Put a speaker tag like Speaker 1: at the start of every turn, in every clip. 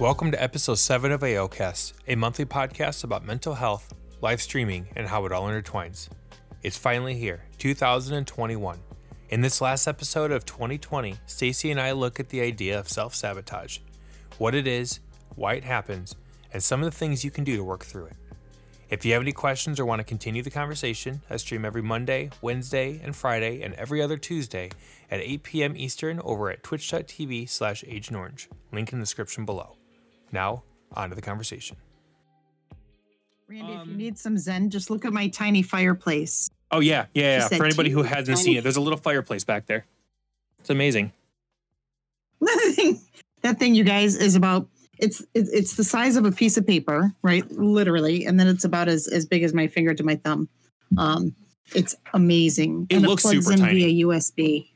Speaker 1: Welcome to episode 7 of AOcast, a monthly podcast about mental health, live streaming, and how it all intertwines. It's finally here, 2021. In this last episode of 2020, Stacy and I look at the idea of self sabotage, what it is, why it happens, and some of the things you can do to work through it. If you have any questions or want to continue the conversation, I stream every Monday, Wednesday, and Friday, and every other Tuesday at 8 p.m. Eastern over at twitch.tv slash Agent Orange. Link in the description below. Now, on to the conversation.
Speaker 2: Randy, if you
Speaker 1: Um,
Speaker 2: need some zen, just look at my tiny fireplace.
Speaker 1: Oh, yeah, yeah, yeah. For anybody who hasn't
Speaker 2: tiny-
Speaker 1: seen it, there's a little fireplace back there. It's amazing.
Speaker 2: that thing, that thing, you guys, is about it's it's it's the size of a piece of paper, right? Literally, and then it's about as as big as my finger to my thumb. Um, it's amazing.
Speaker 1: It
Speaker 2: and
Speaker 1: looks
Speaker 2: plugs
Speaker 1: super
Speaker 2: in
Speaker 1: tiny.
Speaker 2: via USB.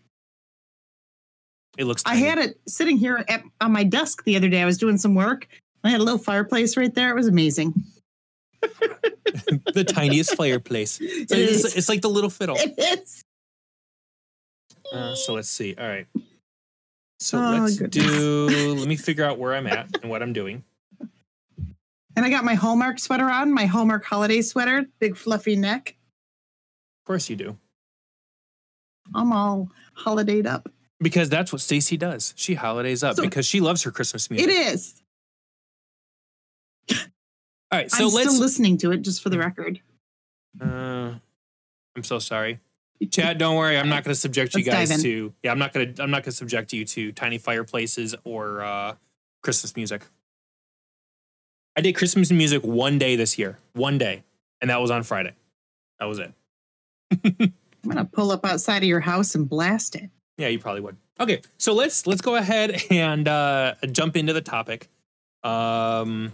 Speaker 1: It looks
Speaker 2: I had it sitting here at, on my desk the other day. I was doing some work. I had a little fireplace right there. It was amazing.
Speaker 1: the tiniest fireplace. It's,
Speaker 2: It
Speaker 1: it's- it's like the little fiddle.
Speaker 2: It is.
Speaker 1: Uh, so let's see. All right. So
Speaker 2: Oh,
Speaker 1: let's
Speaker 2: goodness.
Speaker 1: do. Let me figure out where I'm at and what I'm doing.
Speaker 2: And I got my Hallmark sweater on, my Hallmark holiday sweater, big fluffy neck.
Speaker 1: Of course you do,
Speaker 2: I'm all holidayed up.
Speaker 1: Because that's what Stacy does. She holidays up
Speaker 2: So-
Speaker 1: because she loves her Christmas music.
Speaker 2: It is.
Speaker 1: All right. So
Speaker 2: I'm
Speaker 1: let's.
Speaker 2: still listening to it, just for the record.
Speaker 1: uh, I'm so sorry. Chad, don't worry. I'm not going to subject you guys to. Yeah, I'm not going to. I'm not going to subject you to tiny fireplaces or uh, Christmas music. I did Christmas music one day this year, one day, and that was on Friday. That was it.
Speaker 2: I'm gonna pull up outside of your house and blast it.
Speaker 1: Yeah, you probably would. Okay, so let's let's go ahead and uh, jump into the topic. Um,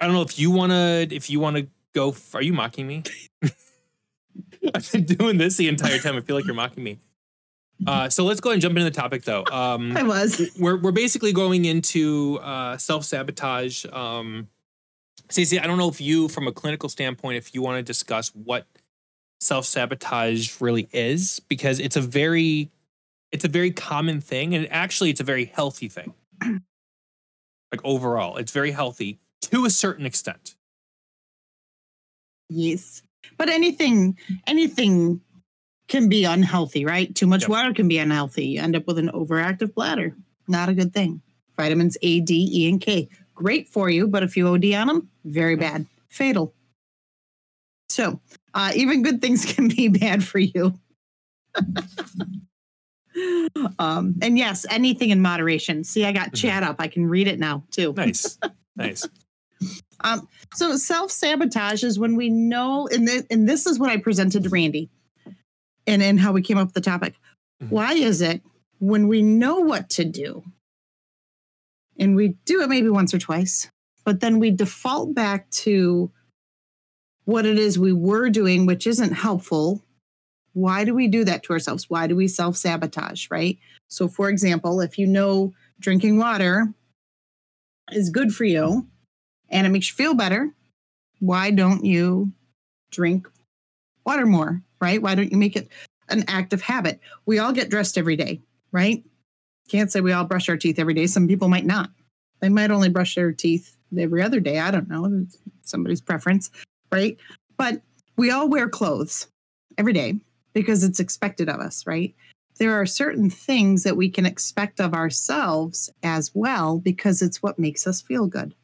Speaker 1: I don't know if you wanna if you wanna go. f- Are you mocking me? I've been doing this the entire time. I feel like you're mocking me. Uh, so let's go ahead and jump into the topic, though. Um,
Speaker 2: I was.
Speaker 1: we're we're basically going into uh, self sabotage. Um, Stacey, I don't know if you, from a clinical standpoint, if you want to discuss what self sabotage really is, because it's a very it's a very common thing, and actually, it's a very healthy thing. like overall, it's very healthy to a certain extent.
Speaker 2: Yes. But anything, anything can be unhealthy, right? Too much
Speaker 1: Yep.
Speaker 2: water can be unhealthy. You end up with an overactive bladder. Not a good thing. Vitamins A, D, E, and K. Great for you, but if you OD on them, very bad. Fatal. So, uh, even good things can be bad for you. um, and yes, anything in moderation. See, I got
Speaker 1: Mhm.
Speaker 2: chat up. I can read it now too.
Speaker 1: Nice, nice.
Speaker 2: Um, so self sabotage is when we know, and, th- and this is what I presented to Randy, and and how we came up with the topic.
Speaker 1: Mhm.
Speaker 2: Why is it when we know what to do, and we do it maybe once or twice, but then we default back to what it is we were doing, which isn't helpful? Why do we do that to ourselves? Why do we self sabotage? Right. So, for example, if you know drinking water is good for you and it makes you feel better, why don't you drink water more, right? Why don't you make it an active habit? We all get dressed every day, right? Can't say we all brush our teeth every day. Some people might not. They might only brush their teeth every other day. I don't know. It's somebody's preference, right? But we all wear clothes every day because it's expected of us, right? There are certain things that we can expect of ourselves as well because it's what makes us feel good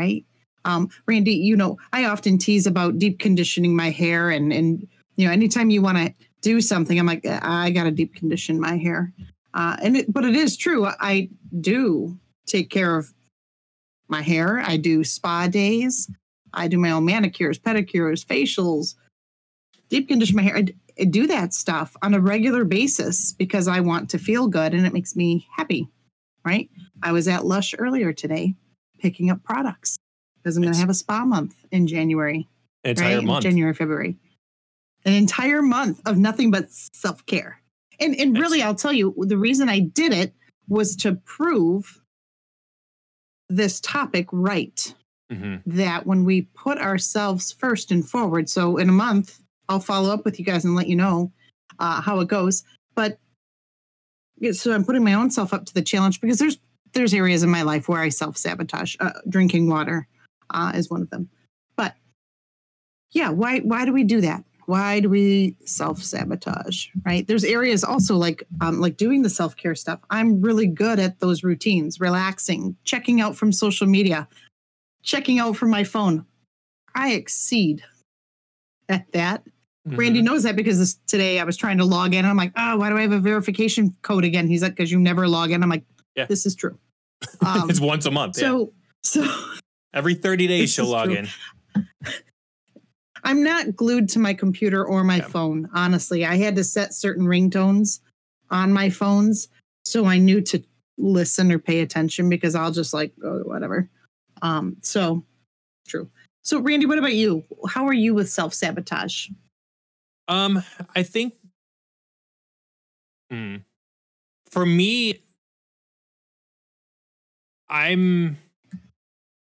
Speaker 2: right? Um, Randy, you know, I often tease about deep conditioning my hair, and and you know, anytime you want to do something, I'm like, I got to deep condition my hair, uh, and it, but it is true. I do take care of my hair. I do spa days. I do my own manicures, pedicures, facials, deep condition my hair. I do that stuff on a regular basis because I want to feel good and it makes me happy, right? I was at Lush earlier today picking up products because I'm going to have a spa month in January,
Speaker 1: entire
Speaker 2: right?
Speaker 1: month.
Speaker 2: January, February. An entire month of nothing but self care. And, and really,
Speaker 1: Nice.
Speaker 2: I'll tell you, the reason I did it was to prove this topic right.
Speaker 1: Mhm.
Speaker 2: That when we put ourselves first and forward, so in a month, I'll follow up with you guys and let you know uh, how it goes. But so I'm putting my own self up to the challenge because there's there's areas in my life where I self sabotage. Uh, drinking water uh, is one of them. But yeah, why why do we do that? Why do we self sabotage? Right? There's areas also like um, like doing the self care stuff. I'm really good at those routines, relaxing, checking out from social media, checking out from my phone. I exceed at that. Randy
Speaker 3: Mhm.
Speaker 2: knows that because this, today I was trying to log in. And I'm like, oh, why do I have a verification code again? He's like, because you never log in. I'm like,
Speaker 1: Yeah.
Speaker 2: this is true. Um,
Speaker 1: it's once a month. yeah.
Speaker 2: so, so
Speaker 1: Every 30 days she'll log
Speaker 2: true.
Speaker 1: in.
Speaker 2: I'm not glued to my computer or my
Speaker 1: Yeah.
Speaker 2: phone. Honestly, I had to set certain ringtones on my phones so I knew to listen or pay attention because I'll just like oh, whatever. Um, so true. So, Randy, what about you? How are you with self sabotage?
Speaker 1: Um, I think Hmm. for me, I'm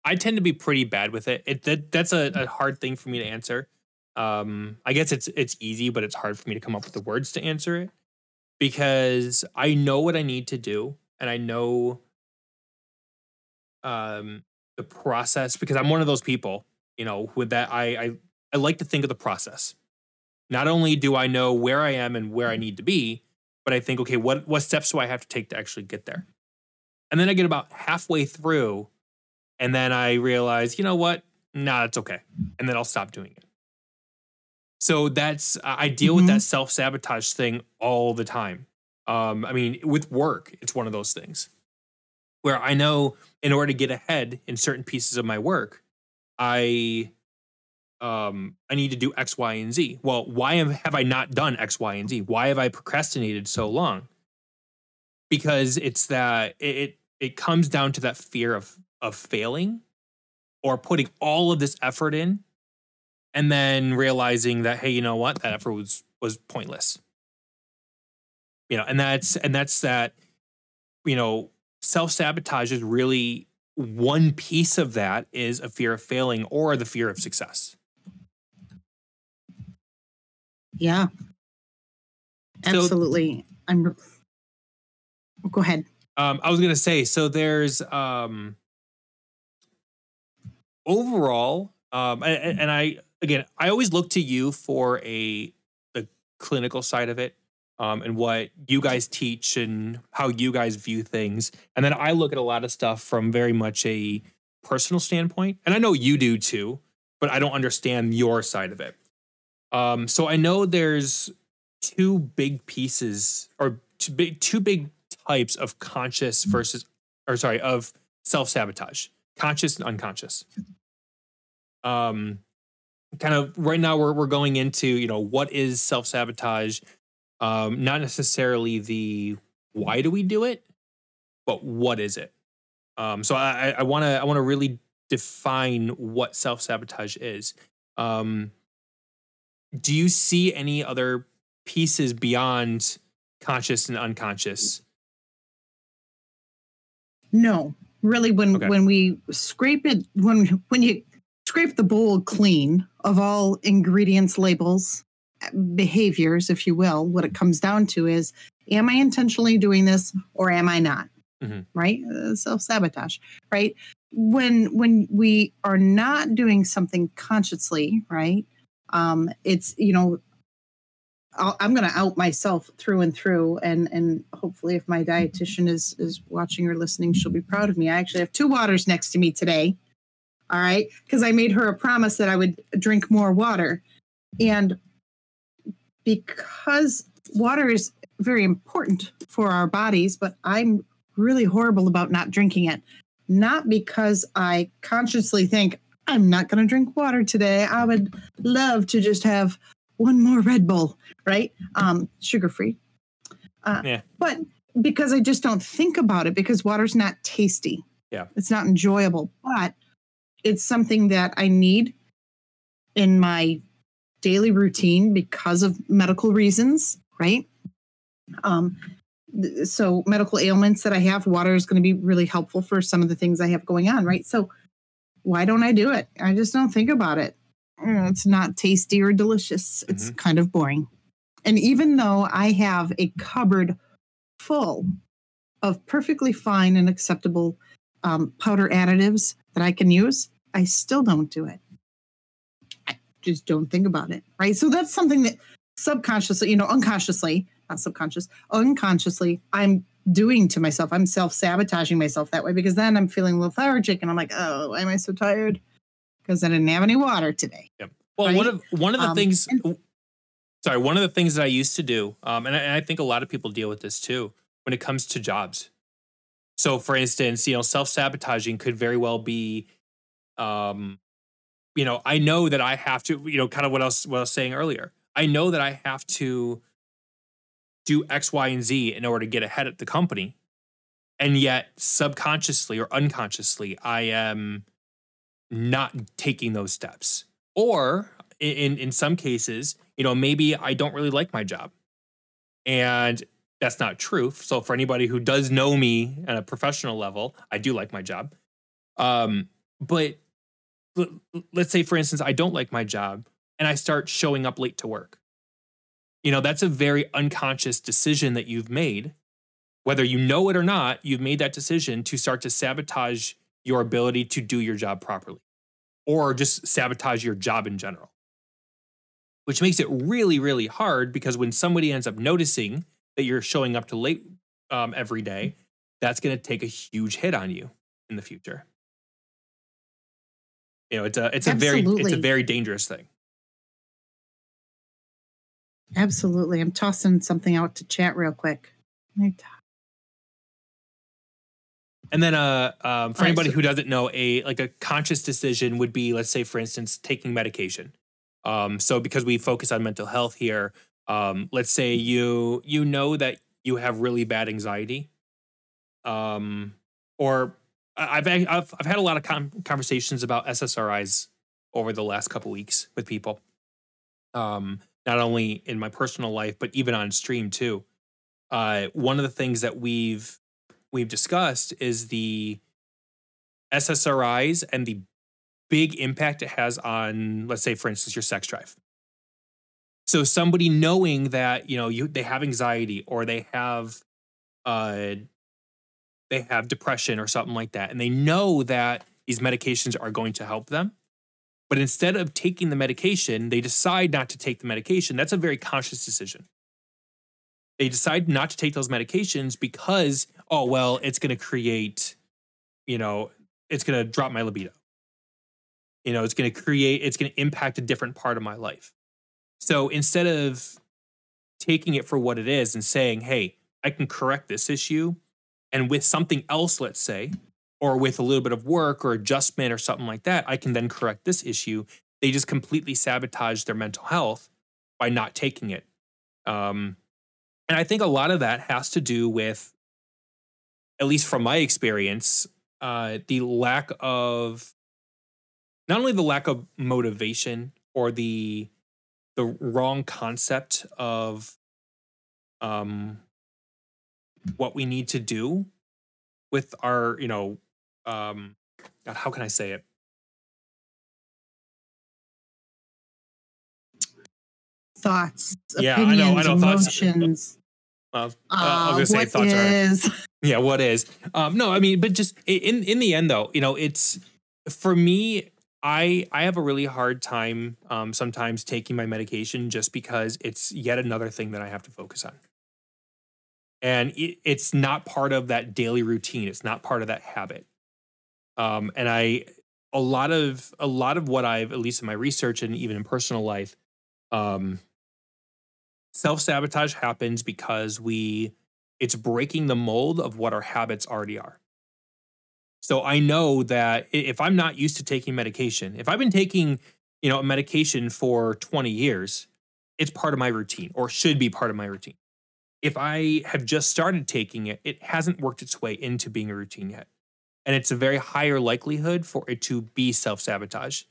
Speaker 1: I tend to be pretty bad with it. It that that's a, a hard thing for me to answer. Um, I guess it's it's easy, but it's hard for me to come up with the words to answer it because I know what I need to do and I know um the process because I'm one of those people, you know, with that I I, I like to think of the process not only do I know where I am and where I need to be, but I think, okay, what what steps do I have to take to actually get there? And then I get about halfway through, and then I realize, you know what? Nah, it's okay. And then I'll stop doing it. So that's I deal with that self sabotage thing all the time. Um, I mean, with work, it's one of those things where I know in order to get ahead in certain pieces of my work, I um I need to do X, Y, and Z. Well, why have, I not done X, Y, and Z? Why have I procrastinated so long? Because it's that it, it comes down to that fear of of failing or putting all of this effort in and then realizing that hey, you know what? That effort was was pointless. You know, and that's and that's that you know, self-sabotage is really one piece of that is a fear of failing or the fear of success.
Speaker 2: Yeah,
Speaker 1: So-
Speaker 2: absolutely. I'm. oh, Go ahead.
Speaker 1: Um, I was gonna say, so there's um overall, um, and, and I again, I always look to you for a the clinical side of it, um, and what you guys teach and how you guys view things, and then I look at a lot of stuff from very much a personal standpoint, and I know you do too, but I don't understand your side of it. Um, so I know there's two big pieces or two big two big types of conscious versus or sorry of self-sabotage conscious and unconscious. Um kind of right now we're, we're going into you know what is self-sabotage um not necessarily the why do we do it but what is it um so i i want to i want to really define what self-sabotage is um do you see any other pieces beyond conscious and unconscious
Speaker 2: No, really. When
Speaker 1: Okay.
Speaker 2: when we scrape it, when when you scrape the bowl clean of all ingredients, labels, behaviors, if you will, what it comes down to is: Am I intentionally doing this, or am I not?
Speaker 1: Mhm.
Speaker 2: Right, uh, self sabotage. Right. When when we are not doing something consciously, right? Um, it's you know I'll, I'm going to out myself through and through, and and hopefully, if my dietitian is is watching or listening, she'll be proud of me. I actually have two waters next to me today. All right, because I made her a promise that I would drink more water, and because water is very important for our bodies, but I'm really horrible about not drinking it. Not because I consciously think I'm not going to drink water today. I would love to just have one more Red Bull, right? Um, sugar free. Uh,
Speaker 1: Yeah.
Speaker 2: But because I just don't think about it because water's not tasty.
Speaker 1: Yeah.
Speaker 2: It's not enjoyable, but it's something that I need in my daily routine because of medical reasons, right? Um, so medical ailments that I have, water is going to be really helpful for some of the things I have going on, right? So why don't I do it? I just don't think about it. Mm, It's not tasty or delicious. It's kind of boring. And even though I have a cupboard full of perfectly fine and acceptable um, powder additives that I can use, I still don't do it. Just don't think about it. Right. So that's something that subconsciously, you know, unconsciously, not subconscious, unconsciously, I'm doing to myself. I'm self sabotaging myself that way because then I'm feeling lethargic and I'm like, oh, why am I so tired? Because I didn't have any water today.
Speaker 1: Yep. Well,
Speaker 2: Right?
Speaker 1: one of one of the
Speaker 2: Um,
Speaker 1: things,
Speaker 2: and-
Speaker 1: sorry, one of the things that I used to do, um, and, I, and I think a lot of people deal with this too when it comes to jobs. So, for instance, you know, self sabotaging could very well be, um, you know, I know that I have to, you know, kind of what else what I was saying earlier. I know that I have to do X, Y, and Z in order to get ahead at the company, and yet subconsciously or unconsciously, I am not taking those steps. Or in in some cases you know maybe i don't really like my job. And that's not true. So for anybody who does know me at a professional level i do like my job. Um but let's say for instance i don't like my job and i start showing up late to work you know that's a very unconscious decision that you've made whether you know it or not you've made that decision to start to sabotage your ability to do your job properly or just sabotage your job in general. Which makes it really, really hard because when somebody ends up noticing that you're showing up to late um, every day, that's going to take a huge hit on you in the future. You know, it's a it's a very it's a very dangerous thing.
Speaker 2: Absolutely. I'm tossing something out to chat real quick.
Speaker 1: And then, uh, um, for anybody
Speaker 2: so-
Speaker 1: who doesn't know, a like a conscious decision would be, let's say, for instance, taking medication. Um, so because we focus on mental health here, um, let's say you you know that you have really bad anxiety, um, or I've I've I've had a lot of con conversations about SSRIs over the last couple weeks with people, um, not only in my personal life but even on stream too. Uh, one of the things that we've we've discussed is the SSRIs and the big impact it has on, let's say, for instance, your sex drive. So somebody knowing that you know you they have anxiety or they have uh they have depression or something like that, and they know that these medications are going to help them. But instead of taking the medication, they decide not to take the medication. That's a very conscious decision they decide not to take those medications because oh well it's going to create you know it's going to drop my libido you know it's going to create it's going to impact a different part of my life so instead of taking it for what it is and saying hey i can correct this issue and with something else let's say or with a little bit of work or adjustment or something like that i can then correct this issue. They just completely sabotage their mental health by not taking it. Um, and I think a lot of that has to do with, at least from my experience, uh, the lack of not only the lack of motivation or the the wrong concept of um, what we need to do with our, you know, um, God, how can I say it?
Speaker 2: Thoughts,
Speaker 1: Yeah, I know, I
Speaker 2: opinions,
Speaker 1: know, thoughts-
Speaker 2: emotions.
Speaker 1: Uh, uh, I was gonna say
Speaker 2: what
Speaker 1: thoughts are yeah what is um no i mean but just in in the end though you know it's for me i i have a really hard time um sometimes taking my medication just because it's yet another thing that i have to focus on and it, it's not part of that daily routine it's not part of that habit um and i a lot of a lot of what i've at least in my research and even in personal life um self-sabotage happens because we it's breaking the mold of what our habits already are. So I know that if I'm not used to taking medication, if I've been taking, you know, a medication for 20 years, it's part of my routine or should be part of my routine. If I have just started taking it, it hasn't worked its way into being a routine yet. And it's a very higher likelihood for it to be self-sabotage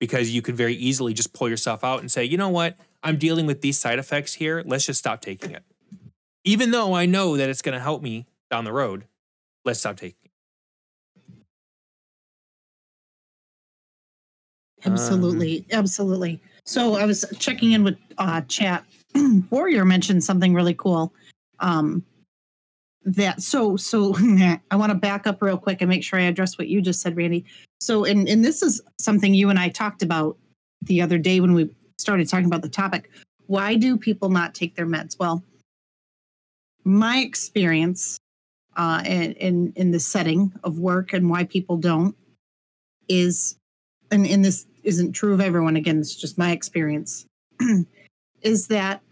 Speaker 1: because you could very easily just pull yourself out and say, "You know what? I'm dealing with these side effects here. Let's just stop taking it." even though I know that it's going to help me down the road, let's stop taking it. Um,
Speaker 2: Absolutely, absolutely. So I was checking in with uh, chat. Warrior mentioned something really cool. Um, that so so i want to back up real quick and make sure i address what you just said randy. So and and this is something you and i talked about the other day when we started talking about the topic. Why do people not take their meds? Well my experience uh, in, in in the setting of work and why people don't is and, and this isn't true of everyone. Again it's just my experience is that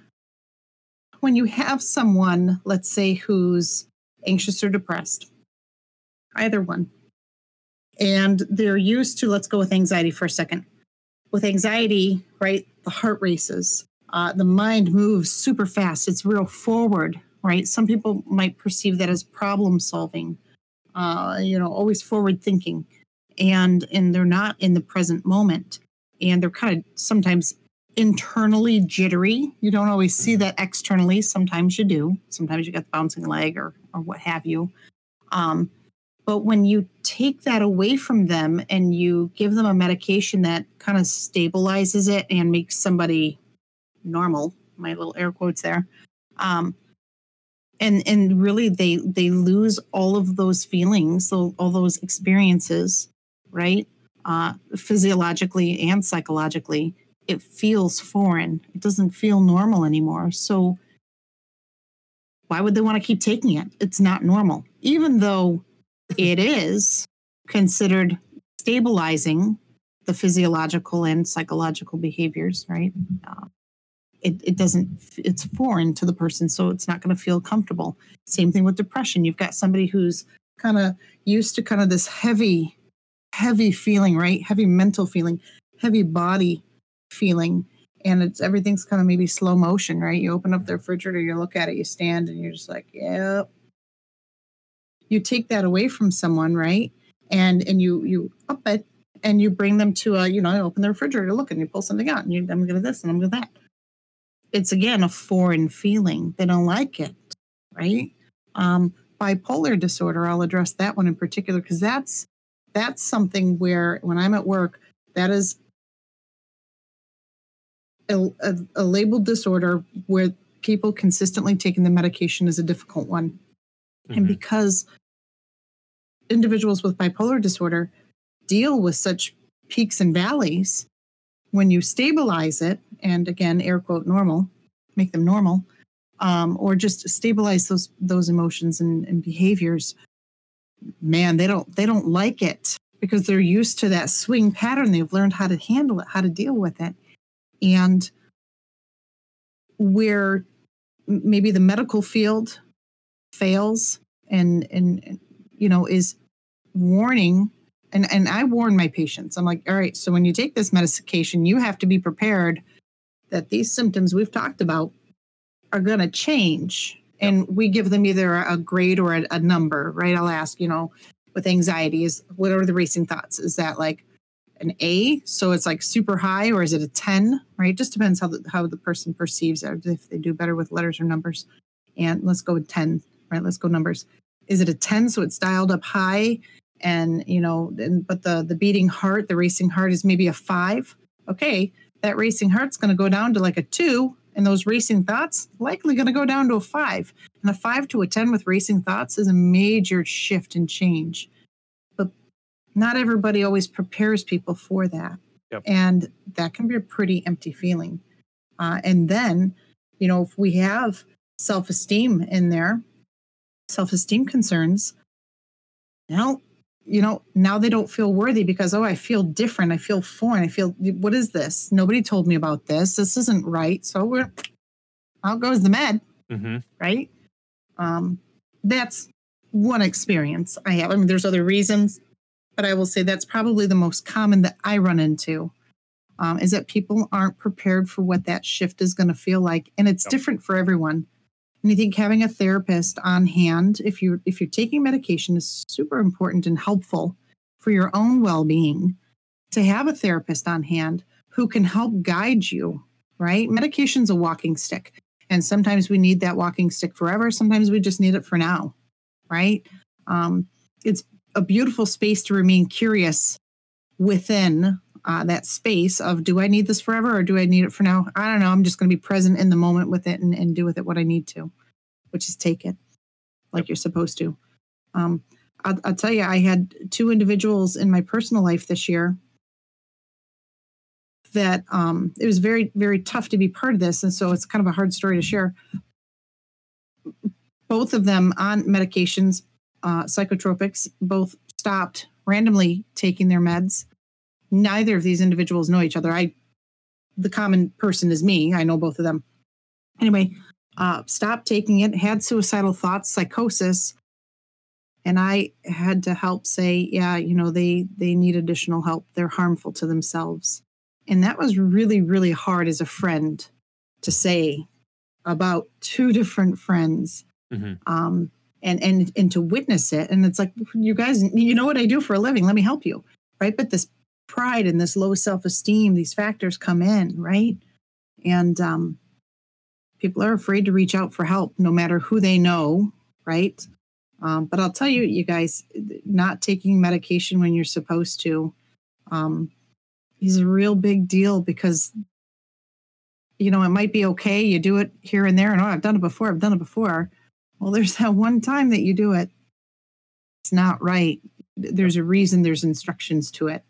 Speaker 2: when you have someone, let's say, who's anxious or depressed, either one, and they're used to, let's go with anxiety for a second. With anxiety, right, the heart races, uh, the mind moves super fast, it's real forward, right? Some people might perceive that as problem solving, uh, you know, always forward thinking. And and they're not in the present moment. And they're kind of sometimes internally jittery. You don't always see mm-hmm. that externally. Sometimes you do. Sometimes you get the bouncing leg or or what have you. Um, but when you take that away from them and you give them a medication that kind of stabilizes it and makes somebody normal, my little air quotes there, um, and and really they they lose all of those feelings, so all those experiences, right? Uh, physiologically and psychologically, it feels foreign. It doesn't feel normal anymore. So why would they want to keep taking it? It's not normal, even though it is considered stabilizing the physiological and psychological behaviors, right? Uh, it, it doesn't, it's foreign to the person, so it's not going to feel comfortable. Same thing with depression. You've got somebody who's kind of used to kind of this heavy, heavy feeling, right? Heavy mental feeling, heavy body feeling and it's everything's kind of maybe slow motion, right? You open up the refrigerator, you look at it, you stand, and you're just like, yep. You take that away from someone, right? And and you you up it and you bring them to a, you know, open the refrigerator, look, and you pull something out, and you I'm gonna this and I'm gonna that. It's again a foreign feeling. They don't like it, right? Um, bipolar disorder, I'll address that one in particular because that's that's something where when I'm at work, that is a, a, a labeled disorder where people consistently taking the medication is a difficult one. Mm-hmm. And because individuals with bipolar disorder deal with such peaks and valleys, when you stabilize it, and again, air quote normal, make them normal, um, or just stabilize those those emotions and, and behaviors, man, they don't they don't like it because they're used to that swing pattern. They've learned how to handle it, how to deal with it and where maybe the medical field fails and and you know is warning and and I warn my patients. I'm like all right so when you take this medication you have to be prepared that these symptoms we've talked about are going to change and we give them either a grade or a, a number right? I'll ask you know with anxiety is what are the racing thoughts? Is that like an A, so it's like super high, or is it a 10? Right? Just depends how the, how the person perceives it, if they do better with letters or numbers. And let's go with 10, right? Let's go numbers. Is it a 10? So it's dialed up high, and you know, and, but the the beating heart, the racing heart is maybe a five. Okay, that racing heart's going to go down to like a two, and those racing thoughts likely going to go down to a five. And a five to a 10 with racing thoughts is a major shift and change not everybody always prepares people for that. Yep. And that can be a pretty empty feeling. Uh, and then, you know, if we have self esteem in there, self esteem concerns, now, you know, now they don't feel worthy because, oh, I feel different. I feel foreign. I feel, what is this? Nobody told me about this. This isn't right. So we're, out goes the med, mm-hmm. right? Um, that's one experience I have. I mean, there's other reasons but I will say that's probably the most common that I run into um, is that people aren't prepared for what that shift is going to feel like, and it's yep. different for everyone. And I think having a therapist on hand, if you if you're taking medication, is super important and helpful for your own well-being. To have a therapist on hand who can help guide you, right? Medication's a walking stick, and sometimes we need that walking stick forever. Sometimes we just need it for now, right? Um, it's a beautiful space to remain curious within uh, that space of do I need this forever or do I need it for now? I don't know. I'm just going to be present in the moment with it and, and do with it what I need to, which is take it. like you're supposed to. Um, I'll, I'll tell you, I had two individuals in my personal life this year that um, it was very, very tough to be part of this. And so it's kind of a hard story to share. Both of them on medications, uh, psychotropics, both stopped randomly taking their meds. Neither of these individuals know each other. I, the common person is me. I know both of them. Anyway, uh, stopped taking it, had suicidal thoughts, psychosis, and I had to help say, yeah, you know, they they need additional help. They're harmful to themselves, and that was really really hard as a friend to say about two different friends.
Speaker 1: Mm-hmm.
Speaker 2: Um, and and and to witness it. And it's like you guys you know what i do for a living? Let me help you right? But this pride and this low self-esteem these factors come in right? And um people are afraid to reach out for help no matter who they know right? Um, but i'll tell you you guys not taking medication when you're supposed to um, is a real big deal because you know it might be okay. You do it here and there and oh i've done it before. I've done it before well there's that one time that you do it it's not right there's a reason there's instructions to it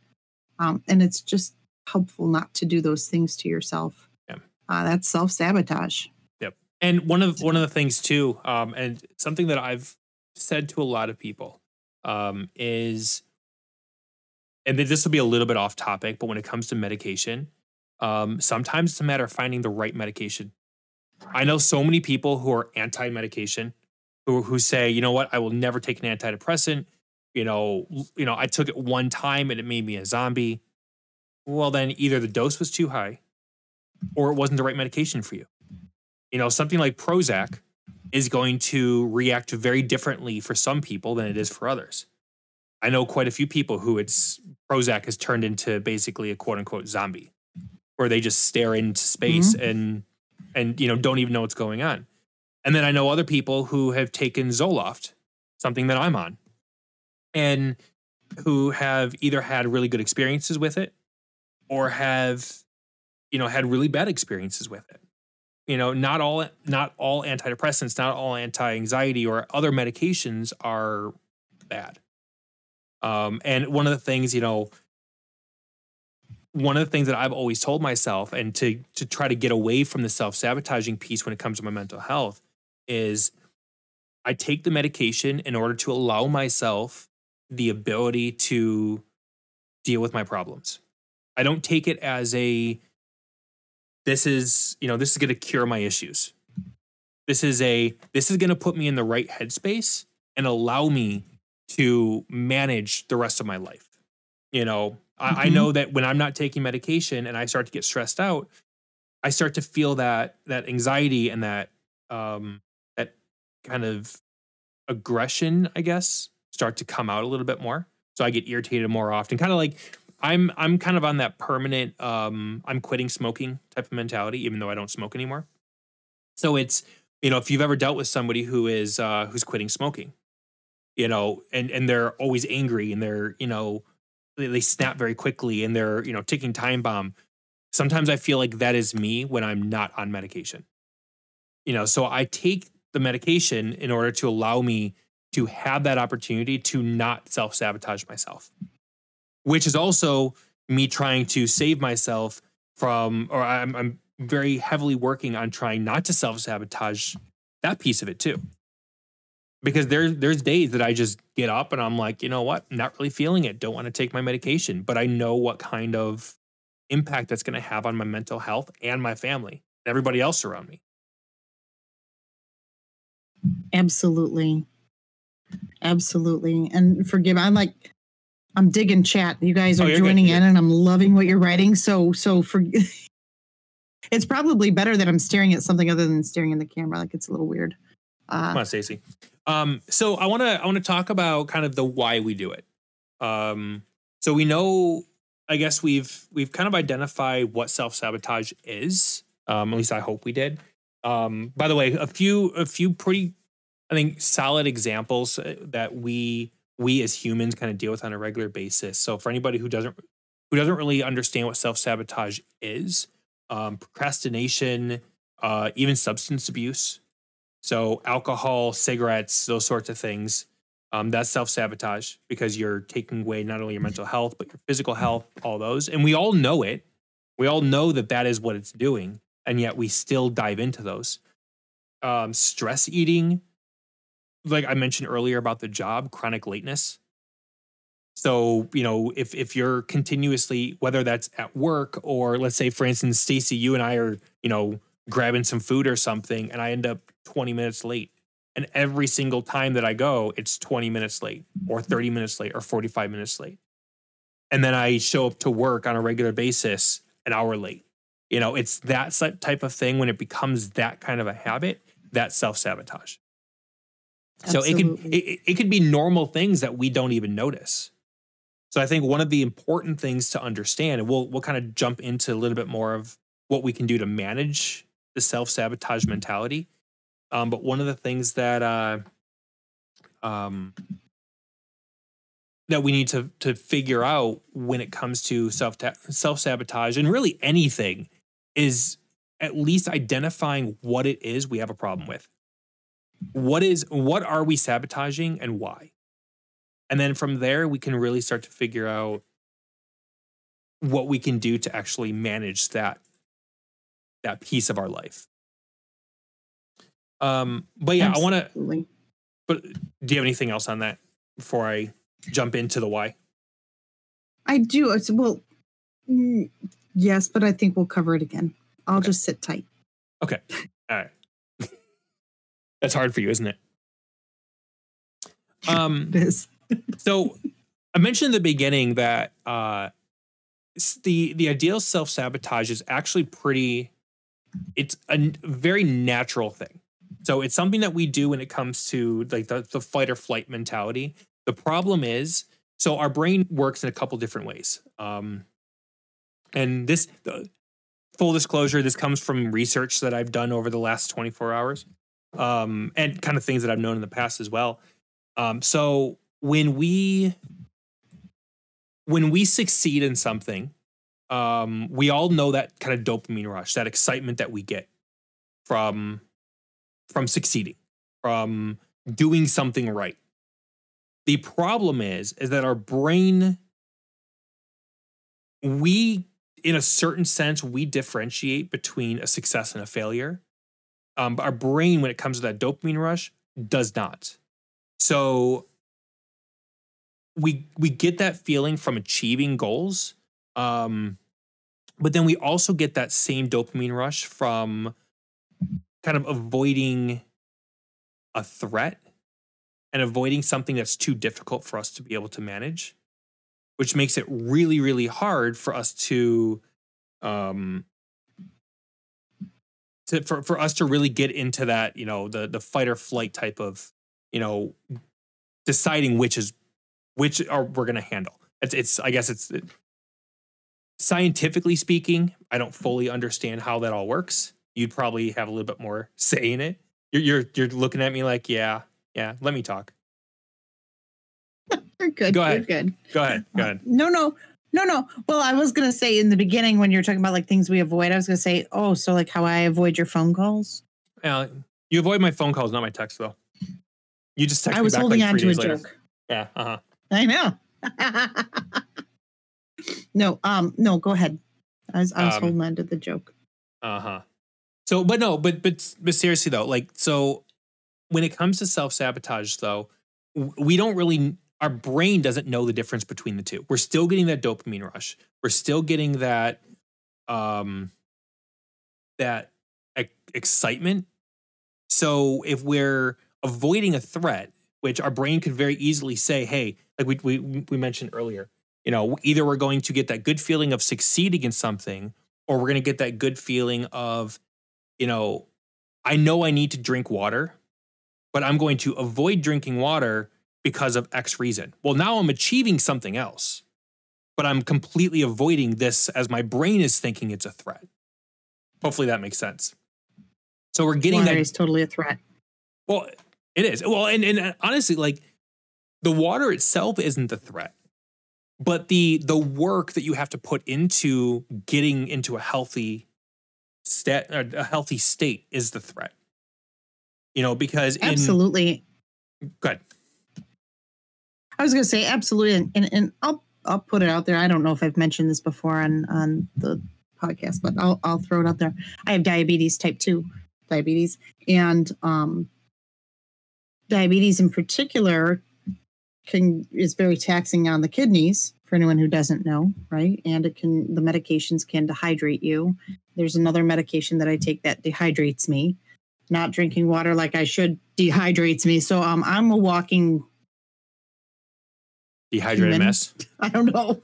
Speaker 2: um, and it's just helpful not to do those things to yourself
Speaker 1: Yeah.
Speaker 2: uh, that's self-sabotage Yep.
Speaker 1: And one of one of the things too, um, and something that I've said to a lot of people um, is, and this will be a little bit off topic, but when it comes to medication, um, sometimes it's a matter of finding the right medication. I know so many people who are anti-medication, who who say, you know what, I will never take an antidepressant. You know, you know, I took it one time and it made me a zombie. Well, then either the dose was too high, or it wasn't the right medication for you you know, something like Prozac is going to react very differently for some people than it is for others. I know quite a few people who it's Prozac has turned into basically a quote unquote zombie, where they just stare into space mm-hmm. and and you know don't even know what's going on. And then I know other people who have taken Zoloft, something that I'm on, and who have either had really good experiences with it or have you know had really bad experiences with it. You know not all not all antidepressants not all anti-anxiety or other medications are bad. Um and one of the things you know one of the things that i've always told myself and to to try to get away from the self-sabotaging piece when it comes to my mental health is i take the medication in order to allow myself the ability to deal with my problems. I don't take it as a this is you know this is going to cure my issues. This is a this is going to put me in the right headspace and allow me to manage the rest of my life. You know I, I
Speaker 2: Mhm.
Speaker 1: know that when i'm not taking medication and i start to get stressed out i start to feel that that anxiety and that um that kind of aggression i guess start to come out a little bit more so i get irritated more often kind of like I'm I'm kind of on that permanent um I'm quitting smoking type of mentality, even though I don't smoke anymore. So it's you know if you've ever dealt with somebody who is uh, who's quitting smoking, you know, and and they're always angry and they're you know they, they snap very quickly and they're you know ticking time bomb. Sometimes I feel like that is me when I'm not on medication. You know, so I take the medication in order to allow me to have that opportunity to not self sabotage myself which is also me trying to save myself from, or I'm, I'm very heavily working on trying not to self sabotage that piece of it too. Because there's there's days that I just get up and I'm like, you know what, not really feeling it, don't want to take my medication, but I know what kind of impact that's going to have on my mental health and my family, and everybody else around me.
Speaker 2: Absolutely. Absolutely. And forgive I'm like I'm digging chat. You guys
Speaker 1: Oh,
Speaker 2: are
Speaker 1: good,
Speaker 2: joining
Speaker 1: you're
Speaker 2: in and I'm loving what you're writing. So so for it's probably better that I'm staring at something other than staring in the camera. Like it's a little weird.
Speaker 1: Come
Speaker 2: Uh
Speaker 1: on, Stacey. Um, so I want to I want to talk about kind of the why we do it. Um, so we know, I guess we've we've kind of identified what self sabotage is. Um, at least I hope we did. Um, by the way, a few a few pretty, I think, solid examples uh, that we we as humans kind of deal with on a regular basis. So for anybody who doesn't who doesn't really understand what self sabotage is, um, procrastination, uh, even substance abuse So alcohol, cigarettes, those sorts of things. Um, that's self sabotage because you're taking away not only your mental health but your physical health, all those, and we all know it. We all know that that is what it's doing, and yet we still dive into those. Um, stress eating, like I mentioned earlier about the job, chronic lateness. So, you know, if if you're continuously, whether that's at work or let's say, for instance, Stacy, you and I are, you know, grabbing some food or something, and I end up 20 minutes late. And every single time that I go, it's 20 minutes late or 30 minutes late or 45 minutes late. And then I show up to work on a regular basis an hour late. You know, it's that type of thing when it becomes that kind of a habit, that self sabotage. So it could it, it could be normal things that we don't even notice. So I think one of the important things to understand, and we'll we'll kind of jump into a little bit more of what we can do to manage the self sabotage mentality. Um, but one of the things that uh, um, that we need to to figure out when it comes to self self sabotage and really anything is at least identifying what it is we have a problem with. What is what are we sabotaging and why? And then from there we can really start to figure out what we can do to actually manage that that piece of our life. Um, but yeah, Absolutely. I want to. But do you have anything else on that before I jump into the why?
Speaker 2: I do. It's, well, mm, yes, but I think we'll cover it again. I'll okay. just sit tight.
Speaker 1: Okay. All right. That's hard for you, isn't it? Um,
Speaker 2: it is.
Speaker 1: so I mentioned in the beginning that uh, the the ideal self sabotage is actually pretty. It's a very natural thing. So it's something that we do when it comes to like the, the fight or flight mentality. The problem is, so our brain works in a couple different ways. Um, and this, the, full disclosure, this comes from research that I've done over the last 24 hours, um, and kind of things that I've known in the past as well. Um, so when we when we succeed in something, um, we all know that kind of dopamine rush, that excitement that we get from from succeeding, from doing something right. The problem is, is that our brain, we, in a certain sense, we differentiate between a success and a failure. Um, but our brain, when it comes to that dopamine rush, does not. So we we get that feeling from achieving goals, um, but then we also get that same dopamine rush from kind of avoiding a threat and avoiding something that's too difficult for us to be able to manage, which makes it really, really hard for us to, um, to for, for us to really get into that, you know, the the fight or flight type of, you know, deciding which is which are we're gonna handle. It's it's I guess it's it, scientifically speaking, I don't fully understand how that all works you'd probably have a little bit more say in it. You're you're you're looking at me like, yeah, yeah. Let me talk.
Speaker 2: You're good. Go ahead. You're good.
Speaker 1: Go ahead. Go ahead.
Speaker 2: No, no, no, no. Well, I was gonna say in the beginning when you're talking about like things we avoid, I was gonna say, oh, so like how I avoid your phone calls.
Speaker 1: Yeah, you avoid my phone calls, not my text though. You just text
Speaker 2: I was
Speaker 1: me back
Speaker 2: holding
Speaker 1: like
Speaker 2: on to a
Speaker 1: later.
Speaker 2: joke.
Speaker 1: Yeah. Uh huh.
Speaker 2: I know. no. Um. No. Go ahead. I was I was um, holding on to the joke.
Speaker 1: Uh huh. So, but no, but but but seriously though, like so, when it comes to self sabotage, though, we don't really. Our brain doesn't know the difference between the two. We're still getting that dopamine rush. We're still getting that, um, that excitement. So if we're avoiding a threat, which our brain could very easily say, "Hey," like we we we mentioned earlier, you know, either we're going to get that good feeling of succeeding in something, or we're going to get that good feeling of you know, I know I need to drink water, but I'm going to avoid drinking water because of X reason. Well, now I'm achieving something else, but I'm completely avoiding this as my brain is thinking it's a threat. Hopefully that makes sense. So we're getting
Speaker 2: water
Speaker 1: that
Speaker 2: is totally a threat.
Speaker 1: Well, it is. Well, and, and uh, honestly, like the water itself isn't the threat, but the the work that you have to put into getting into a healthy stat, a healthy state is the threat. You know, because in,
Speaker 2: Absolutely.
Speaker 1: Good.
Speaker 2: I was going to say absolutely, and, and and I'll I'll put it out there. I don't know if I've mentioned this before on on the podcast, but I'll I'll throw it out there. I have diabetes type two diabetes, and um, diabetes in particular can is very taxing on the kidneys for anyone who doesn't know, right? And it can the medications can dehydrate you. There's another medication that I take that dehydrates me. Not drinking water like I should dehydrates me. So um, I'm a walking
Speaker 1: Dehydrated
Speaker 2: Human.
Speaker 1: mess.
Speaker 2: I don't know.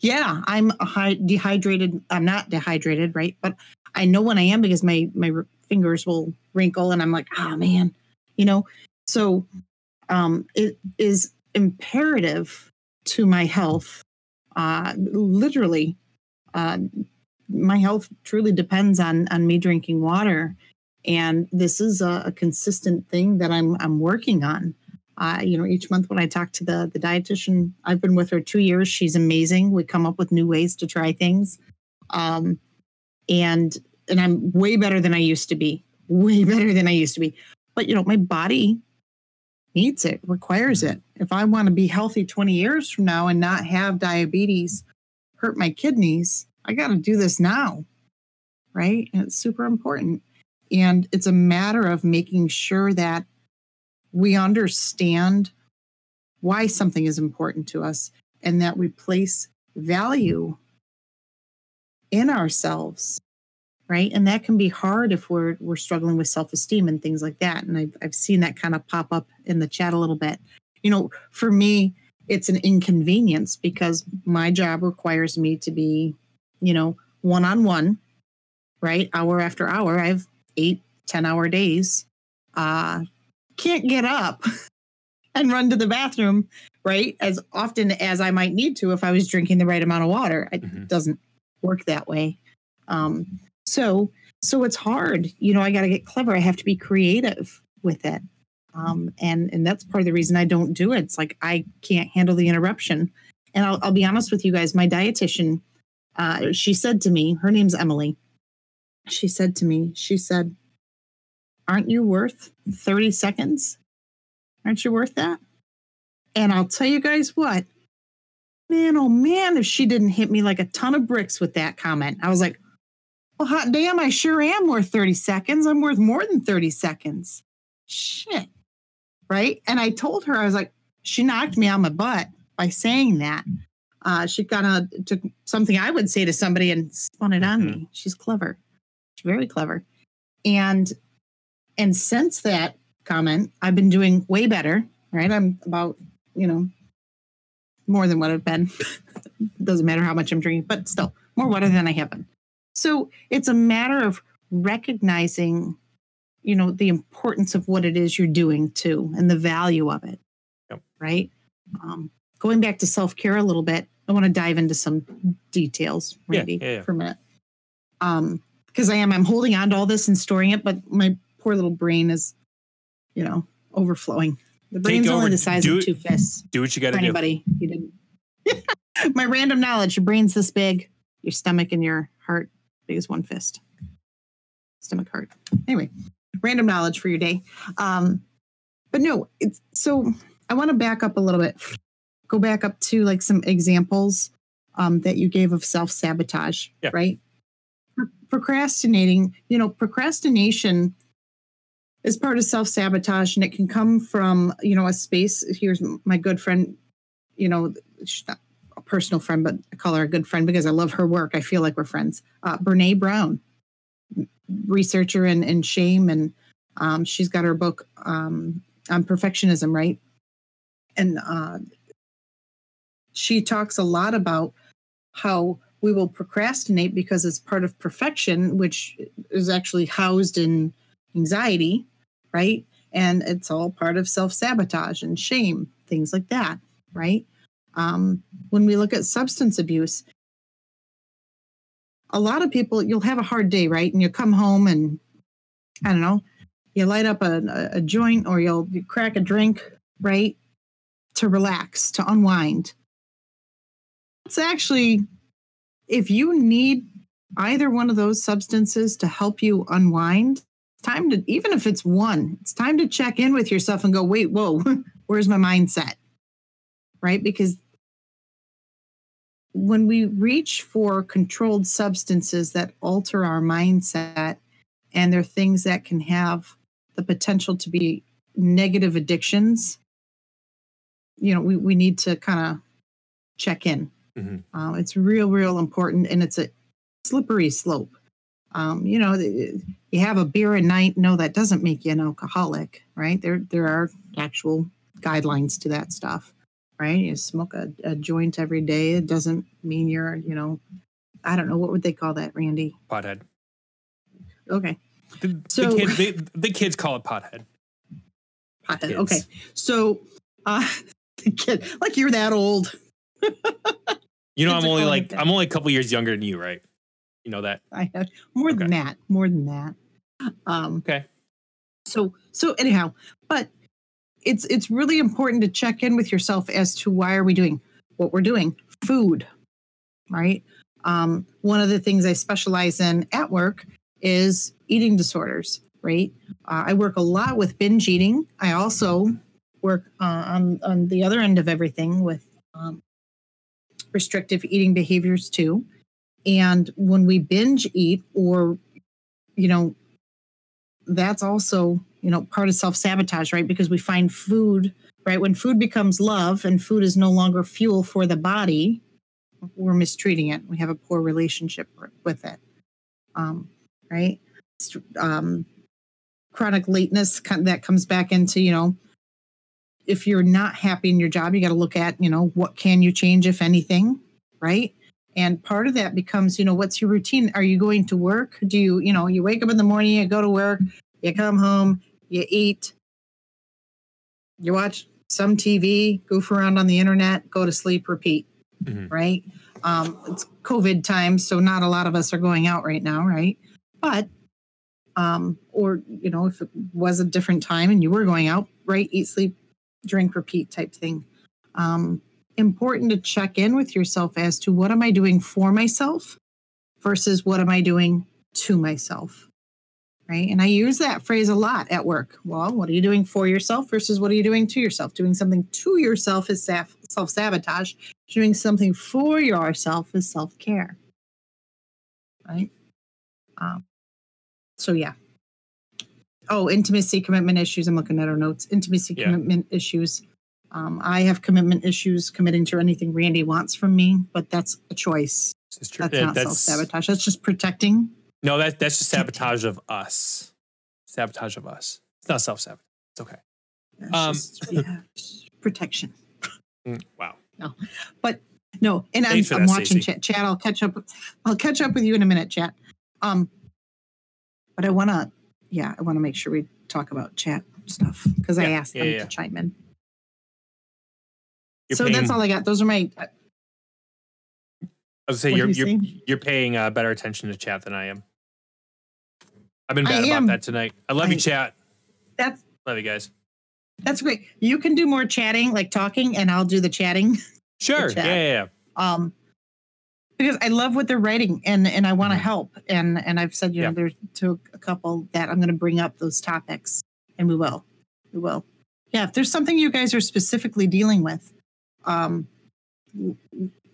Speaker 2: Yeah, I'm a high, dehydrated. I'm not dehydrated, right? But I know when I am because my my fingers will wrinkle, and I'm like, oh man, you know. So, um, it is imperative to my health. Uh, literally, uh, my health truly depends on on me drinking water, and this is a, a consistent thing that I'm I'm working on uh, you know, each month when I talk to the the dietitian, I've been with her two years. She's amazing. We come up with new ways to try things, um, and and I'm way better than I used to be. Way better than I used to be. But you know, my body needs it, requires it. If I want to be healthy 20 years from now and not have diabetes hurt my kidneys, I got to do this now, right? And it's super important. And it's a matter of making sure that we understand why something is important to us and that we place value in ourselves right? And that can be hard if we're we're struggling with self-esteem and things like that. And i've, I've seen that kind of pop up in the chat a little bit. You know for me it's an inconvenience because my job requires me to be you know one-on-one right? Hour after hour i have eight ten hour days uh can't get up and run to the bathroom, right? As often as I might need to if I was drinking the right amount of water. It
Speaker 1: Mhm.
Speaker 2: doesn't work that way. Um, so, so it's hard. You know, I got to get clever. I have to be creative with it. Um, and and that's part of the reason I don't do it. It's like I can't handle the interruption. And I'll, I'll be honest with you guys. My dietitian, uh, she said to me, her name's Emily. She said to me, she said, aren't you worth 30 seconds? Aren't you worth that? And I'll tell you guys what, man, oh man, if she didn't hit me like a ton of bricks with that comment, I was like, well, hot damn, I sure am worth 30 seconds. I'm worth more than 30 seconds. Shit. Right. And I told her, I was like, she knocked me on my butt by saying that. Uh, she kind of took something I would say to somebody and spun it on me. She's clever. She's very clever. And and since that comment, I've been doing way better, right? I'm about, you know, more than what I've been. Doesn't matter how much I'm drinking, but still more water than I have been. So it's a matter of recognizing, you know, the importance of what it is you're doing too and the value of it.
Speaker 1: Yep.
Speaker 2: Right. Um, going back to self care a little bit, I want to dive into some details,
Speaker 1: Yeah,
Speaker 2: Randy,
Speaker 1: yeah, yeah.
Speaker 2: for a minute. Um, because I am, I'm holding on to all this and storing it, but my poor little brain is, you know, overflowing. The brain's
Speaker 1: over.
Speaker 2: only the size of
Speaker 1: it-
Speaker 2: two fists.
Speaker 1: Do what you got to do.
Speaker 2: anybody, you didn't. my random knowledge: your brain's this big, your stomach and your heart big as one fist. Stomach, heart. Anyway, random knowledge for your day. Um, but no, it's so. I want to back up a little bit. Go back up to like some examples um, that you gave of self sabotage.
Speaker 1: Yeah.
Speaker 2: Right. Procrastinating. You know, procrastination is part of self sabotage, and it can come from you know a space. Here's my good friend. You know, a personal friend, but I call her a good friend because I love her work. I feel like we're friends. Uh, Brene Brown, researcher in, in shame, and um, she's got her book um, on perfectionism, right? And uh, she talks a lot about how we will procrastinate because it's part of perfection, which is actually housed in anxiety, right? And it's all part of self sabotage and shame, things like that, right? Um, when we look at substance abuse, a lot of people, you'll have a hard day, right? And you come home and I don't know, you light up a, a, joint or you'll you crack a drink, right? To relax, to unwind. It's actually, if you need either one of those substances to help you unwind, time to even if it's one it's time to check in with yourself and go wait whoa where's my mindset? Right? Because when we reach for controlled substances that alter our mindset and they're things that can have the potential to be negative addictions you know we, we need to kind of check in.
Speaker 1: Mhm.
Speaker 2: uh, it's real real important and it's a slippery slope um, you know you have a beer a night no that doesn't make you an alcoholic right there there are actual guidelines to that stuff right you smoke a, a joint every day it doesn't mean you're you know i don't know what would they call that randy
Speaker 1: Pothead.
Speaker 2: okay
Speaker 1: The,
Speaker 2: So-
Speaker 1: the, kid, the, the kids call it pothead.
Speaker 2: Pothead.
Speaker 1: Kids.
Speaker 2: okay so uh the kid like you're that old
Speaker 1: You know,
Speaker 2: Kids
Speaker 1: I'm only like. I'm only a couple years younger than you, right? You know that.
Speaker 2: I have more than that, more than that. Um,
Speaker 1: Okay.
Speaker 2: So so anyhow, but it's it's really important to check in with yourself as to why are we doing what we're doing. Food, right? Um, one of the things I specialize in at work is eating disorders. Right? Uh, I work a lot with binge eating. I also work uh, on on the other end of everything with um, restrictive eating behaviors too. And when we binge eat, or you know, that's also you know part of self sabotage, right? Because we find food, right? When food becomes love and food is no longer fuel for the body, we're mistreating it. We have a poor relationship with it, um, right? Um, chronic lateness that comes back into you know if you're not happy in your job you got to look at you know what can you change if anything right and part of that becomes you know what's your routine? Are you going to work? Do you you know you wake up in the morning you go to work you come home you eat you watch some tv goof around on the internet go to sleep repeat
Speaker 1: Mhm.
Speaker 2: right? Um it's covid times so not a lot of us are going out right now right? But um or you know if it was a different time and you were going out right eat sleep drink repeat type thing. Um important to check in with yourself as to what am I doing for myself versus what am I doing to myself. Right. And I use that phrase a lot at work. Well, what are you doing for yourself versus what are you doing to yourself? Doing something to yourself is self sabotage. Doing something for yourself is self care. Right. Um, so, yeah. Oh, intimacy, commitment issues. I'm looking at our notes. Intimacy,
Speaker 1: Yeah.
Speaker 2: commitment issues. Um, I have commitment issues committing to anything Randy wants from me, but that's a choice.
Speaker 1: It's.
Speaker 2: That's not self sabotage. That's just protecting.
Speaker 1: No, that that's just sabotage of us. Sabotage of us. It's not self sabotage. It's okay.
Speaker 2: That's
Speaker 1: Um,
Speaker 2: just, yeah, protection.
Speaker 1: Mm, Wow.
Speaker 2: No, but no,
Speaker 1: and I'm,
Speaker 2: I'm
Speaker 1: that,
Speaker 2: watching chat. Chat, I'll catch up. I'll catch up with you in a minute, chat. Um, but I want to, yeah, I want to make sure we talk about chat stuff because I
Speaker 1: Yeah,
Speaker 2: asked
Speaker 1: yeah,
Speaker 2: them
Speaker 1: yeah.
Speaker 2: to chime in.
Speaker 1: You're
Speaker 2: so
Speaker 1: paying,
Speaker 2: that's all I got. Those are my.
Speaker 1: I was say you're
Speaker 2: you
Speaker 1: you're
Speaker 2: saying?
Speaker 1: you're paying uh, better attention to chat than I am. I've been
Speaker 2: I
Speaker 1: bad
Speaker 2: am.
Speaker 1: about that tonight. I love you, chat.
Speaker 2: That's
Speaker 1: Love you guys.
Speaker 2: that's great. You can do more chatting, like talking, and I'll do the chatting.
Speaker 1: Sure. Yeah,
Speaker 2: chat.
Speaker 1: yeah, yeah.
Speaker 2: um because I love what they're writing and and I want to
Speaker 1: Mhm.
Speaker 2: help and and I've said you
Speaker 1: Yeah.
Speaker 2: know there's to a couple that I'm going to bring up those topics and we will we will yeah if there's something you guys are specifically dealing with um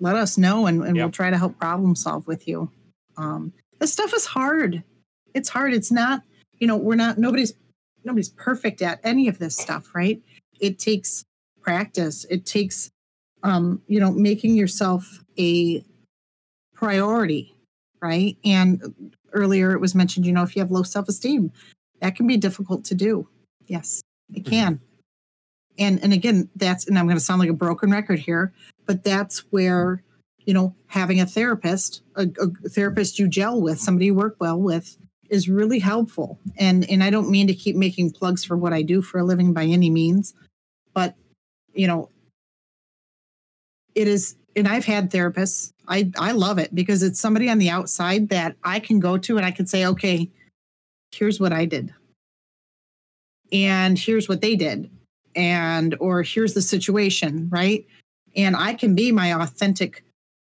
Speaker 2: let us know and, and
Speaker 1: Yeah.
Speaker 2: we'll try to help problem solve with you um this stuff is hard it's hard it's not you know we're not nobody's nobody's perfect at any of this stuff right it takes practice it takes um, you know, making yourself a priority, right? And earlier it was mentioned, you know, if you have low self esteem, that can be difficult to do. Yes, it
Speaker 1: Mhm.
Speaker 2: can. And and again, that's and I'm going to sound like a broken record here, but that's where you know having a therapist, a, a therapist you gel with, somebody you work well with, is really helpful. And and I don't mean to keep making plugs for what I do for a living by any means, but you know, it is and I've had therapists. I I love it because it's somebody on the outside that I can go to and I can say, "Okay, here's what I did." And here's what they did. And or here's the situation, right? And I can be my authentic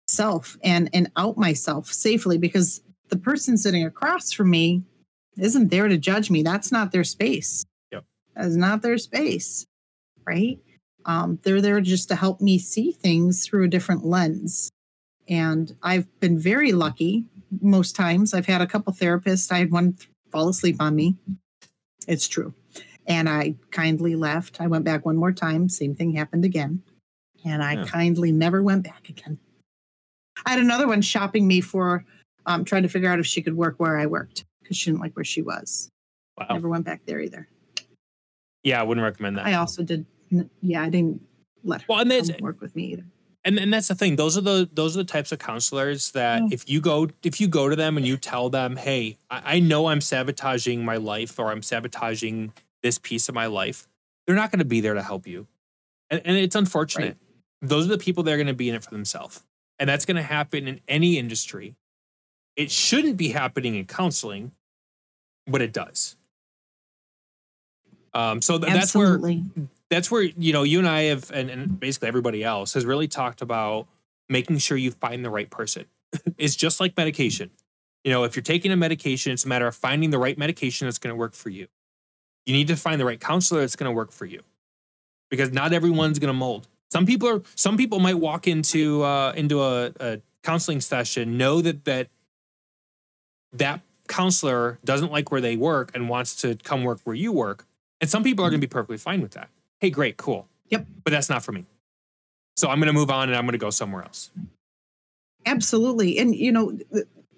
Speaker 2: self and and out myself safely because the person sitting across from me isn't there to judge me. That's not their space.
Speaker 1: Yep.
Speaker 2: That is not their space. Right. Um, they're there just to help me see things through a different lens. And I've been very lucky most times. I've had a couple therapists. I had one fall asleep on me. It's true. And I kindly left. I went back one more time. Same thing happened again. And I
Speaker 1: Yeah.
Speaker 2: kindly never went back again. I had another one shopping me for um, trying to figure out if she could work where I worked because she didn't like where she was.
Speaker 1: Wow.
Speaker 2: Never went back there either.
Speaker 1: Yeah, I wouldn't recommend that.
Speaker 2: I also did. Yeah, I didn't let her
Speaker 1: Well, and that's-
Speaker 2: work with me either.
Speaker 1: and and that's the thing those are the those are the types of counselors that if you go if you go to them and you tell them hey I, I know i'm sabotaging my life or i'm sabotaging this piece of my life they're not going to be there to help you. And, and it's unfortunate. Those are the people that are going to be in it for themselves. And that's going to happen in any industry. It shouldn't be happening in counseling but it does. Um, so th- that's where that's where you know you and I have, and, and basically everybody else has really talked about making sure you find the right person. it's just like medication. You know, if you're taking a medication, it's a matter of finding the right medication that's going to work for you. You need to find the right counselor that's going to work for you, because not everyone's going to mold. Some people are. Some people might walk into uh, into a, a counseling session, know that that that counselor doesn't like where they work and wants to come work where you work, and some people are going to be perfectly fine with that. Hey, great, cool.
Speaker 2: Yep.
Speaker 1: But that's not for me. So I'm going to move on and I'm going to go somewhere else.
Speaker 2: Absolutely. And you know,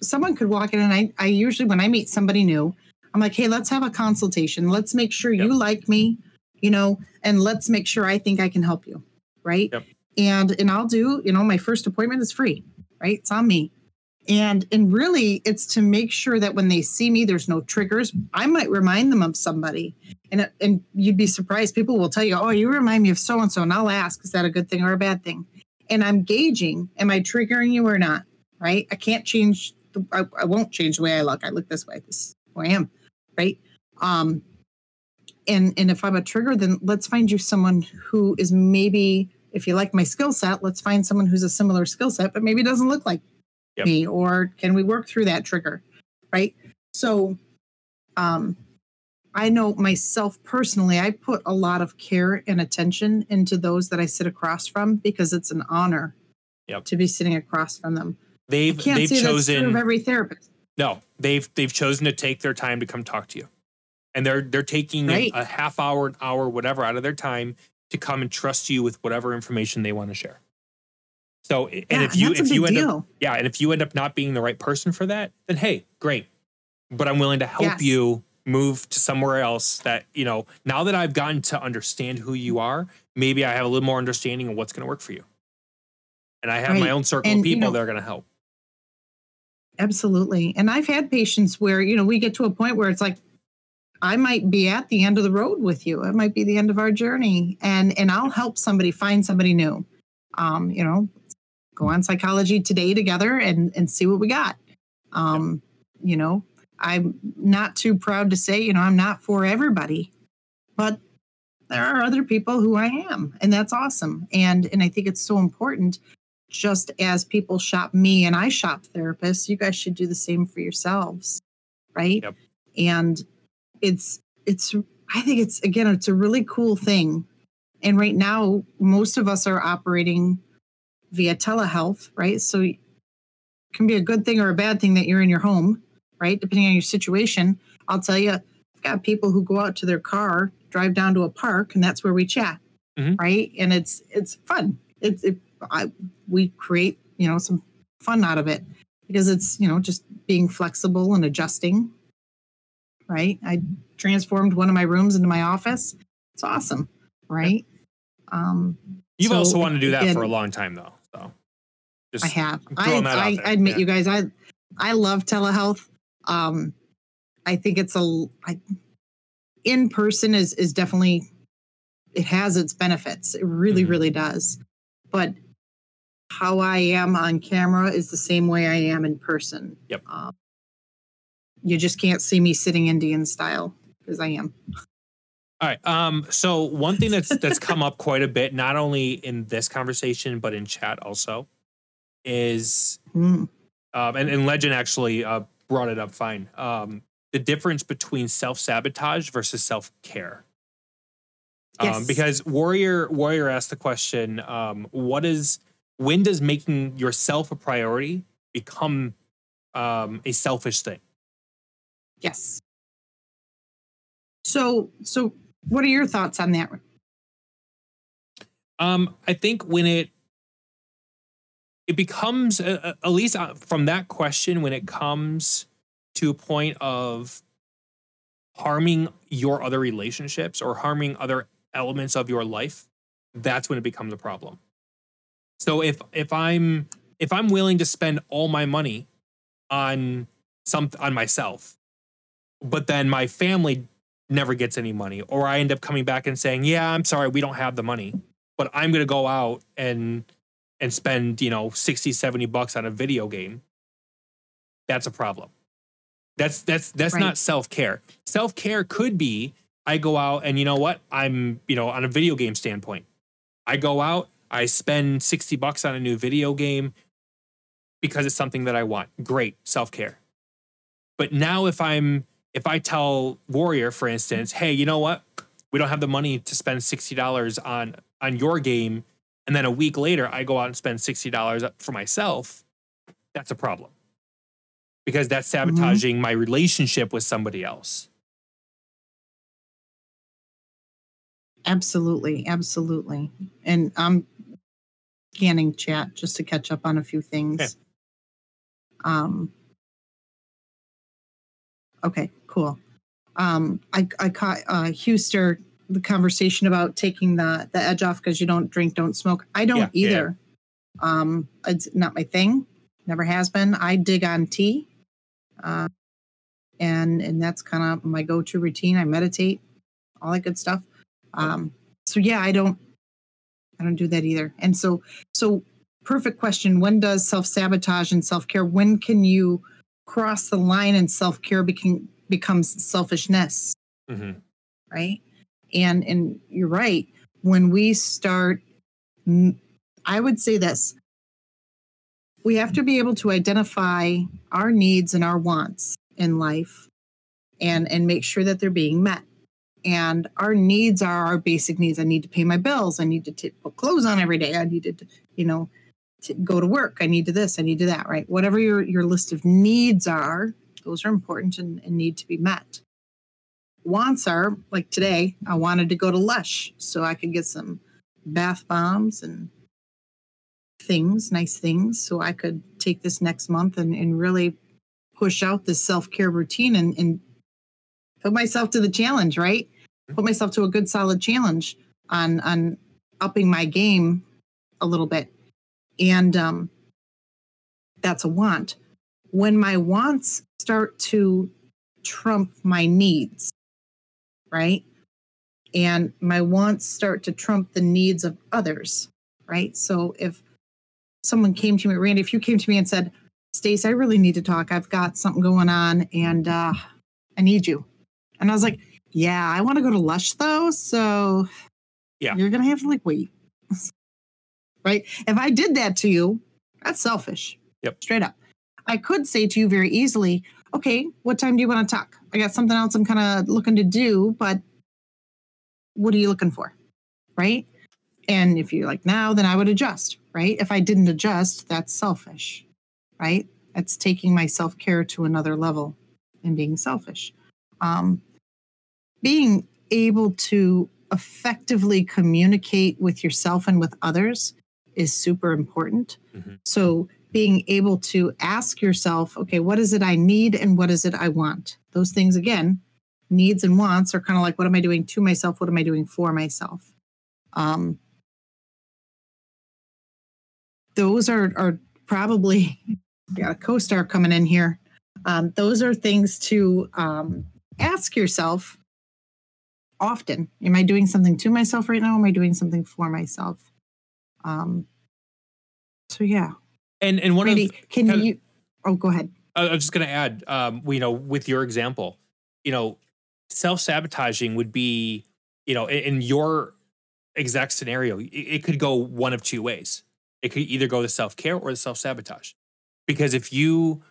Speaker 2: someone could walk in and I, I usually when I meet somebody new, I'm like, hey, let's have a consultation. Let's make sure
Speaker 1: Yep.
Speaker 2: you like me, you know, and let's make sure I think I can help you. Right.
Speaker 1: Yep.
Speaker 2: And and I'll do, you know, my first appointment is free, right? It's on me. And and really it's to make sure that when they see me, there's no triggers. I might remind them of somebody. And and you'd be surprised. People will tell you, oh, you remind me of so and so. And I'll ask, is that a good thing or a bad thing? and I'm gauging, am I triggering you or not? Right? I can't change. The, I, I won't change the way I look. I look this way. This is who I am. Right? Um, and and if I'm a trigger, then let's find you someone who is maybe, if you like my skill set, let's find someone who's a similar skill set, but maybe doesn't look like
Speaker 1: Yep.
Speaker 2: me. Or can we work through that trigger? Right? So, um, I know myself personally, I put a lot of care and attention into those that I sit across from because it's an honor
Speaker 1: Yep.
Speaker 2: to be sitting across from them.
Speaker 1: They've
Speaker 2: can't
Speaker 1: they've
Speaker 2: say that's true of
Speaker 1: chosen
Speaker 2: every therapist.
Speaker 1: No, they've they've chosen to take their time to come talk to you. And they're they're taking
Speaker 2: Right.
Speaker 1: a half hour, an hour, whatever out of their time to come and trust you with whatever information they want to share. So and
Speaker 2: Yeah,
Speaker 1: if you if you end up yeah, and if you end up not being the right person for that, then hey, great. But I'm willing to help
Speaker 2: Yes.
Speaker 1: you move to somewhere else that, you know, now that I've gotten to understand who you are, maybe I have a little more understanding of what's going to work for you. And I have my own circle
Speaker 2: And,
Speaker 1: of
Speaker 2: you
Speaker 1: people
Speaker 2: know-
Speaker 1: that are going to help.
Speaker 2: Absolutely. And I've had patients where, you know, we get to a point where it's like, I might be at the end of the road with you. It might be the end of our journey. And and I'll help somebody find somebody new. Um, you know, go on psychology today together and and see what we got. Um, you know, I'm not too proud to say, you know, I'm not for everybody, but there are other people who I am, and that's awesome. And and I think it's so important just as people shop me and I shop therapists, you guys should do the same for yourselves. Right.
Speaker 1: Yep.
Speaker 2: And it's, it's, I think it's, again, it's a really cool thing. And right now, most of us are operating via telehealth, right? So it can be a good thing or a bad thing that you're in your home, right? Depending on your situation. I'll tell you, I've got people who go out to their car, drive down to a park, and that's where we chat,
Speaker 1: Mhm.
Speaker 2: right? And it's, it's fun. It's, it, I, we create, you know, some fun out of it because it's, you know, just being flexible and adjusting. Right. I transformed one of my rooms into my office. It's awesome. Right. Um,
Speaker 1: You've
Speaker 2: so,
Speaker 1: also wanted to do that for a long time, though. So just
Speaker 2: I have. I,
Speaker 1: throwing that out
Speaker 2: I, I admit
Speaker 1: yeah.
Speaker 2: you guys, I, I love telehealth. Um, I think it's a, I, in person is, is definitely, it has its benefits. It really,
Speaker 1: Mhm.
Speaker 2: really does. But how I am on camera is the same way I am in person.
Speaker 1: Yep.
Speaker 2: Um, you just can't see me sitting Indian style because I am.
Speaker 1: All right. Um. So one thing that's that's come up quite a bit, not only in this conversation but in chat also, is
Speaker 2: Mm.
Speaker 1: um and, and Legend actually uh brought it up fine. Um, the difference between self sabotage versus self care. Um,
Speaker 2: Yes.
Speaker 1: because Warrior Warrior asked the question, um, what is when does making yourself a priority become um, a selfish thing?
Speaker 2: Yes. So, so what are your thoughts on that?
Speaker 1: Um, I think when it it becomes uh, uh, at least uh, from that question when it comes to a point of harming your other relationships or harming other elements of your life, that's when it becomes a problem. So if if I'm if I'm willing to spend all my money on some on myself, but then my family never gets any money, or I end up coming back and saying, "Yeah, I'm sorry, we don't have the money." but I'm going to go out and and spend, you know, 60, 70 bucks on a video game. That's a problem. That's that's that's
Speaker 2: Right.
Speaker 1: not self-care. Self-care could be I go out and you know what? I'm, you know, on a video game standpoint. I go out, I spend 60 bucks on a new video game because it's something that I want. Great, self-care. But now if I'm if I tell Warrior for instance, "Hey, you know what? We don't have the money to spend $60 on on your game and then a week later I go out and spend $60 for myself, that's a problem. Because that's mm-hmm. sabotaging my relationship with somebody else.
Speaker 2: Absolutely, absolutely. And I'm scanning chat just to catch up on a few things.
Speaker 1: Okay.
Speaker 2: Um. Okay, cool. Um, I I caught uh, Huster the conversation about taking the the edge off because you don't drink, don't smoke. I don't
Speaker 1: Yeah, yeah, yeah.
Speaker 2: either. Um, it's not my thing. Never has been. I dig on tea, uh, and and that's kind of my go-to routine. I meditate, all that good stuff. Um, so yeah, I don't, I don't do that either. And so, so perfect question. When does self sabotage and self care? When can you cross the line and self care become becomes selfishness?
Speaker 1: Mhm.
Speaker 2: right and and you're right when we start i would say this we have to be able to identify our needs and our wants in life and and make sure that they're being met and our needs are our basic needs. I need to pay my bills. I need to t- put clothes on every day. I need to you know to go to work. I need to this. I need to that right? Whatever your your list of needs are those are important and, and need to be met. Wants are like today i wanted to go to lush so i could get some bath bombs and things nice things so i could take this next month and, and really push out this self-care routine and, and put myself to the challenge right put myself to a good solid challenge on on upping my game a little bit and um that's a want when my wants start to trump my needs right? And my wants start to trump the needs of others, right? So if someone came to me, Randy, if you came to me and said, Stace, I really need to talk. I've got something going on and uh, I need you. And I was like, yeah, I want to go to Lush though. So
Speaker 1: Yeah.
Speaker 2: you're going to have to like wait. right? If I did that to you, that's selfish.
Speaker 1: Yep.
Speaker 2: Straight up. I could say to you very easily, okay, what time do you want to talk? I got something else I'm kind of looking to do, but what are you looking for? Right. And if you're like, now, then I would adjust. Right. If I didn't adjust, that's selfish. Right. That's taking my self care to another level and being selfish. Um, being able to effectively communicate with yourself and with others is super important.
Speaker 1: Mhm.
Speaker 2: So, being able to ask yourself, okay, what is it I need and what is it I want? Those things, again, needs and wants are kind of like, what am I doing to myself? What am I doing for myself? Um, those are, are probably, got a co star coming in here. Um, those are things to um, ask yourself often. Am I doing something to myself right now? Am I doing something for myself? Um, so, yeah.
Speaker 1: And and one
Speaker 2: Randy,
Speaker 1: of
Speaker 2: can you? Oh, go ahead.
Speaker 1: I I was just going to add, um, you know, with your example, you know, self sabotaging would be, you know, in, in your exact scenario, it, it could go one of two ways. It could either go to self care or the self sabotage, because if you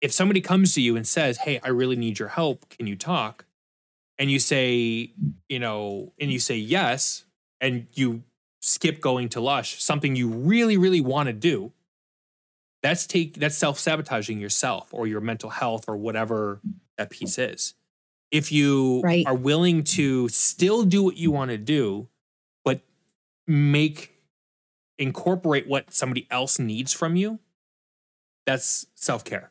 Speaker 1: if somebody comes to you and says, Hey, I really need your help, can you talk? And you say, you know, and you say yes, and you skip going to Lush, something you really, really want to do, that's take that's self-sabotaging yourself or your mental health or whatever that piece is. If you
Speaker 2: Right.
Speaker 1: are willing to still do what you want to do, but make incorporate what somebody else needs from you, that's self-care.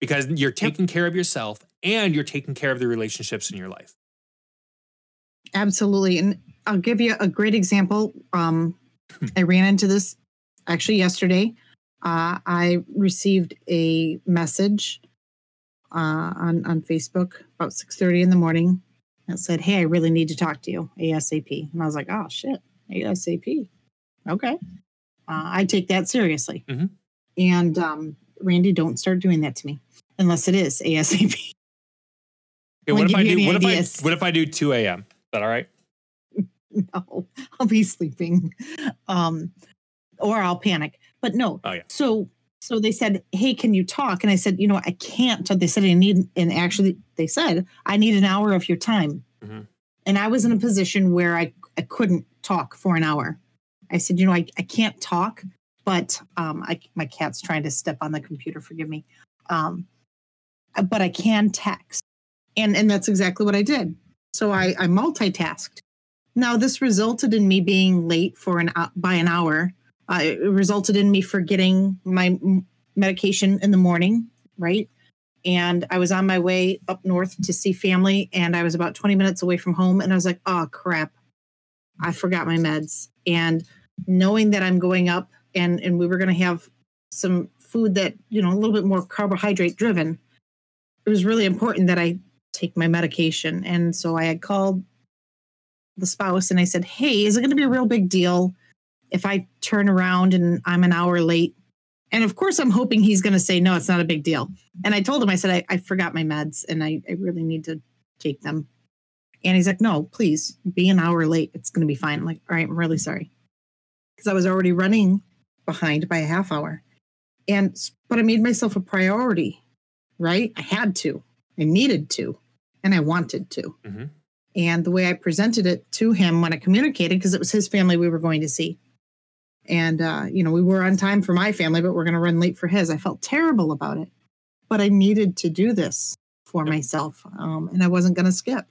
Speaker 1: Because you're taking care of yourself and you're taking care of the relationships in your life.
Speaker 2: Absolutely. And I'll give you a great example. Um, I ran into this actually yesterday. Uh, I received a message uh, on on Facebook about six thirty in the morning that said, "Hey, I really need to talk to you ASAP." And I was like, "Oh shit, ASAP." Okay, uh, I take that seriously.
Speaker 1: Mhm.
Speaker 2: And um, Randy, don't start doing that to me unless it is ASAP.
Speaker 1: Okay, what if I do what if I what if I do 2 a.m.? Is that all right?
Speaker 2: no, I'll be sleeping. Um, or I'll panic. But no.
Speaker 1: Oh, yeah.
Speaker 2: So so they said, Hey, can you talk? And I said, you know, I can't. They said I need and actually they said, I need an hour of your time.
Speaker 1: Mhm.
Speaker 2: And I was in a position where I, I couldn't talk for an hour. I said, you know, I, I can't talk, but um I my cat's trying to step on the computer, forgive me. Um but I can text. And and that's exactly what I did. So I, I multitasked. Now this resulted in me being late for an hou- by an hour. Uh, it resulted in me forgetting my medication in the morning, right? And I was on my way up north to see family, and I was about 20 minutes away from home, and I was like, "Oh crap, I forgot my meds." And knowing that I'm going up, and and we were going to have some food that you know a little bit more carbohydrate driven, it was really important that I take my medication. And so I had called the spouse and I said, Hey, is it going to be a real big deal if I turn around and I'm an hour late? And of course, I'm hoping he's going to say, No, it's not a big deal. And I told him, I said, I, I forgot my meds and I, I really need to take them. And he's like, No, please be an hour late. It's going to be fine. I'm like, All right, I'm really sorry. Because I was already running behind by a half hour. And, but I made myself a priority, right? I had to, I needed to, and I wanted to.
Speaker 1: Mhm.
Speaker 2: And the way I presented it to him when I communicated, because it was his family we were going to see. And, uh, you know, we were on time for my family, but we're going to run late for his. I felt terrible about it, but I needed to do this for myself. Um, and I wasn't going to skip.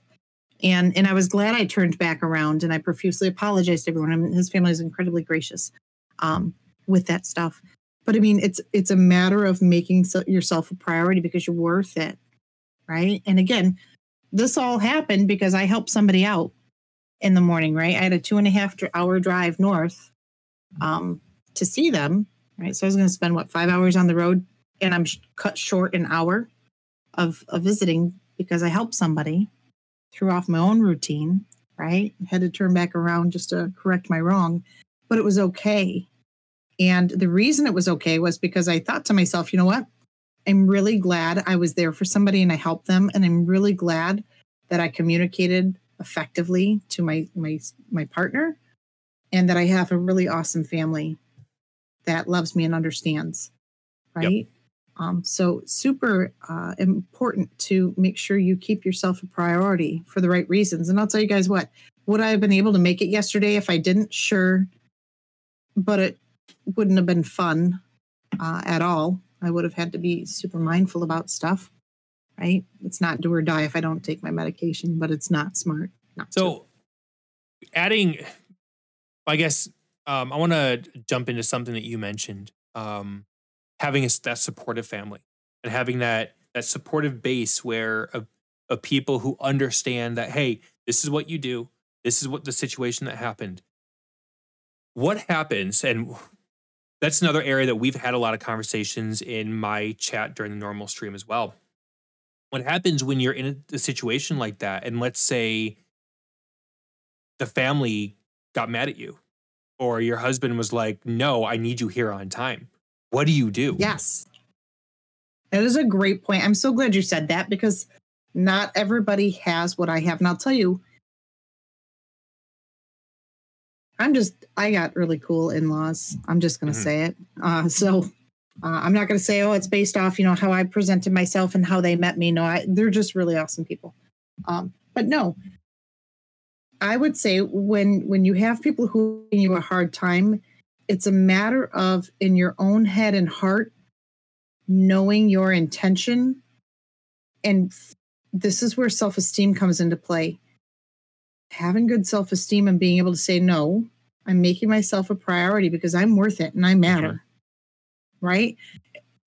Speaker 2: And, and I was glad I turned back around and I profusely apologized to everyone. I mean, his family is incredibly gracious um, with that stuff. But I mean, it's it's a matter of making so, yourself a priority because you're worth it, right? And again, this all happened because I helped somebody out in the morning, right? I had a two and a half hour drive north um, to see them, right? So I was going to spend what five hours on the road, and I'm sh- cut short an hour of, of visiting because I helped somebody, threw off my own routine, right? Had to turn back around just to correct my wrong, but it was okay. And the reason it was okay was because I thought to myself, you know what? I'm really glad I was there for somebody and I helped them. And I'm really glad that I communicated effectively to my my my partner and that I have a really awesome family that loves me and understands. Right. Um, so super uh, important to make sure you keep yourself a priority for the right reasons. And I'll tell you guys what, would I have been able to make it yesterday if I didn't? Sure. But it wouldn't have been fun uh, at all. I would have had to be super mindful about stuff, right? It's not do or die if I don't take my medication, but it's not smart. Not to.
Speaker 1: So, adding, I guess, um, I want to jump into something that you mentioned. Um, having a, that supportive family and having that that supportive base where of, of people who understand that hey, this is what you do. This is what the situation that happened. What happens, and that's another area that we've had a lot of conversations in my chat during the normal stream as well. What happens when you're in a, situation like that, and let's say the family got mad at you or your husband was like no i need you here on time what do you do
Speaker 2: Yes. That is a great point. I'm so glad you said that because not everybody has what I have. And I'll tell you, I'm just, I got really cool in laws. I'm just going to
Speaker 1: Mhm.
Speaker 2: say it. Uh, so Uh, I'm not going to say, oh, it's based off, you know, how I presented myself and how they met me. No, I, they're just really awesome people. Um, but no, I would say when when you have people who give you a hard time, it's a matter of in your own head and heart knowing your intention, and this is where self esteem comes into play. Having good self esteem and being able to say no, I'm making myself a priority because I'm worth it and I matter right?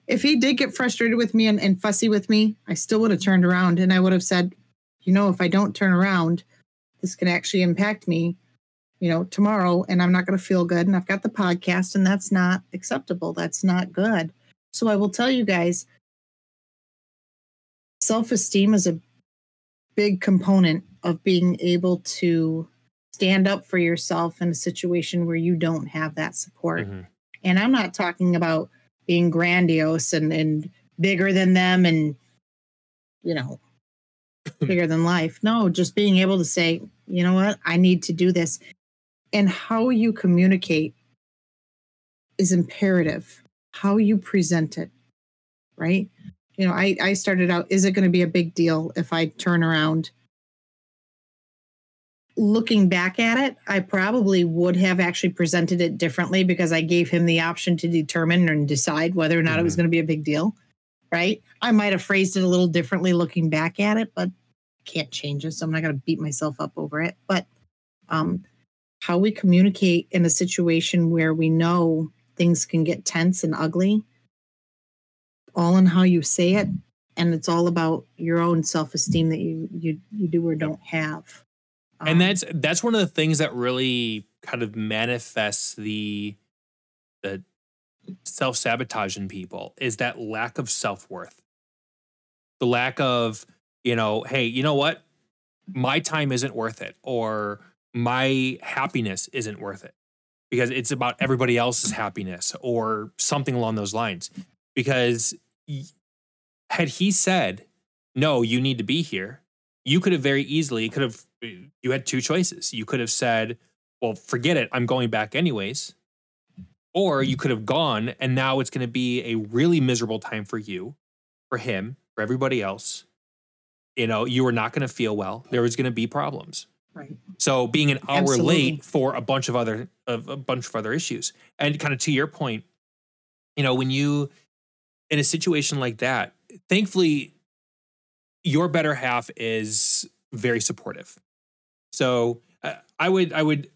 Speaker 2: If he did get frustrated with me and, and fussy with me, I still would have turned around and I would have said, you know, if I don't turn around, this can actually impact me, you know, tomorrow and I'm not going to feel good. And I've got the podcast and that's not acceptable. That's not good. So I will tell you guys self esteem is a big component of being able to stand up for yourself in a situation where you don't have that support. Mm-hmm. And I'm not talking about being grandiose and and bigger than them and you know bigger than life. No just being able to say you know what? I need to do this. And how you communicate is imperative. How you present it right? You know i i started out is it going to be a big deal if i turn around looking back at it, I probably would have actually presented it differently because I gave him the option to determine and decide whether or not mm-hmm. it was mm-hmm. going to be a big deal. Right. I might have phrased it a little differently looking back at it, but I can't change it. So I'm not going to beat myself up over it. But um, how we communicate in a situation where we know things can get tense and ugly, all in how you say it. And it's all about your own self esteem that you, you, you do or don't have
Speaker 1: and um, that's that's one of the things that really kind of manifests the the self sabotage in people is that lack of self worth, the lack of you know, hey, you know what, my time isn't worth it, or my happiness isn't worth it because it's about everybody else's happiness or something along those lines. Because had he said, no, you need to be here, you could have very easily could have you had two choices. You could have said, well, forget it, I'm going back anyways. Or you could have gone and now it's going to be a really miserable time for you, for him, for everybody else. You know, you were not going to feel well. There was going to be problems.
Speaker 2: Right.
Speaker 1: So being an hour Absolutely. late for a bunch of other of a bunch of other issues. And kind of to your point, you know, when you in a situation like that, thankfully your better half is very supportive. So uh, I would I would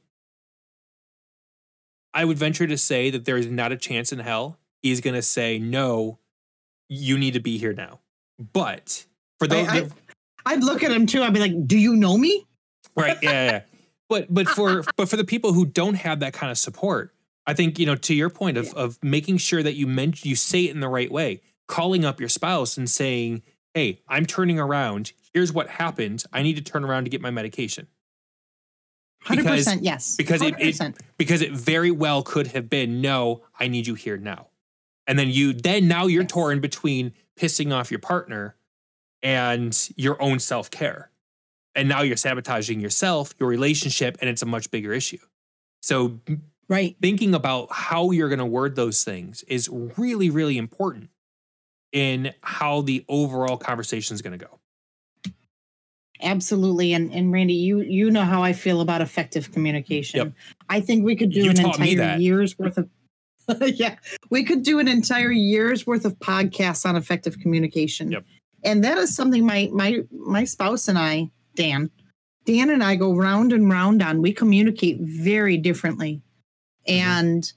Speaker 1: I would venture to say that there is not a chance in hell he's going to say no. You need to be here now. But for those,
Speaker 2: I, I, would look at him too. I'd be like, "Do you know me?"
Speaker 1: Right. Yeah. yeah. but but for but for the people who don't have that kind of support, I think you know to your point of of making sure that you mention you say it in the right way, calling up your spouse and saying, "Hey, I'm turning around. Here's what happened. I need to turn around to get my medication."
Speaker 2: Hundred percent, yes.
Speaker 1: Because 100%. It, it because it very well could have been no, I need you here now, and then you then now you're yes. torn between pissing off your partner and your own self care, and now you're sabotaging yourself, your relationship, and it's a much bigger issue. So,
Speaker 2: right,
Speaker 1: thinking about how you're going to word those things is really really important in how the overall conversation is going to go
Speaker 2: absolutely and and randy you you know how i feel about effective communication. Yep. i think we could do you an entire year's worth of yeah we could do an entire year's worth of podcasts on effective communication.
Speaker 1: Yep.
Speaker 2: and that is something my my my spouse and i dan dan and i go round and round on. We communicate very differently. Mm-hmm. and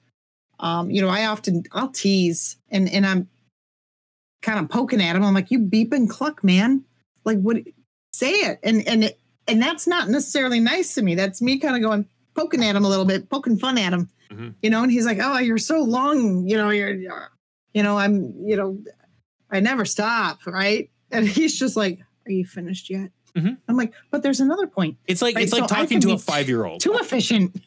Speaker 2: um you know i often i'll tease and and i'm kind of poking at him. I'm like you beep and cluck man. Like what say it. And and it, and that's not necessarily nice to me. That's me kind of going poking at him a little bit, poking fun at him. Mm-hmm. You know, and he's like, "Oh, you're so long. You know, you're, you know, I'm, you know, I never stop, right?" And he's just like, "Are you finished yet?" Mm-hmm. I'm like, "But there's another point."
Speaker 1: It's like right? it's like so talking to a five year old.
Speaker 2: Too efficient.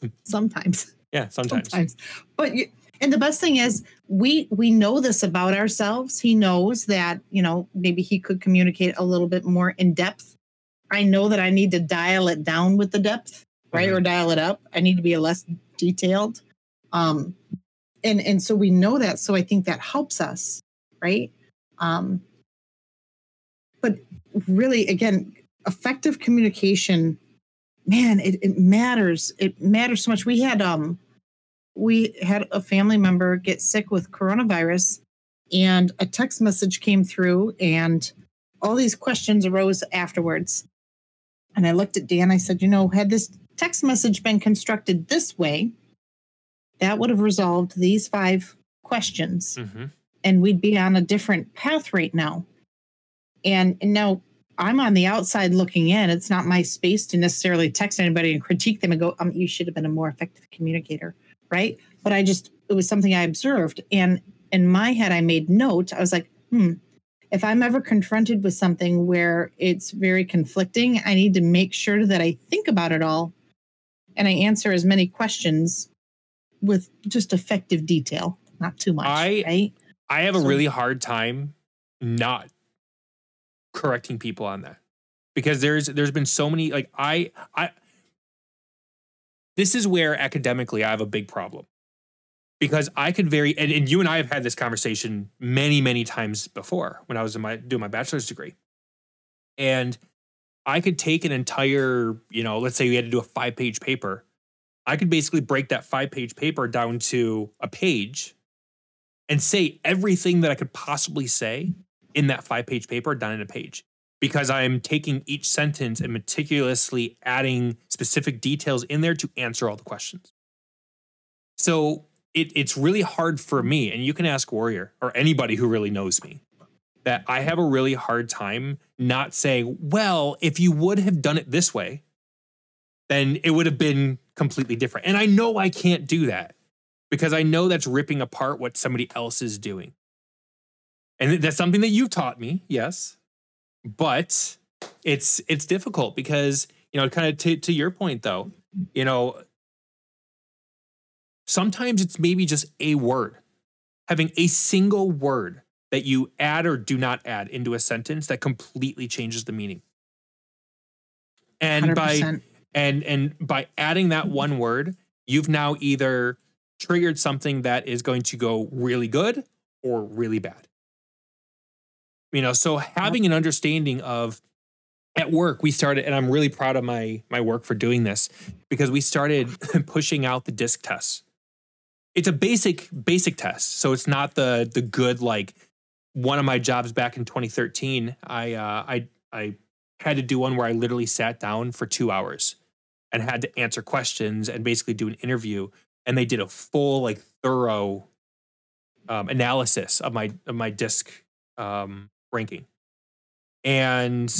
Speaker 2: sometimes.
Speaker 1: Yeah, sometimes.
Speaker 2: Sometimes, but you, and the best thing is we we know this about ourselves. He knows that you know maybe he could communicate a little bit more in depth. I know that i need to dial it down with the depth right mm-hmm. or dial it up. I need to be a less detailed. Um and and so we know that so i think that helps us right? Um but really again effective communication man it, it matters. It matters so much. We had um we had a family member get sick with coronavirus and a text message came through and all these questions arose afterwards and i looked at dan i said you know had this text message been constructed this way that would have resolved these five questions
Speaker 1: Mm-hmm.
Speaker 2: and we'd be on a different path right now. And, and now I'm on the outside looking in. It's not my space to necessarily text anybody and critique them and go, um, you should have been a more effective communicator. Right. But I just, it was something I observed. And in my head, I made note. I was like, hmm, if I'm ever confronted with something where it's very conflicting, I need to make sure that I think about it all and I answer as many questions with just effective detail, not too much.
Speaker 1: I-
Speaker 2: right.
Speaker 1: I have a really hard time not correcting people on that because there's there's been so many like I I this is where academically I have a big problem. Because I could very and, and you and I have had this conversation many many times before when I was in my doing my bachelor's degree. And I could take an entire you know let's say we had to do a five page paper. I could basically break that five page paper down to a page and say everything that I could possibly say in that five page paper done in a page because I'm taking each sentence and meticulously adding specific details in there to answer all the questions. So it, it's really hard for me, and you can ask Warrior or anybody who really knows me, that I have a really hard time not saying, well, if you would have done it this way, then it would have been completely different. And I know I can't do that because I know that's ripping apart what somebody else is doing. And that's something that you've taught me, yes. But it's it's difficult because, you know, kind of to, to your point though, you know, sometimes it's maybe just a word. Having a single word that you add or do not add into a sentence that completely changes the meaning. And by
Speaker 2: 100%.
Speaker 1: and and by adding that one word you've now either triggered something that is going to go really good or really bad you know so having an understanding of at work we started and i'm really proud of my my work for doing this because we started pushing out the DISC tests. It's a basic basic test so it's not the the good like one of my jobs back in 2013 i uh i i had to do one where i literally sat down for two hours and had to answer questions and basically do an interview and they did a full like thorough um, analysis of my of my DISC um, ranking. And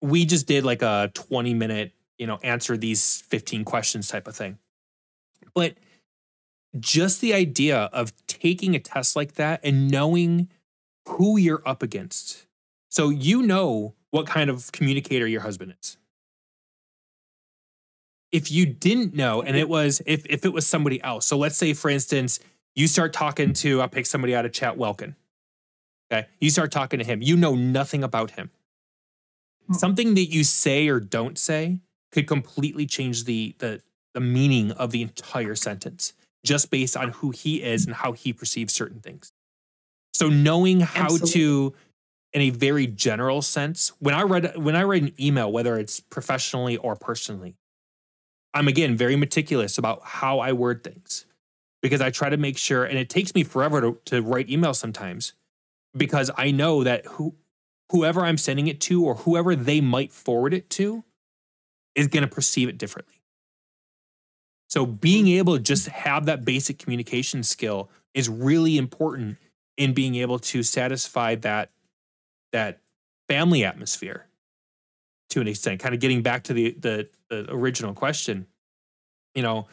Speaker 1: we just did like a 20 minute you know answer these 15 questions type of thing. But just the idea of taking a test like that and knowing who you're up against. So you know what kind of communicator your husband is. If you didn't know and it was if if it was somebody else. So let's say for instance you start talking to i'll pick somebody out of chat welkin okay you start talking to him you know nothing about him
Speaker 2: Hmm.
Speaker 1: something that you say or don't say could completely change the the the meaning of the entire sentence just based on who he is and how he perceives certain things so knowing how
Speaker 2: Absolutely.
Speaker 1: to in a very general sense when i read when i write an email whether it's professionally or personally i'm again very meticulous about how i word things because i try to make sure and it takes me forever to, to write emails sometimes because i know that who whoever i'm sending it to or whoever they might forward it to is going to perceive it differently. So being hmm. able to just have that basic communication skill is really important in being able to satisfy that that family atmosphere to an extent kind of getting back to the the, the original question. You know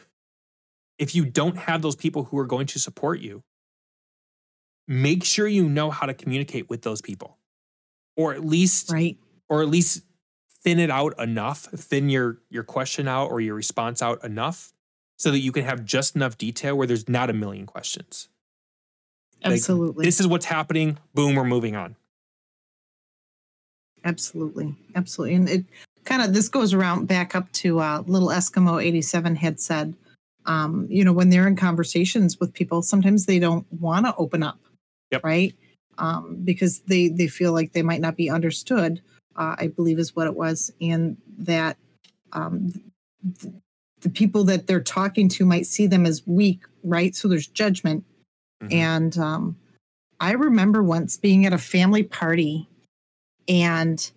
Speaker 1: if you don't have those people who are going to support you make sure you know how to communicate with those people or at least
Speaker 2: right.
Speaker 1: or at least thin it out enough thin your your question out or your response out enough so that you can have just enough detail where there's not a million questions Like,
Speaker 2: Absolutely.
Speaker 1: this is what's happening boom we're moving on
Speaker 2: Absolutely. Absolutely. And it kind of this goes around back up to uh, little Eskimo 87 had said, um, you know, when they're in conversations with people, sometimes they don't want to open up,
Speaker 1: Yep.
Speaker 2: right? Um, because they they feel like they might not be understood. Uh, I believe is what it was, and that um, th- the people that they're talking to might see them as weak, right? So there's judgment.
Speaker 1: Mhm.
Speaker 2: And um, I remember once being at a family party, and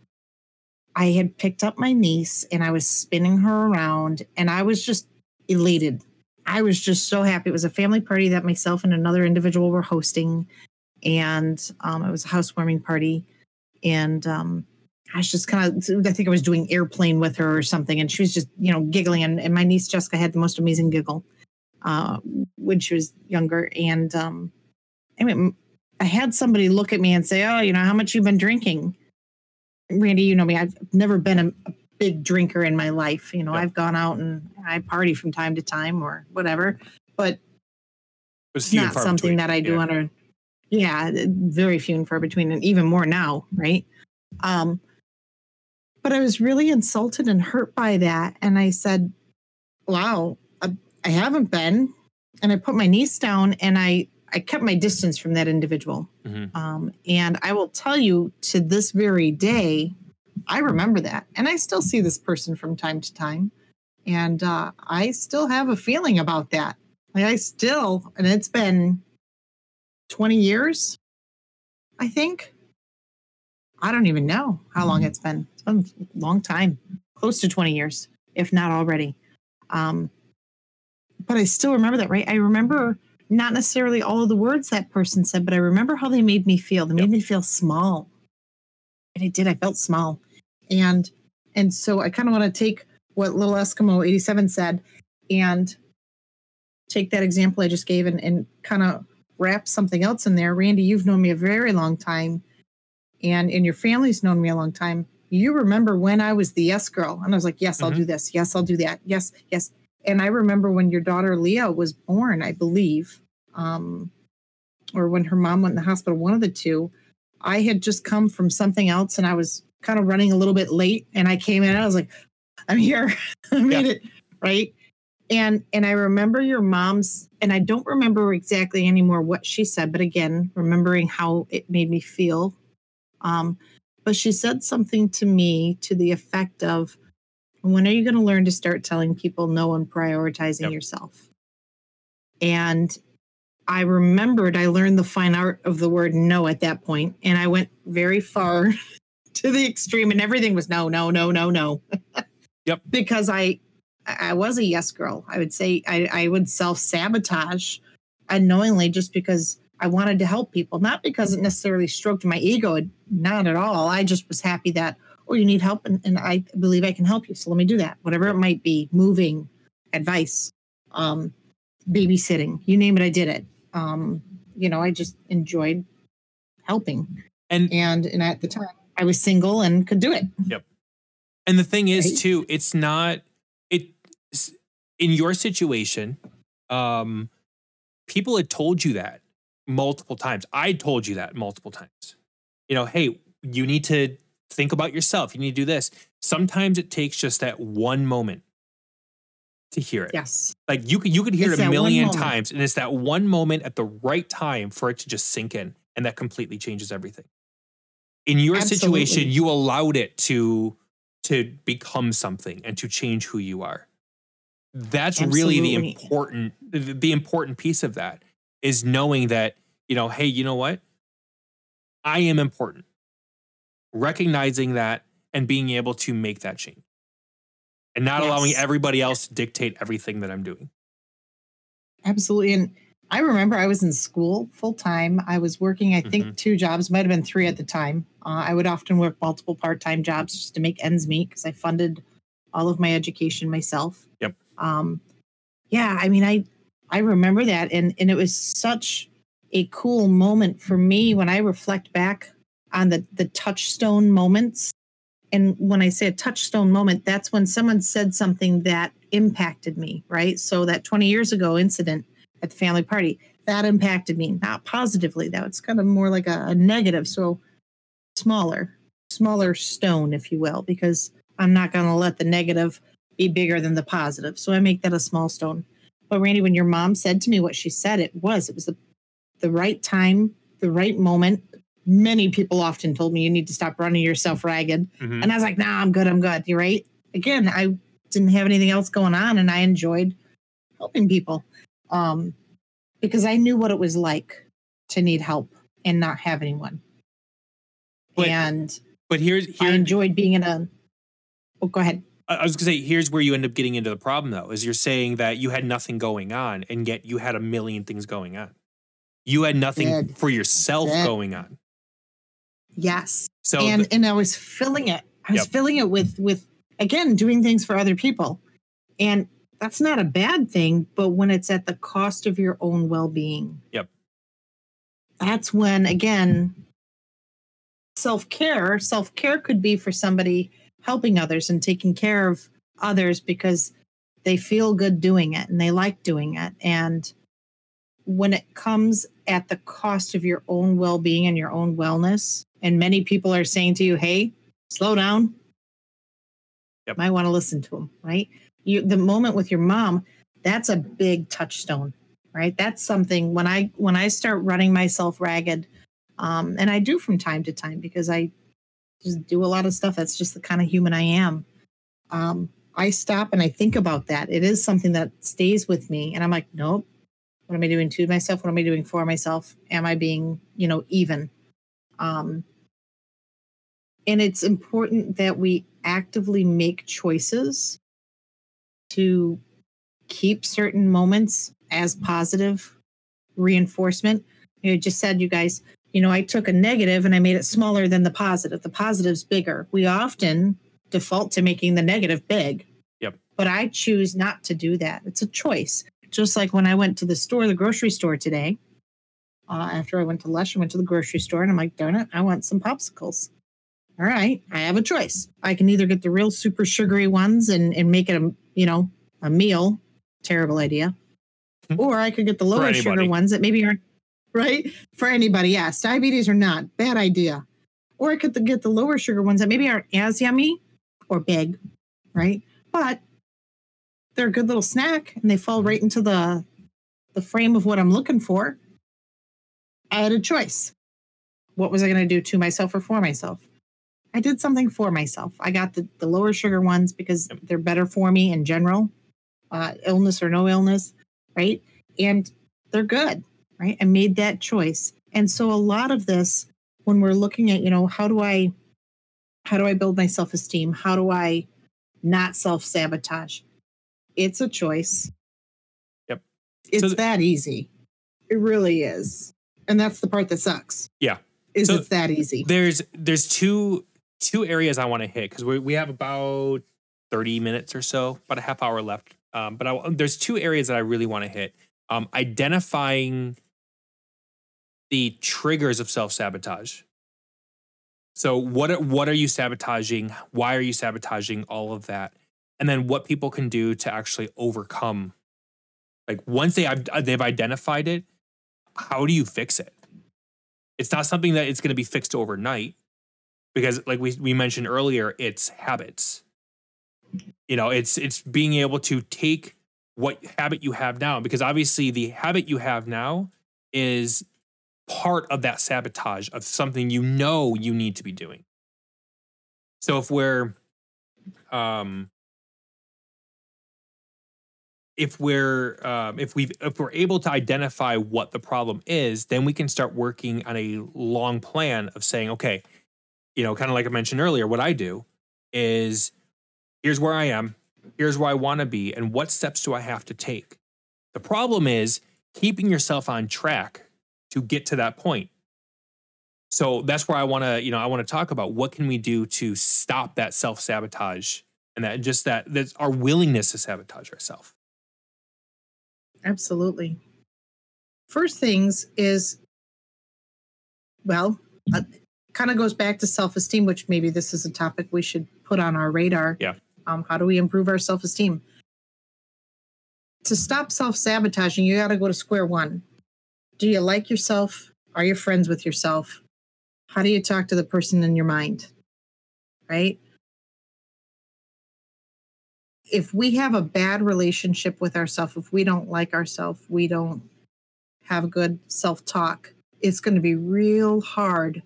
Speaker 2: I had picked up my niece and I was spinning her around, and I was just elated. I was just so happy. It was a family party that myself and another individual were hosting, and um, it was a housewarming party. And um, I was just kind of, I think I was doing airplane with her or something, and she was just, you know, giggling. And, and my niece Jessica had the most amazing giggle uh, when she was younger. And um, anyway, I had somebody look at me and say, "Oh, you know, how much you've been drinking?" Randy, you know me. I've never been a, a big drinker in my life. You know,
Speaker 1: Yeah.
Speaker 2: I've gone out and I party from time to time or whatever, but it's not something that I do
Speaker 1: Yeah.
Speaker 2: on a yeah, very few and far between, and even more now, right? Um, but I was really insulted and hurt by that, and I said, "Wow, I, I haven't been," and I put my niece down, and I I kept my distance from that individual.
Speaker 1: Mhm.
Speaker 2: Um, and I will tell you to this very day, I remember that, and I still see this person from time to time, and uh, I still have a feeling about that. Like I still, and it's been 20 years, I think. I don't even know how long it's been. It's been a long time, close to 20 years, if not already. Um, but I still remember that, right? I remember not necessarily all of the words that person said, but I remember how they made me feel. They made
Speaker 1: Yep.
Speaker 2: me feel small. And I did. I felt small. And and so I kind of want to take what little Eskimo 87 said and take that example I just gave and, and kind of wrap something else in there. Randy, you've known me a very long time, and and your family's known me a long time. You remember when I was the yes girl, and I was like, yes, I'll
Speaker 1: Mhm.
Speaker 2: do this. Yes, I'll do that. Yes, yes. And I remember when your daughter Leah was born, I believe, um, or when her mom went in the hospital, one of the two. I had just come from something else, and I was kind of running a little bit late, and I came in. And I was like, I'm here. I made it right and and i remember your mom's and i don't remember exactly anymore what she said but again remembering how it made me feel um but she said something to me to the effect of when are you going to learn to start telling people no and prioritizing
Speaker 1: Yep.
Speaker 2: yourself and i remembered i learned the fine art of the word no at that point and i went very far to the extreme and everything was no no no no no
Speaker 1: Yep.
Speaker 2: because i I was a yes girl. I would say I, I would self sabotage unknowingly just because I wanted to help people, not because it necessarily stroked my ego, not at all. I just was happy that, oh, you need help, and, and I believe I can help you. So let me do that, whatever it might be moving, advice, um, babysitting, you name it, I did it. Um, you know, I just enjoyed helping.
Speaker 1: And
Speaker 2: And, and at the time, I was single and could do it. Yep.
Speaker 1: And the thing is,
Speaker 2: Right?
Speaker 1: too, it's not in your situation. Um, people had told you that multiple times. I told you that multiple times. You know, hey, you need to think about yourself. You need to do this. Sometimes it takes just that one moment to hear it.
Speaker 2: Yes.
Speaker 1: Like you could you could hear
Speaker 2: It's
Speaker 1: it a million times, and it's that one moment at the right time for it to just sink in, and that completely changes everything. In your situation, you allowed it to to become something and to change who you are. That's really the important the, important piece of that is knowing that you know, hey, you know what? I am important. Recognizing that and being able to make that change. And not allowing everybody else to dictate everything that I'm doing.
Speaker 2: Absolutely. And I remember I was in school full time. I was working, I think,
Speaker 1: Mhm.
Speaker 2: two jobs, might have been three at the time. Uh, I would often work multiple part time jobs just to make ends meet because I funded all of my education myself.
Speaker 1: Yep.
Speaker 2: Um, yeah, I mean, I I remember that, and and it was such a cool moment for me when I reflect back on the the touchstone moments. And when I say a touchstone moment, that's when someone said something that impacted me, right? So that 20 years ago incident at the family party that impacted me, not positively. That was kind of more like a, a negative. So smaller, smaller stone, if you will, because I'm not going to let the negative be bigger than the positive. So I make that a small stone. But Randy, when your mom said to me what she said, it was, it was the, the right time, the right moment. Many people often told me you need to stop running yourself ragged.
Speaker 1: Mhm.
Speaker 2: And I was like, nah, I'm good. I'm good. You're right. Again, I didn't have anything else going on and I enjoyed helping people um, because I knew what it was like to need help and not have anyone.
Speaker 1: But-
Speaker 2: and
Speaker 1: But here's
Speaker 2: I enjoyed being in a. Oh, go ahead.
Speaker 1: I was gonna say, here's where you end up getting into the problem, though, is you're saying that you had nothing going on, and yet you had a million things going on. You had nothing
Speaker 2: Did.
Speaker 1: for yourself
Speaker 2: Did.
Speaker 1: going on.
Speaker 2: Yes.
Speaker 1: So
Speaker 2: and
Speaker 1: the-
Speaker 2: and I was filling it. I was
Speaker 1: Yep.
Speaker 2: filling it with with again doing things for other people, and that's not a bad thing. But when it's at the cost of your own well being,
Speaker 1: Yep.
Speaker 2: That's when again, self care. Self care could be for somebody helping others and taking care of others because they feel good doing it and they like doing it. And when it comes at the cost of your own well being and your own wellness, and many people are saying to you, hey, slow down.
Speaker 1: Yep.
Speaker 2: Might want to listen to them, right? You the moment with your mom, that's a big touchstone, right? That's something when I when I start running myself ragged, um, and I do from time to time because I just do a lot of stuff. That's just the kind of human I am. Um, I stop and I think about that. It is something that stays with me, and I'm like, nope. What am I doing to myself? What am I doing for myself? Am I being, you know, even? Um, and it's important that we actively make choices to keep certain moments as positive reinforcement. You just said, you guys, you know, I took a negative and I made it smaller than the positive. The positive's bigger. We often default to making the negative big.
Speaker 1: Yep.
Speaker 2: But I choose not to do that. It's a choice. Just like when I went to the store, the grocery store today, uh, after I went to Lush, I went to the grocery store and I'm like, darn it, I want some popsicles. All right, I have a choice. I can either get the real super sugary ones and, and make it a you know a meal. Terrible idea.
Speaker 1: Hmm.
Speaker 2: Or I could get the lower sugar ones that maybe aren't right for anybody. Yes, diabetes or not, bad idea. Or I could get the lower sugar ones that maybe aren't as yummy or big, right? But they're a good little snack and they fall right into the the frame of what I'm looking for. I had a choice. What was I going to do to myself or for myself? I did something for myself. I got the, the lower sugar ones because they're better for me in general, uh, illness or no illness, right? And they're good, right? I made that choice. And so a lot of this, when we're looking at, you know, how do I, how do I build my self esteem? How do I not self sabotage? It's a choice.
Speaker 1: Yep.
Speaker 2: It's
Speaker 1: So th-
Speaker 2: that easy. It really is. And that's the part that sucks.
Speaker 1: Yeah.
Speaker 2: Is
Speaker 1: So
Speaker 2: it's that easy.
Speaker 1: there's there's two two areas I want to hit because we we have about thirty minutes or so, about a half hour left. Um, but I, there's two areas that I really want to hit. Um, identifying the triggers of self sabotage. So what are, what are you sabotaging? Why are you sabotaging all of that? And then what people can do to actually overcome. Like once they they've identified it, how do you fix it? It's not something that it's going to be fixed overnight because like we we mentioned earlier, it's habits. You know, it's it's being able to take what habit you have now because obviously the habit you have now is part of that sabotage of something you know you need to be doing. So if we're um if we're um, if we if we're able to identify what the problem is, then we can start working on a long plan of saying, okay, you know, kind of like I mentioned earlier, what I do is here's where I am, here's where I want to be, and what steps do I have to take. The problem is keeping yourself on track to get to that point. So that's where I want to, you know, I want to talk about what can we do to stop that self sabotage and that just that that's our willingness to sabotage ourselves.
Speaker 2: Absolutely. First things is, well, uh, kind of goes back to self esteem, which maybe this is a topic we should put on our radar.
Speaker 1: Yeah.
Speaker 2: Um, how do we improve our self esteem? To stop self sabotaging, you got to go to square one. Do you like yourself? Are you friends with yourself? How do you talk to the person in your mind? Right? if we have a bad relationship with ourselves, if we don't like ourselves, we don't have good self talk, it's going to be real hard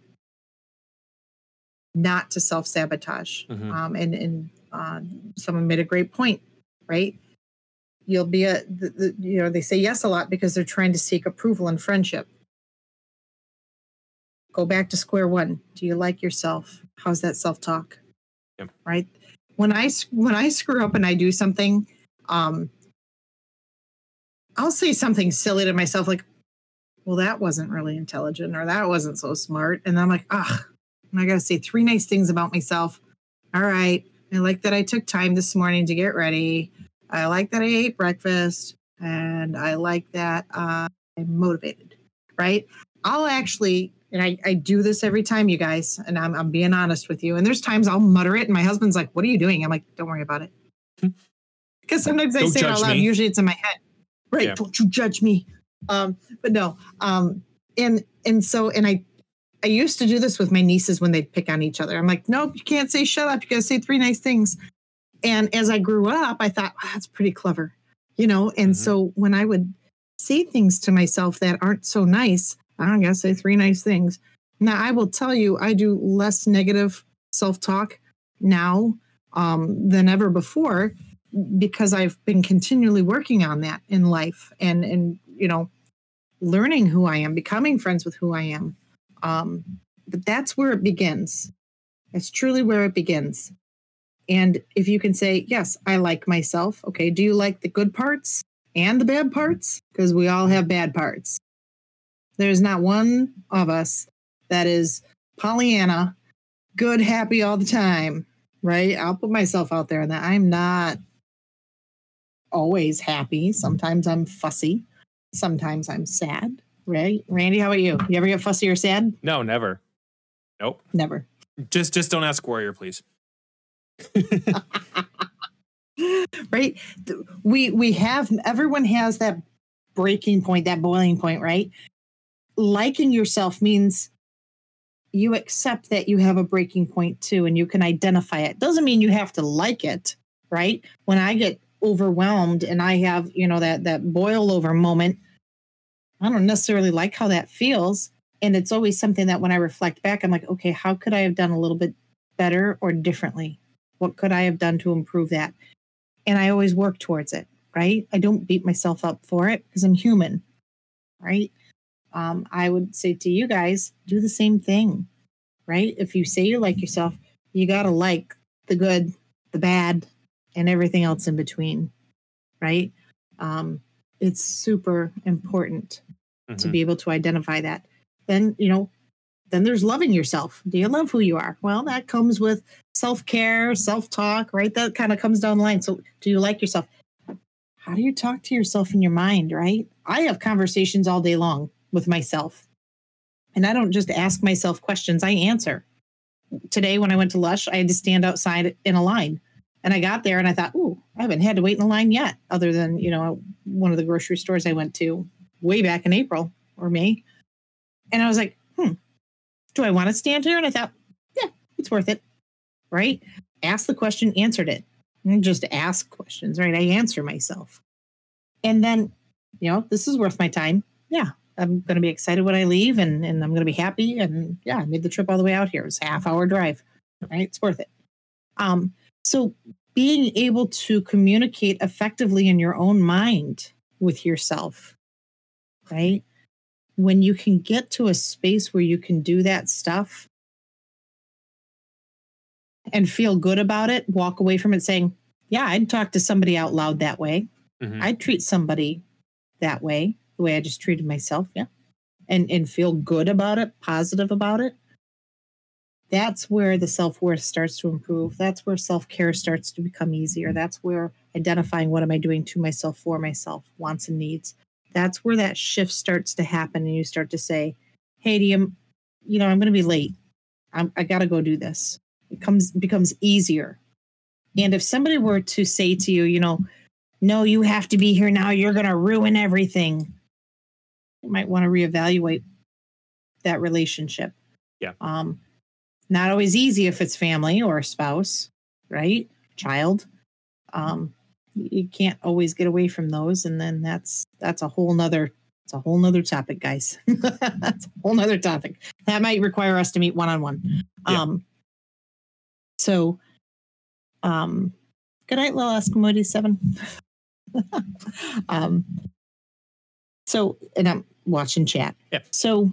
Speaker 2: not to self sabotage.
Speaker 1: Mhm.
Speaker 2: Um, and and uh, someone made a great point, right? You'll be a, the, the, you know, they say yes a lot because they're trying to seek approval and friendship. Go back to square one. Do you like yourself? How's that self talk?
Speaker 1: Yep.
Speaker 2: Right. when i when I screw up and I do something, um, I'll say something silly to myself like, "Well, that wasn't really intelligent, or that wasn't so smart," and I'm like, "Ugh." And I got to say three nice things about myself. All right. I like that I took time this morning to get ready. I like that I ate breakfast. And I like that uh, I'm motivated. Right. I'll actually, and I, I do this every time, you guys, and I'm, I'm being honest with you. And there's times I'll mutter it, and my husband's like, What are you doing? I'm like, Don't worry about it. Because sometimes I
Speaker 1: Don't
Speaker 2: say it out loud.
Speaker 1: me.
Speaker 2: Usually it's in my head. Right.
Speaker 1: Yeah.
Speaker 2: Don't you judge me. Um, but no. Um, and and so and I I used to do this with my nieces when they'd pick on each other. I'm like, nope, you can't say shut up. You got to say three nice things. And as I grew up, I thought, wow, that's pretty clever, you know? And
Speaker 1: Mhm.
Speaker 2: so when I would say things to myself that aren't so nice, I don't gotta say three nice things. Now, I will tell you, I do less negative self talk now um, than ever before because I've been continually working on that in life and, and, you know, learning who I am, becoming friends with who I am. Um, but that's where it begins. That's truly where it begins. And if you can say, yes, I like myself. Okay. Do you like the good parts and the bad parts? Because we all have bad parts. There's not one of us that is Pollyanna, good, happy all the time, right? I'll put myself out there and that I'm not always happy. Sometimes I'm fussy. Sometimes I'm sad, right? Randy, how about you? You ever get fussy or sad?
Speaker 1: No, never. Nope.
Speaker 2: Never.
Speaker 1: Just just don't ask Warrior, please.
Speaker 2: right? We we have everyone has that breaking point that boiling point right? Liking yourself means you accept that you have a breaking point too and you can identify it. Doesn't mean you have to like it right? When i get overwhelmed and i have you know that that boil over moment i don't necessarily like how that feels. And it's always something that when i reflect back i'm like okay how could i have done a little bit better or differently what could i have done to improve that and I always work towards it, right? I don't beat myself up for it because I'm human, right? Um, I would say to you guys, do the same thing, right? If you say you like yourself, you got to like the good, the bad, and everything else in between, right? Um, it's super important to
Speaker 1: Mhm.
Speaker 2: be able to identify that. Then, you know, then there's loving yourself. Do you love who you are? Well, that comes with self care, self talk, right? That kind of comes down the line. So, do you like yourself? How do you talk to yourself in your mind, right? I have conversations all day long with myself. And I don't just ask myself questions, I answer. Today, when I went to Lush, I had to stand outside in a line. And I got there and I thought, ooh, I haven't had to wait in a line yet, other than, you know, one of the grocery stores I went to way back in April or May. And I was like, do I want to stand here? And I thought, yeah, it's worth it. Right? Ask the question, answered it. Just ask questions, right? I answer myself. And then, you know, this is worth my time. Yeah. I'm going to be excited when I leave and, and I'm going to be happy. And yeah, I made the trip all the way out here. It's a half hour drive, right? It's worth it. Um, so being able to communicate effectively in your own mind with yourself, right? When you can get to a space where you can do that stuff and feel good about it, walk away from it saying, Yeah, I'd talk to somebody out loud that way.
Speaker 1: Mhm.
Speaker 2: I'd treat somebody that way, the way I just treated myself. Yeah. And and feel good about it, positive about it. That's where the self-worth starts to improve. That's where self-care starts to become easier. That's where identifying what am I doing to myself for myself, wants and needs. That's where that shift starts to happen and you start to say, Hey, do you, you know, I'm gonna be late. I'm, I gotta go do this. It comes becomes easier. And if somebody were to say to you, you know, no, you have to be here now. You're going to ruin everything. You might want to reevaluate that relationship.
Speaker 1: Yeah.
Speaker 2: Um, not always easy if it's family or a spouse, right? Child. Um, you can't always get away from those, and then that's that's a whole nother it's a whole nother topic, guys. that's a whole nother topic. That might require us to meet one on one. Um so um good night, little Eskimo seven. um so and I'm watching chat.
Speaker 1: Yeah.
Speaker 2: So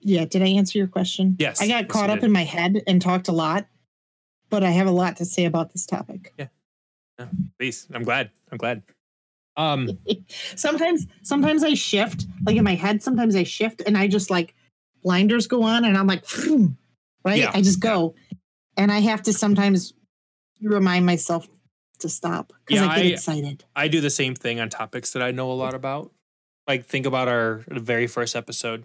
Speaker 2: yeah, did I answer your question?
Speaker 1: Yes,
Speaker 2: I got caught up in my head and talked a lot, but I have a lot to say about this topic. Yeah.
Speaker 1: Please, I'm glad. I'm glad. Um,
Speaker 2: sometimes sometimes I shift, like in my head, sometimes I shift and I just like blinders go on and I'm like, right?
Speaker 1: Yeah.
Speaker 2: I just go. And I have to sometimes remind myself to stop because
Speaker 1: Yeah,
Speaker 2: I get
Speaker 1: I-
Speaker 2: excited.
Speaker 1: I do the same thing on topics that I know a lot about. Like think about our very first episode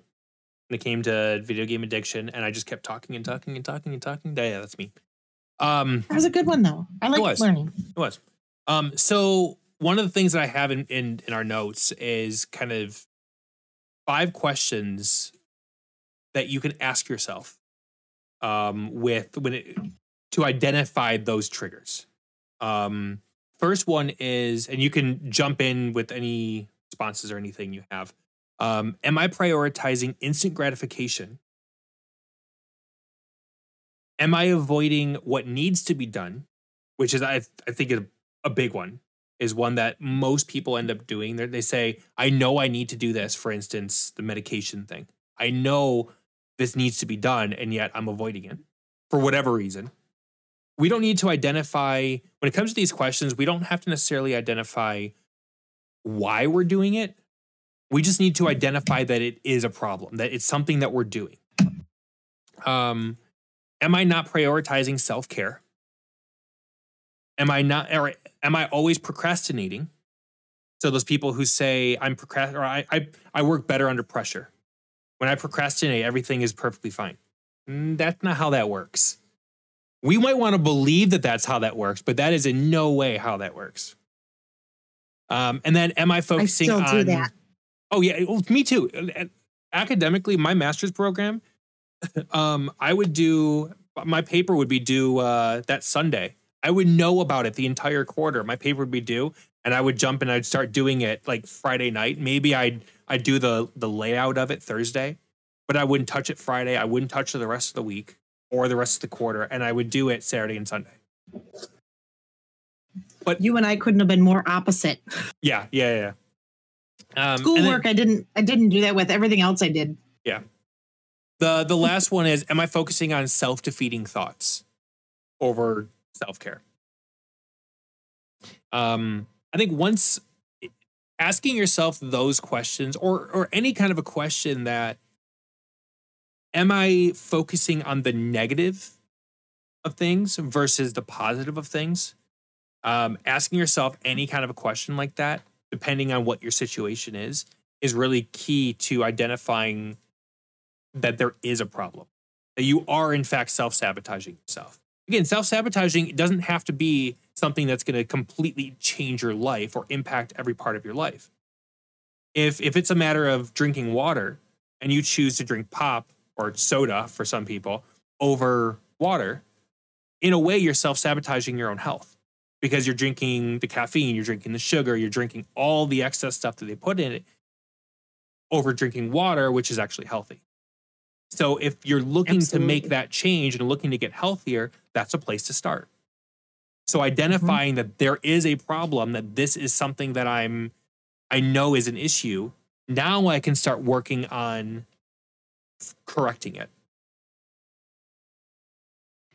Speaker 1: when it came to video game addiction, and I just kept talking and talking and talking and talking. Yeah, that's me. Um,
Speaker 2: That was a good one though. I like learning.
Speaker 1: It was. Um, so one of the things that I have in, in in our notes is kind of five questions that you can ask yourself um, with when it, to identify those triggers. Um, first one is, and you can jump in with any responses or anything you have. Um, am I prioritizing instant gratification? Am I avoiding what needs to be done which is I I think a, a big one is one that most people end up doing. They they say, "I know I need to do this." For instance, the medication thing. I know this needs to be done, and yet I'm avoiding it for whatever reason. We don't need to identify when it comes to these questions. We don't have to necessarily identify why we're doing it. We just need to identify that it is a problem, that it's something that we're doing. Um, am I not prioritizing self care? am I not or am I always procrastinating? So those people who say I'm procrast or I, I I work better under pressure. When I procrastinate, everything is perfectly fine. Mm, That's not how that works. We might want to believe that that's how that works, but that is in no way how that works. Um, and then, am I
Speaker 2: I
Speaker 1: focusing
Speaker 2: still
Speaker 1: on?
Speaker 2: that.
Speaker 1: Oh yeah, well, me too. Academically, my master's program, um, I would do my paper would be due uh, that Sunday. I would know about it the entire quarter. My paper would be due, and I would jump and I'd start doing it like Friday night. Maybe I'd I'd do the the layout of it Thursday, but I wouldn't touch it Friday. I wouldn't touch it the rest of the week or the rest of the quarter, and I would do it Saturday and Sunday.
Speaker 2: But you and I couldn't have been more opposite.
Speaker 1: Yeah, yeah, yeah. Um,
Speaker 2: Schoolwork, I didn't. I didn't do that with everything else I did.
Speaker 1: The the last one is am I focusing on self-defeating thoughts over self-care? Um I think once asking yourself those questions or or any kind of a question that am I focusing on the negative of things versus the positive of things? Um asking yourself any kind of a question like that depending on what your situation is is really key to identifying that there is a problem, that you are in fact self sabotaging yourself. Again, self sabotaging doesn't have to be something that's going to completely change your life or impact every part of your life. If if it's a matter of drinking water and you choose to drink pop or soda for some people over water, in a way you're self sabotaging your own health because you're drinking the caffeine, you're drinking the sugar, you're drinking all the excess stuff that they put in it over drinking water, which is actually healthy. So if you're looking to make that change and looking to get healthier, that's a place to start. So identifying that there is a problem, that this is something that I'm I know is an issue, now I can start working on correcting it.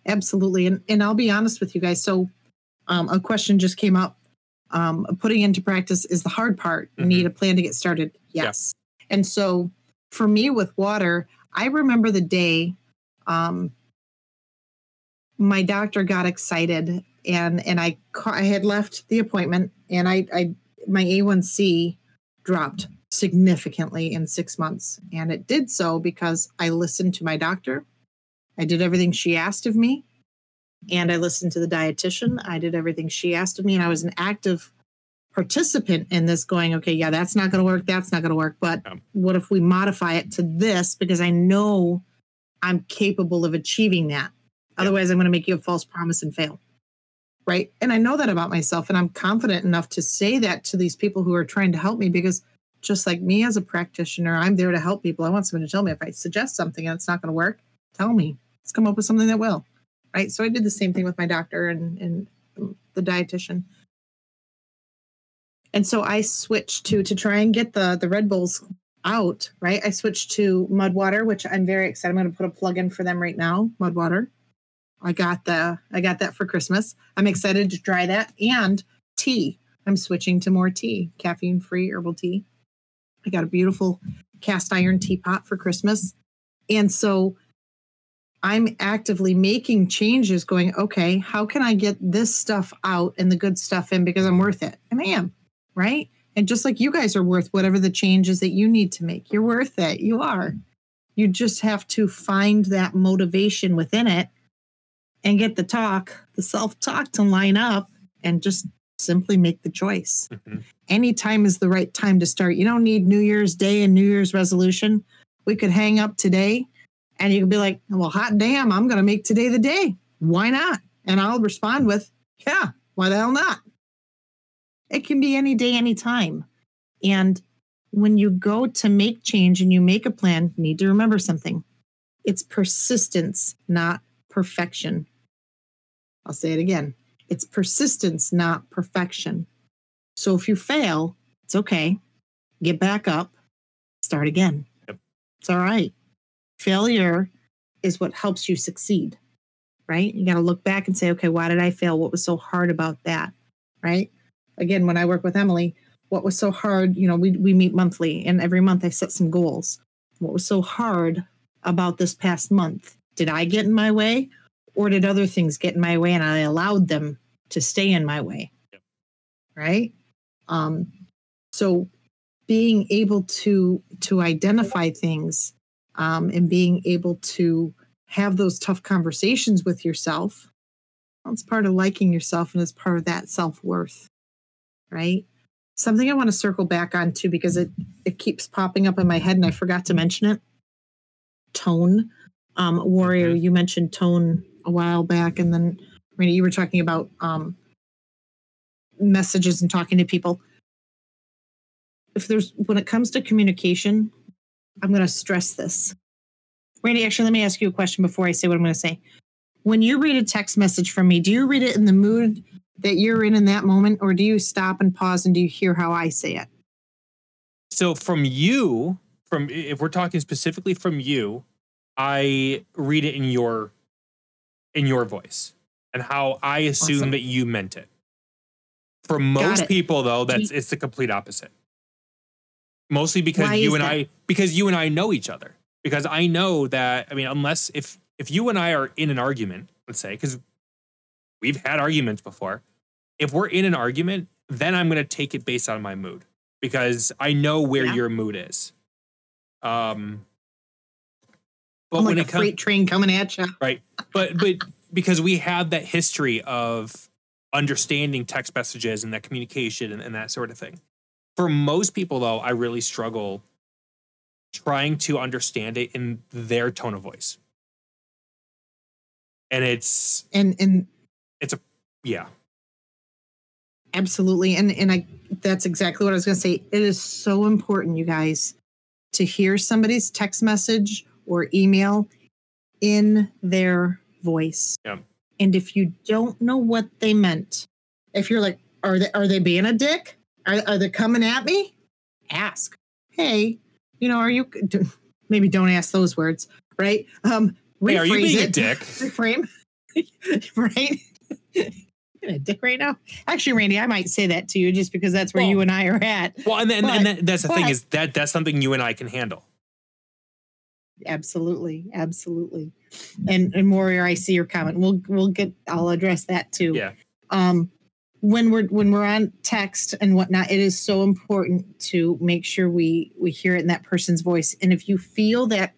Speaker 2: Absolutely. And and I'll be honest with you guys. So um, a question just came up. Um, putting into practice is the hard part. You need a plan to get started.
Speaker 1: Yeah.
Speaker 2: Yes. And so for me with water, I remember the day um, my doctor got excited and and I ca- I had left the appointment and I I my A1C dropped significantly in 6 months and it did so because I listened to my doctor. I did everything she asked of me and I listened to the dietitian. I did everything she asked of me and I was an active participant in this going, okay, yeah, that's not going to work. That's not going to work. But
Speaker 1: Yeah.
Speaker 2: what if we modify it to this because I know I'm capable of achieving that. Otherwise, I'm going to make you a false promise and fail. Right. And I know that about myself. And I'm confident enough to say that to these people who are trying to help me because just like me as a practitioner, I'm there to help people. I want someone to tell me if I suggest something and it's not going to work, tell me. Let's come up with something that will. Right. So I did the same thing with my doctor and, and the dietitian. And so I switched to to try and get the the Red Bulls out, right? I switched to mud water, which I'm very excited. I'm going to put a plug in for them right now, mud water. I got the I got that for Christmas. I'm excited to try that and tea. I'm switching to more tea, caffeine free herbal tea. I got a beautiful cast iron teapot for Christmas. And so I'm actively making changes going, okay, how can I get this stuff out and the good stuff in because I'm worth it? And I am, right? And just like you guys are worth whatever the changes that you need to make, you're worth it. You are. You just have to find that motivation within it and get the talk, the self talk to line up and just simply make the choice. Mm-hmm. Anytime is the right time to start. You don't need New Year's Day and New Year's resolution. We could hang up today and you can be like, well, hot damn, I'm going to make today the day. Why not? And I'll respond with, yeah, why the hell not? It can be any day, any time. And when you go to make change and you make a plan, you need to remember something. It's persistence, not perfection. I'll say it again. It's persistence, not perfection. So if you fail, it's okay. Get back up, start again. Yep. It's all right. Failure is what helps you succeed, right? You got to look back and say, okay, why did I fail? What was so hard about that? Right? Again, when I work with Emily, what was so hard, you know, we, we meet monthly and every month I set some goals. What was so hard about this past month? Did I get in my way or did other things get in my way and I allowed them to stay in my way? Yep. Right? Um, so being able to to identify things um, and being able to have those tough conversations with yourself that's part of liking yourself and it's part of that self-worth right? Something I want to circle back on too because it it keeps popping up in my head and I forgot to mention it. Tone. Um, Warrior, you mentioned tone a while back, and then Randy, you were talking about um, messages and talking to people. If there's when it comes to communication, I'm going to stress this. Randy, actually, let me ask you a question before I say what I'm going to say. When you read a text message from me, do you read it in the mood that you're in in that moment, or do you stop and pause and do you hear how I say it?
Speaker 1: So from you, from if we're talking specifically from you, I read it in your in your voice and how I assume awesome. that you meant it. For most people, though, that's it's the complete opposite. Mostly because Why you and that? I because you and I know each other. Because I know that I mean, unless if if you and I are in an argument, let's say, because we've had arguments before, if we're in an argument, then I'm going to take it based on my mood because I know where yeah. your mood is. Um,
Speaker 2: but I'm like when a it comes, freight train coming at you,
Speaker 1: right? But but because we have that history of understanding text messages and that communication and, and that sort of thing. For most people, though, I really struggle trying to understand it in their tone of voice, and it's
Speaker 2: and and
Speaker 1: it's a yeah
Speaker 2: Absolutely. And and I that's exactly what I was going to say. It is so important you guys to hear somebody's text message or email in their voice.
Speaker 1: Yeah.
Speaker 2: And if you don't know what they meant, if you're like are they are they being a dick? Are are they coming at me? Ask. Hey, you know, are you maybe don't ask those words, right? Um
Speaker 1: Hey, are you being it. a dick?
Speaker 2: Reframe. right? A dick right now. Actually, Randy, I might say that to you just because that's where well, you and I are at.
Speaker 1: Well, and, then, but, and that, that's the but, thing is that that's something you and I can handle.
Speaker 2: Absolutely, absolutely. And and Warrior, I see your comment. We'll we'll get. I'll address that too.
Speaker 1: Yeah.
Speaker 2: Um, when we're when we're on text and whatnot, it is so important to make sure we we hear it in that person's voice. And if you feel that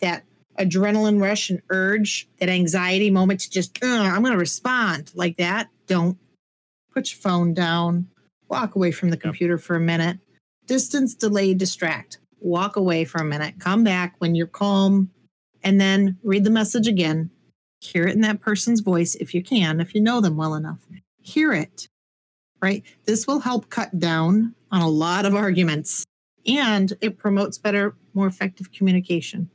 Speaker 2: that adrenaline rush and urge, that anxiety moment to just, I'm going to respond like that. Don't put your phone down, walk away from the computer yep. for a minute, distance, delay, distract, walk away for a minute, come back when you're calm, and then read the message again, hear it in that person's voice if you can, if you know them well enough. Hear it, right? This will help cut down on a lot of arguments and it promotes better, more effective communication,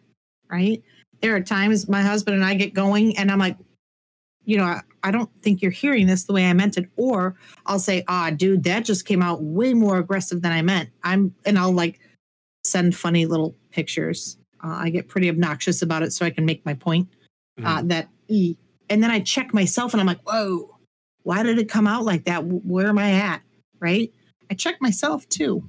Speaker 2: right? There are times my husband and I get going and I'm like, you know, I, I don't think you're hearing this the way I meant it. Or I'll say, ah, dude, that just came out way more aggressive than I meant. I'm, and I'll like send funny little pictures. Uh, I get pretty obnoxious about it so I can make my point. Uh,
Speaker 1: Mhm.
Speaker 2: that, e, and then I check myself and I'm like, whoa, why did it come out like that? Where am I at? Right? I check myself too.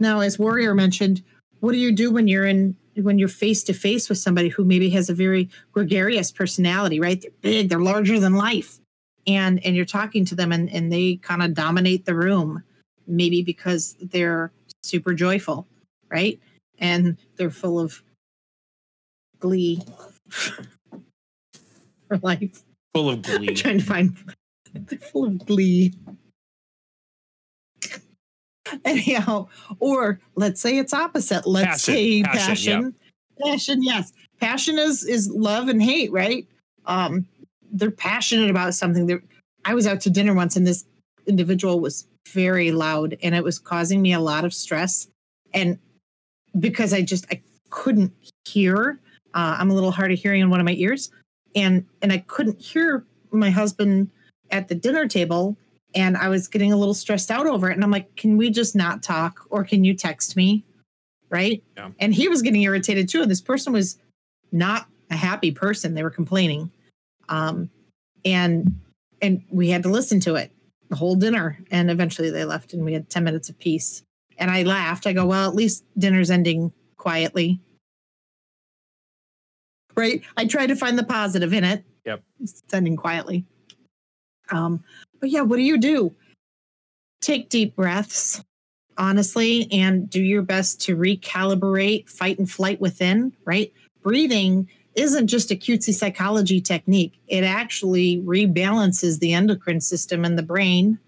Speaker 2: Now, as Warrior mentioned, what do you do when you're in when you're face to face with somebody who maybe has a very gregarious personality, right? They're big, they're larger than life. And and you're talking to them and, and they kind of dominate the room, maybe because they're super joyful, right? And they're full of glee for life.
Speaker 1: Full of glee.
Speaker 2: I'm trying to find they're full of glee. Anyhow, or let's say it's opposite. Let's
Speaker 1: Passion,
Speaker 2: say
Speaker 1: passion,
Speaker 2: passion. Passion, yes. Passion is is love and hate, right? Um, they're passionate about something. They're, I was out to dinner once and this individual was very loud and it was causing me a lot of stress. And because I just I couldn't hear, uh, I'm a little hard of hearing in one of my ears and and I couldn't hear my husband at the dinner table and I was getting a little stressed out over it and I'm like can we just not talk or can you text me right
Speaker 1: Yeah.
Speaker 2: and he was getting irritated too and this person was not a happy person they were complaining um and and we had to listen to it the whole dinner and eventually they left and we had 10 minutes of peace and I laughed I go well at least dinner's ending quietly right? I try to find the positive in it.
Speaker 1: Yep.
Speaker 2: Ending quietly. Um, but yeah, what do you do? Take deep breaths, honestly, and do your best to recalibrate fight and flight within, right? Breathing isn't just a cutesy psychology technique. It actually rebalances the endocrine system in the brain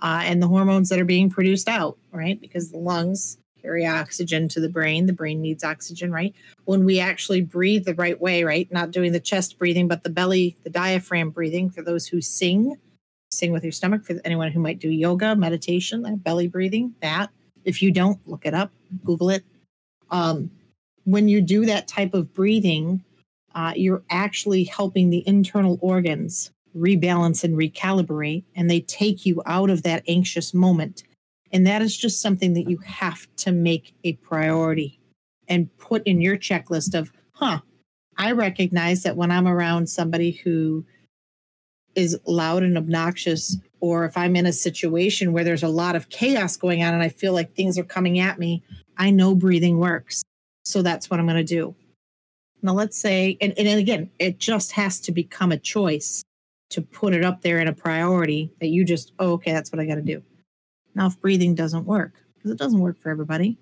Speaker 2: uh, and the hormones that are being produced out, right? Because the lungs carry oxygen to the brain. The brain needs oxygen, right? when we actually breathe the right way, right? Not doing the chest breathing, but the belly, the diaphragm breathing for those who sing, sing with your stomach. For anyone who might do yoga, meditation, belly breathing, that. If you don't, look it up, Google it. Um, when you do that type of breathing, uh, you're actually helping the internal organs rebalance and recalibrate, and they take you out of that anxious moment. And that is just something that you have to make a priority and put in your checklist of, huh, I recognize that when I'm around somebody who is loud and obnoxious, or if I'm in a situation where there's a lot of chaos going on and I feel like things are coming at me, I know breathing works. So that's what I'm going to do. Now, let's say, and, and again, it just has to become a choice to put it up there in a priority that you just, oh, okay, that's what I got to do. Now, if breathing doesn't work, because it doesn't work for everybody,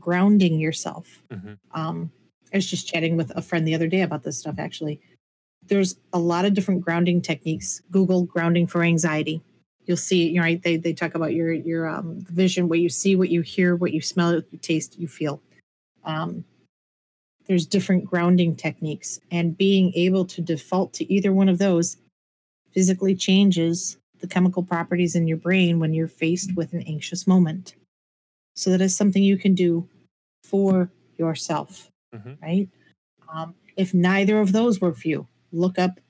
Speaker 2: grounding yourself.
Speaker 1: Mhm.
Speaker 2: Um, I was just chatting with a friend the other day about this stuff, actually. There's a lot of different grounding techniques. Google grounding for anxiety. You'll see, you know, right? They, they talk about your your um, vision, what you see, what you hear, what you smell, what you taste, you feel. Um, there's different grounding techniques, and being able to default to either one of those physically changes the chemical properties in your brain when you're faced with an anxious moment. So that is something you can do for yourself,
Speaker 1: Mhm.
Speaker 2: right? Um, if neither of those work for you, look up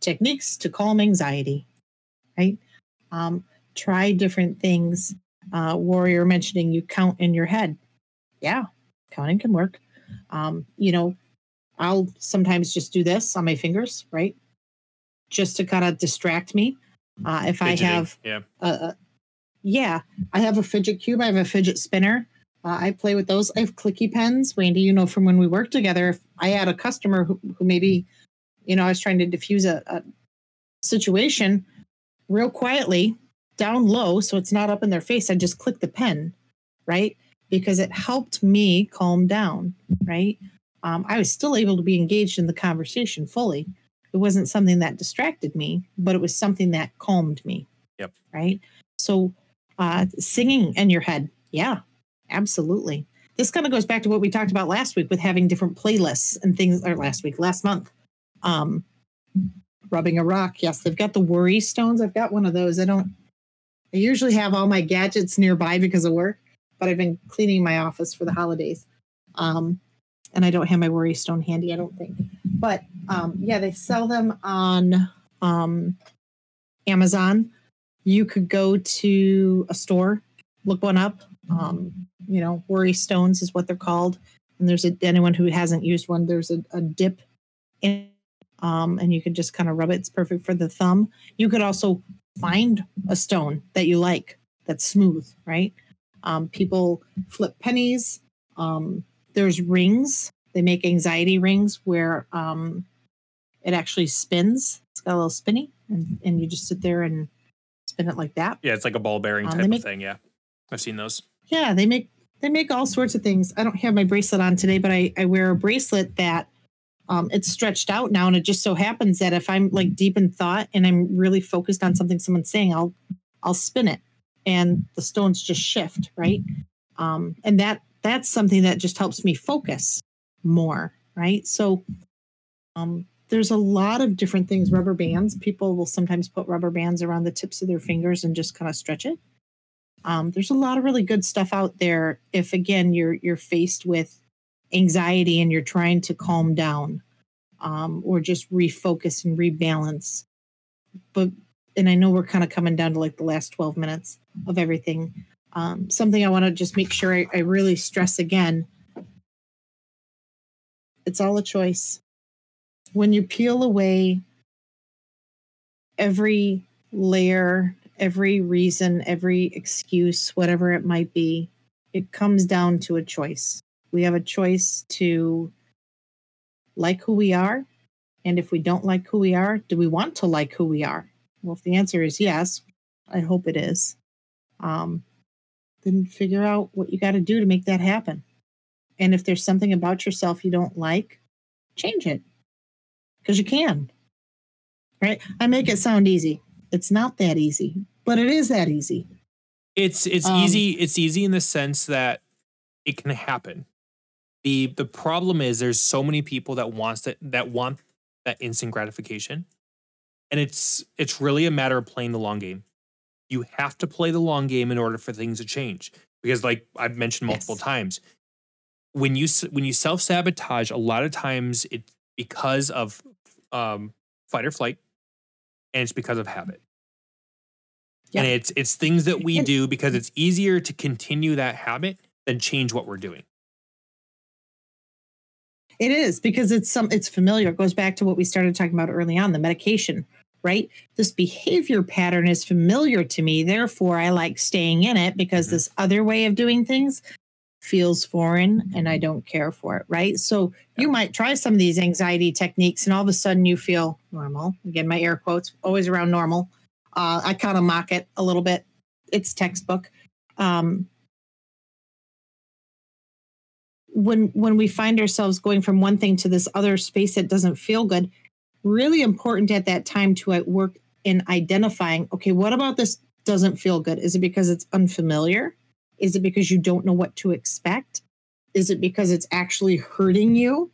Speaker 2: techniques to calm anxiety, right? Um, try different things. Uh, Warrior mentioning you count in your head. Yeah, counting can work. Um, you know, I'll sometimes just do this on my fingers, right? Just to kind of distract me. Uh, if I have
Speaker 1: yeah.
Speaker 2: uh, yeah, I have a fidget cube. I have a fidget spinner. Uh, I play with those. I have clicky pens. Randy, you know from when we worked together. If I had a customer who, who maybe, you know, I was trying to diffuse a, a situation real quietly, down low, so it's not up in their face. I just click the pen, right? Because it helped me calm down, right? Um, I was still able to be engaged in the conversation fully. It wasn't something that distracted me, but it was something that calmed me.
Speaker 1: Yep.
Speaker 2: Right. So, uh, singing in your head, yeah, absolutely. This kind of goes back to what we talked about last week with having different playlists and things, or last week, last month, Um, rubbing a rock. Yes, they've got the worry stones. I've got one of those. I don't. I usually have all my gadgets nearby because of work, but I've been cleaning my office for the holidays, um, and I don't have my worry stone handy. I don't think. But um, yeah, they sell them on um, Amazon. You could go to a store, look one up. Um, you know, worry stones is what they're called. And there's a, anyone who hasn't used one, there's a, a dip in, um, and you could just kind of rub it. It's perfect for the thumb. You could also find a stone that you like that's smooth, right? Um, people flip pennies. Um, there's rings. They make anxiety rings where um, it actually spins. It's got a little spinny, and, and you just sit there and spin it like that.
Speaker 1: Yeah, it's like a ball bearing
Speaker 2: Um,
Speaker 1: type
Speaker 2: make-
Speaker 1: of thing. Yeah, I've seen those.
Speaker 2: Yeah, they make they make all sorts of things. I don't have my bracelet on today, but I, I wear a bracelet that um, it's stretched out now, and it just so happens that if I'm like deep in thought and I'm really focused on something someone's saying, I'll I'll spin it, and the stones just shift, right? Um, and that that's something that just helps me focus more, right? So, um, there's a lot of different things. Rubber bands. People will sometimes put rubber bands around the tips of their fingers and just kind of stretch it. Um, there's a lot of really good stuff out there. If again you're you're faced with anxiety and you're trying to calm down, um, or just refocus and rebalance. But and I know we're kind of coming down to like the last 12 minutes of everything. Um, something I want to just make sure I, I really stress again. It's all a choice. When you peel away every layer, every reason, every excuse, whatever it might be, it comes down to a choice. We have a choice to like who we are. And if we don't like who we are, do we want to like who we are? Well, if the answer is yes, I hope it is, um, then figure out what you got to do to make that happen. And if there's something about yourself you don't like, change it because you can. Right? I make it sound easy. It's not that easy, but it is that easy.
Speaker 1: It's it's
Speaker 2: Um,
Speaker 1: easy. It's easy in the sense that it can happen. the The problem is there's so many people that wants that that want that instant gratification, and it's it's really a matter of playing the long game. You have to play the long game in order for things to change. Because, like I've mentioned multiple
Speaker 2: Yes.
Speaker 1: times, when you when you self sabotage, a lot of times it's because of um, fight or flight, and it's because of habit. And it's it's things that we do because it's easier to continue that habit than change what we're doing.
Speaker 2: It is because it's some it's familiar. It goes back to what we started talking about early on, the medication, right? This behavior pattern is familiar to me. Therefore, I like staying in it because
Speaker 1: Mhm.
Speaker 2: this other way of doing things feels foreign and I don't care for it, right? So you might try some of these anxiety techniques and all of a sudden you feel normal. Again, my air quotes, always around normal. Uh, I kind of mock it a little bit. It's textbook. Um, when when we find ourselves going from one thing to this other space that doesn't feel good really important at that time to uh, work in identifying okay what about this doesn't feel good is it because it's unfamiliar is it because you don't know what to expect? Is it because it's actually hurting you?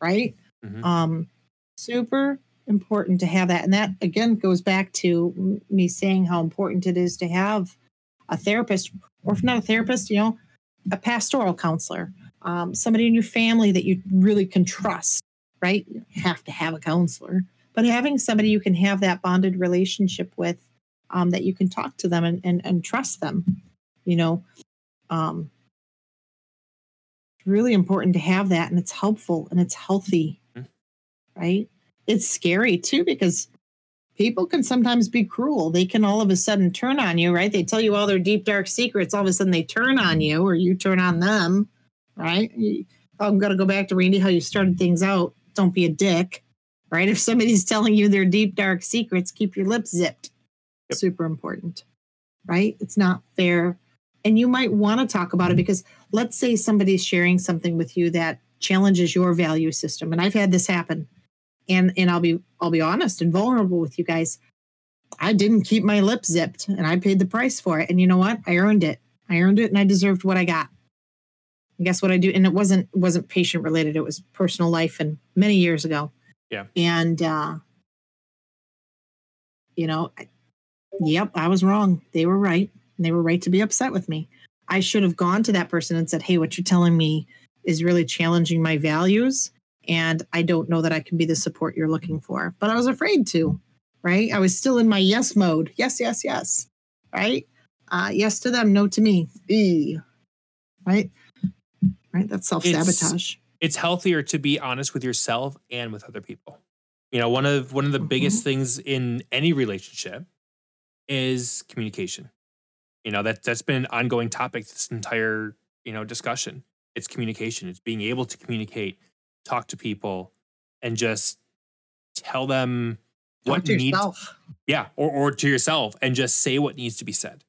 Speaker 2: Right?
Speaker 1: Mhm.
Speaker 2: um super important to have that. And that again goes back to me saying how important it is to have a therapist or if not a therapist you know a pastoral counselor, um, somebody in your family that you really can trust, right? You have to have a counselor, but having somebody you can have that bonded relationship with, um, that you can talk to them and, and, and trust them, you know, um, it's really important to have that and it's helpful and it's healthy,
Speaker 1: Mhm.
Speaker 2: right? It's scary too because people can sometimes be cruel. They can all of a sudden turn on you, right? They tell you all their deep, dark secrets. All of a sudden they turn on you or you turn on them, right? I'm going to go back to Randy, how you started things out. Don't be a dick, right? If somebody's telling you their deep, dark secrets, keep your lips zipped.
Speaker 1: Yep.
Speaker 2: Super important, right? It's not fair. And you might want to talk about it because let's say somebody's sharing something with you that challenges your value system. And I've had this happen and and I'll be I'll be honest and vulnerable with you guys. I didn't keep my lips zipped and I paid the price for it. And you know what? I earned it. I earned it and I deserved what I got. And guess what I do? And it wasn't wasn't patient related. It was personal life and many years ago.
Speaker 1: Yeah.
Speaker 2: And uh you know, I- yep, I was wrong. They were right. And they were right to be upset with me. I should have gone to that person and said, "Hey, what you're telling me is really challenging my values and I don't know that I can be the support you're looking for." But I was afraid to, right? I was still in my yes mode. Yes, yes, yes. Right? Uh yes to them, no to me. E. Right? Right? That's self-sabotage.
Speaker 1: it's healthier to be honest with yourself and with other people. You know, one of one of the biggest things in any relationship is communication. You know, that that's been an ongoing topic this entire, you know, discussion. It's communication. It's being able to communicate, talk to people, and just tell them
Speaker 2: Talk
Speaker 1: what
Speaker 2: to
Speaker 1: needs
Speaker 2: yourself.
Speaker 1: yeah, or or to yourself and just say what needs to be said.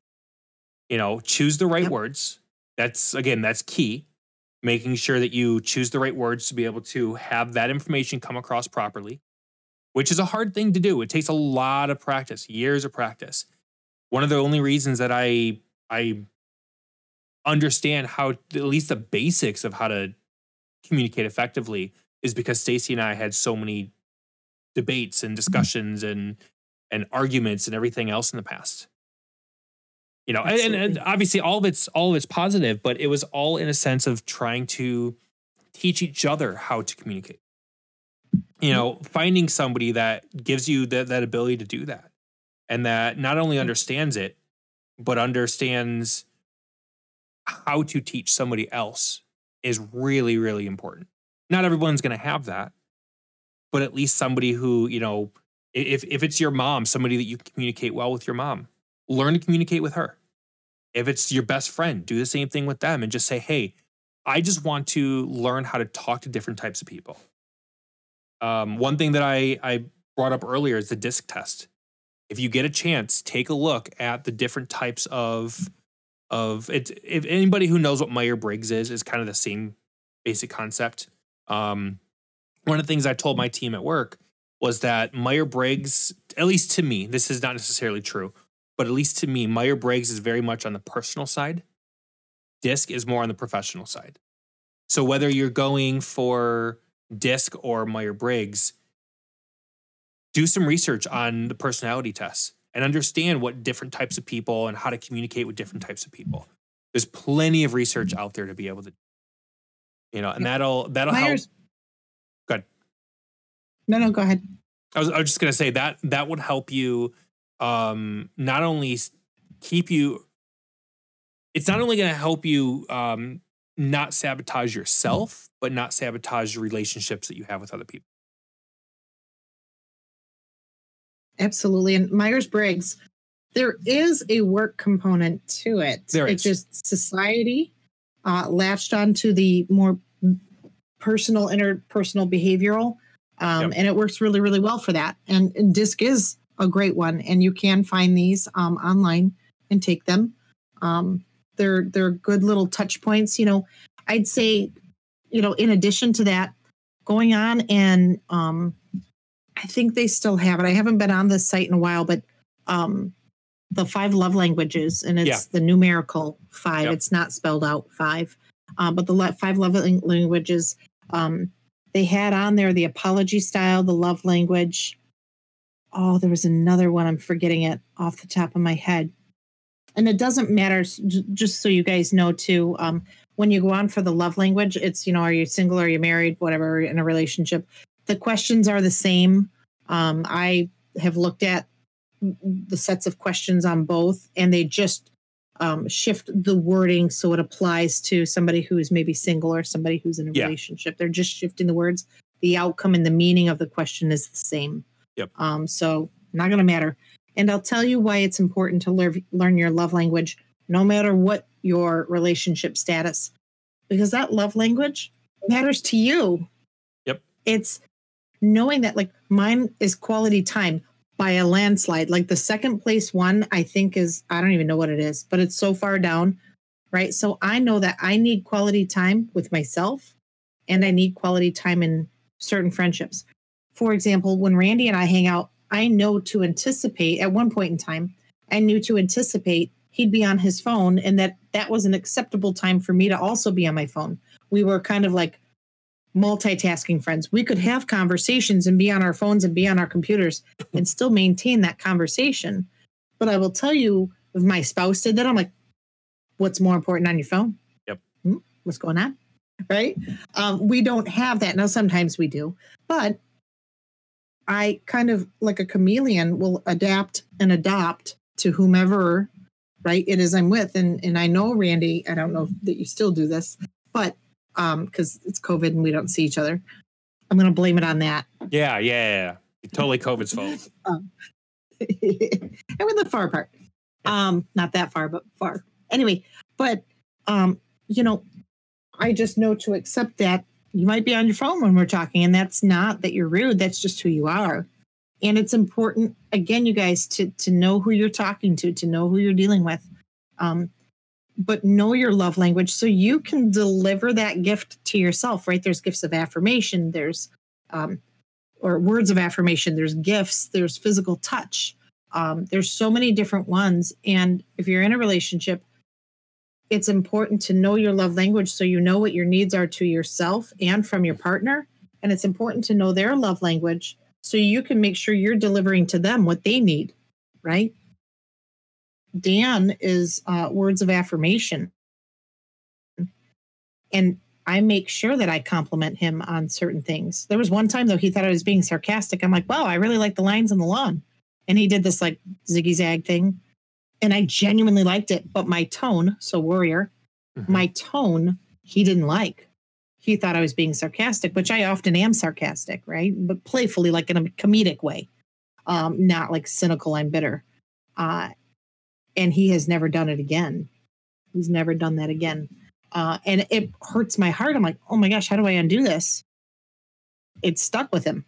Speaker 1: You know, choose the right
Speaker 2: Yep.
Speaker 1: words. That's again, that's key. Making sure that you choose the right words to be able to have that information come across properly, which is a hard thing to do. It takes a lot of practice, years of practice. One of the only reasons that I I understand how at least the basics of how to communicate effectively is because Stacy and I had so many debates and mm-hmm. discussions and and arguments and everything else in the past. You know, and, and, obviously all of it's all of it's positive, but it was all in a sense of trying to teach each other how to communicate. You mm-hmm. know, finding somebody that gives you that that ability to do that, and that not only understands it, but understands how to teach somebody else is really really important. Not everyone's going to have that, but at least somebody who you know if if it's your mom somebody that you communicate well with your mom learn to communicate with her. If it's your best friend do the same thing with them and just say hey i just want to learn how to talk to different types of people. Um, one thing that i i brought up earlier is the DISC test if you get a chance take a look at the different types of of it if anybody who knows what meyer-briggs is is kind of the same basic concept um, one of the things I told my team at work was that Meyer Briggs, at least to me, this is not necessarily true, but at least to me, Meyer Briggs is very much on the personal side. DISC is more on the professional side. So whether you're going for DISC or Meyer Briggs, do some research on the personality tests and understand what different types of people and how to communicate with different types of people. There's plenty of research out there to be able to, you know, and that'll that'll help.
Speaker 2: Myers.
Speaker 1: Go ahead.
Speaker 2: No, no, go ahead.
Speaker 1: I was, I was just gonna say that that would help you um not only keep you it's not only gonna help you um not sabotage yourself, but not sabotage the relationships that you have with other people.
Speaker 2: Absolutely. And Myers Briggs, there is a work component to it.
Speaker 1: There
Speaker 2: it's
Speaker 1: is.
Speaker 2: just society uh, latched onto the more personal, interpersonal behavioral. Um,
Speaker 1: Yep.
Speaker 2: And it works really, really well for that. And, and DISC is a great one. And you can find these um, online and take them. Um, they're, they're good little touch points. You know, I'd say, you know, in addition to that, going on and um, I think they still have it. I haven't been on this site in a while, but um, the five love languages, and it's
Speaker 1: Yeah.
Speaker 2: the numerical five.
Speaker 1: Yep.
Speaker 2: It's not spelled out five, uh, but the le- five love languages. Um, they had on there the apology style, the love language. Oh, there was another one. I'm forgetting it off the top of my head. And it doesn't matter, just so you guys know too. Um, when you go on for the love language, it's you know, are you single, are you married, whatever, in a relationship the questions are the same. Um, I have looked at the sets of questions on both, and they just um, shift the wording so it applies to somebody who is maybe single or somebody who's in a
Speaker 1: Yeah.
Speaker 2: relationship. They're just shifting the words. The outcome and the meaning of the question is the same.
Speaker 1: Yep.
Speaker 2: Um, so not going to matter. And I'll tell you why it's important to learn learn your love language, no matter what your relationship status, because that love language matters to you.
Speaker 1: Yep.
Speaker 2: It's knowing that like mine is quality time by a landslide. Like the second place one, I think is I don't even know what it is, but it's so far down, right? So I know that I need quality time with myself and I need quality time in certain friendships. For example, when Randy and I hang out, I know to anticipate at one point in time, I knew to anticipate he'd be on his phone and that that was an acceptable time for me to also be on my phone. We were kind of like multitasking friends. We could have conversations and be on our phones and be on our computers and still maintain that conversation. But I will tell you, if my spouse did that, I'm like, what's more important on your phone?
Speaker 1: Yep.
Speaker 2: Hmm? What's going on? Right. Um, we don't have that. Now, sometimes we do, but I kind of like a chameleon will adapt and adopt to whomever right it is I'm with. And and I know Randy, I don't know that you still do this, but um, because it's COVID and we don't see each other. I'm gonna blame it on that.
Speaker 1: Yeah, yeah, yeah. Totally COVID's fault.
Speaker 2: Um, and we live far apart. Um, not that far, but far. Anyway, but um, you know, I just know to accept that you might be on your phone when we're talking, and that's not that you're rude. That's just who you are. And it's important, again, you guys, to to know who you're talking to, to know who you're dealing with. Um, but know your love language so you can deliver that gift to yourself, right? There's gifts of affirmation, there's um, or words of affirmation, there's gifts, there's physical touch. Um, there's so many different ones. And if you're in a relationship, it's important to know your love language so you know what your needs are to yourself and from your partner. And it's important to know their love language so you can make sure you're delivering to them what they need, right? Dan is uh, words of affirmation. And I make sure that I compliment him on certain things. There was one time though he thought I was being sarcastic. I'm like, wow, I really like the lines on the lawn. And he did this like ziggy zag thing. And I genuinely liked it. But my tone, so warrior, mm-hmm. my tone, he didn't like. He thought I was being sarcastic, which I often am sarcastic, right? But playfully, like in a comedic way, um, not like cynical, I'm bitter. Uh, and he has never done it again. He's never done that again. Uh, and it hurts my heart. I'm like, oh my gosh, how do I undo this? It's stuck with him,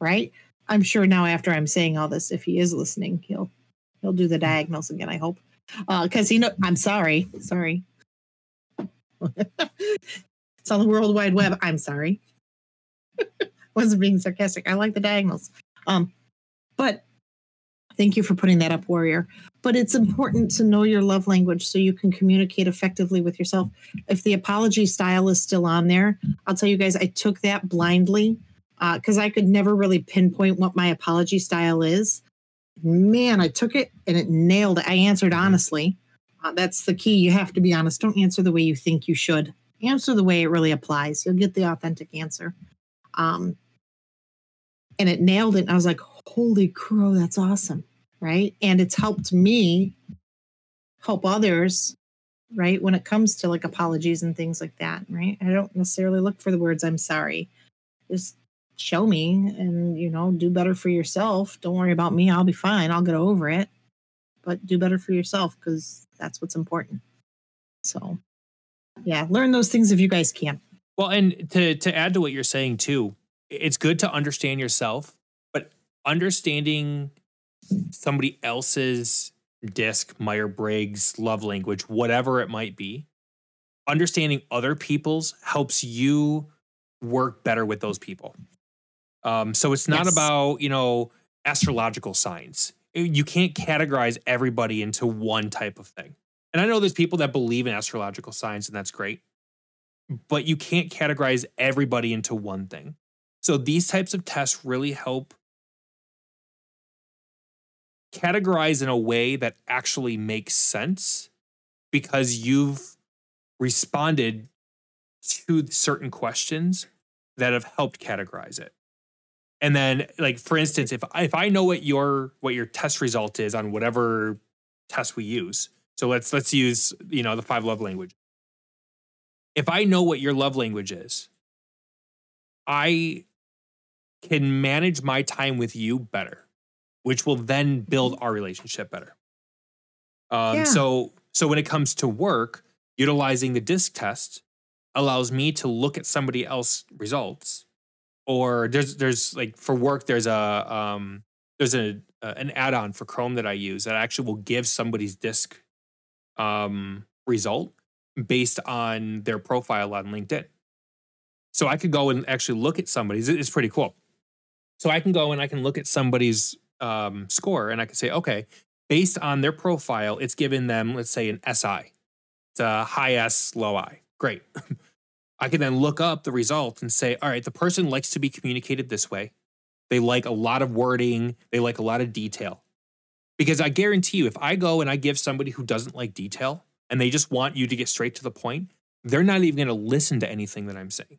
Speaker 2: right? I'm sure now after I'm saying all this, if he is listening, he'll he'll do the diagonals again. I hope, because uh, he know I'm sorry, sorry. it's on the World Wide Web. I'm sorry. Wasn't being sarcastic. I like the diagonals. Um, but thank you for putting that up, Warrior but it's important to know your love language so you can communicate effectively with yourself. If the apology style is still on there, I'll tell you guys, I took that blindly because uh, I could never really pinpoint what my apology style is. Man, I took it and it nailed it. I answered honestly. Uh, that's the key. You have to be honest. Don't answer the way you think you should. Answer the way it really applies. You'll get the authentic answer. Um, and it nailed it. And I was like, holy crow, that's awesome right? And it's helped me help others, right? When it comes to like apologies and things like that, right? I don't necessarily look for the words I'm sorry. Just show me and, you know, do better for yourself. Don't worry about me. I'll be fine. I'll get over it. But do better for yourself because that's what's important. So, yeah, learn those things if you guys can.
Speaker 1: Well, and to to add to what you're saying too, it's good to understand yourself, understanding somebody else's DISC, Meyer Briggs, love language, whatever it might be, understanding other people's helps you work better with those people. Um, so it's not yes. about, you know, astrological signs. You can't categorize everybody into one type of thing. And I know there's people that believe in astrological signs, and that's great. But you can't categorize everybody into one thing. So these types of tests really help categorize in a way that actually makes sense because you've responded to certain questions that have helped categorize it. And then like for instance if if I know what your what your test result is on whatever test we use. So let's let's use, you know, the five love language. If I know what your love language is, I can manage my time with you better which will then build our relationship better. Um, yeah. So, so when it comes to work, utilizing the DISC test allows me to look at somebody else results. Or there's there's like for work there's a um, there's a uh, an add-on for Chrome that I use that actually will give somebody's DISC um, result based on their profile on LinkedIn. So I could go and actually look at somebody's. It's pretty cool. So I can go and I can look at somebody's um, score, and I can say, okay, based on their profile, it's given them, let's say, an SI. It's a high S, low I. Great. I can then look up the result and say, all right, the person likes to be communicated this way. They like a lot of wording, they like a lot of detail. Because I guarantee you, if I go and I give somebody who doesn't like detail and they just want you to get straight to the point, they're not even going to listen to anything that I'm saying.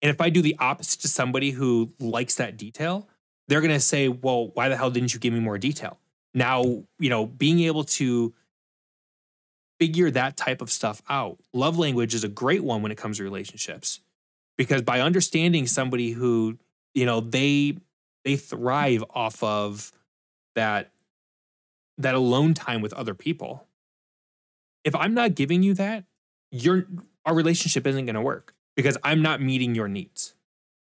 Speaker 1: And if I do the opposite to somebody who likes that detail, they're going to say, well, why the hell didn't you give me more detail? Now, you know, being able to figure that type of stuff out. Love language is a great one when it comes to relationships because by understanding somebody who, you know, they they thrive off of that that alone time with other people. If I'm not giving you that, your our relationship isn't going to work because I'm not meeting your needs.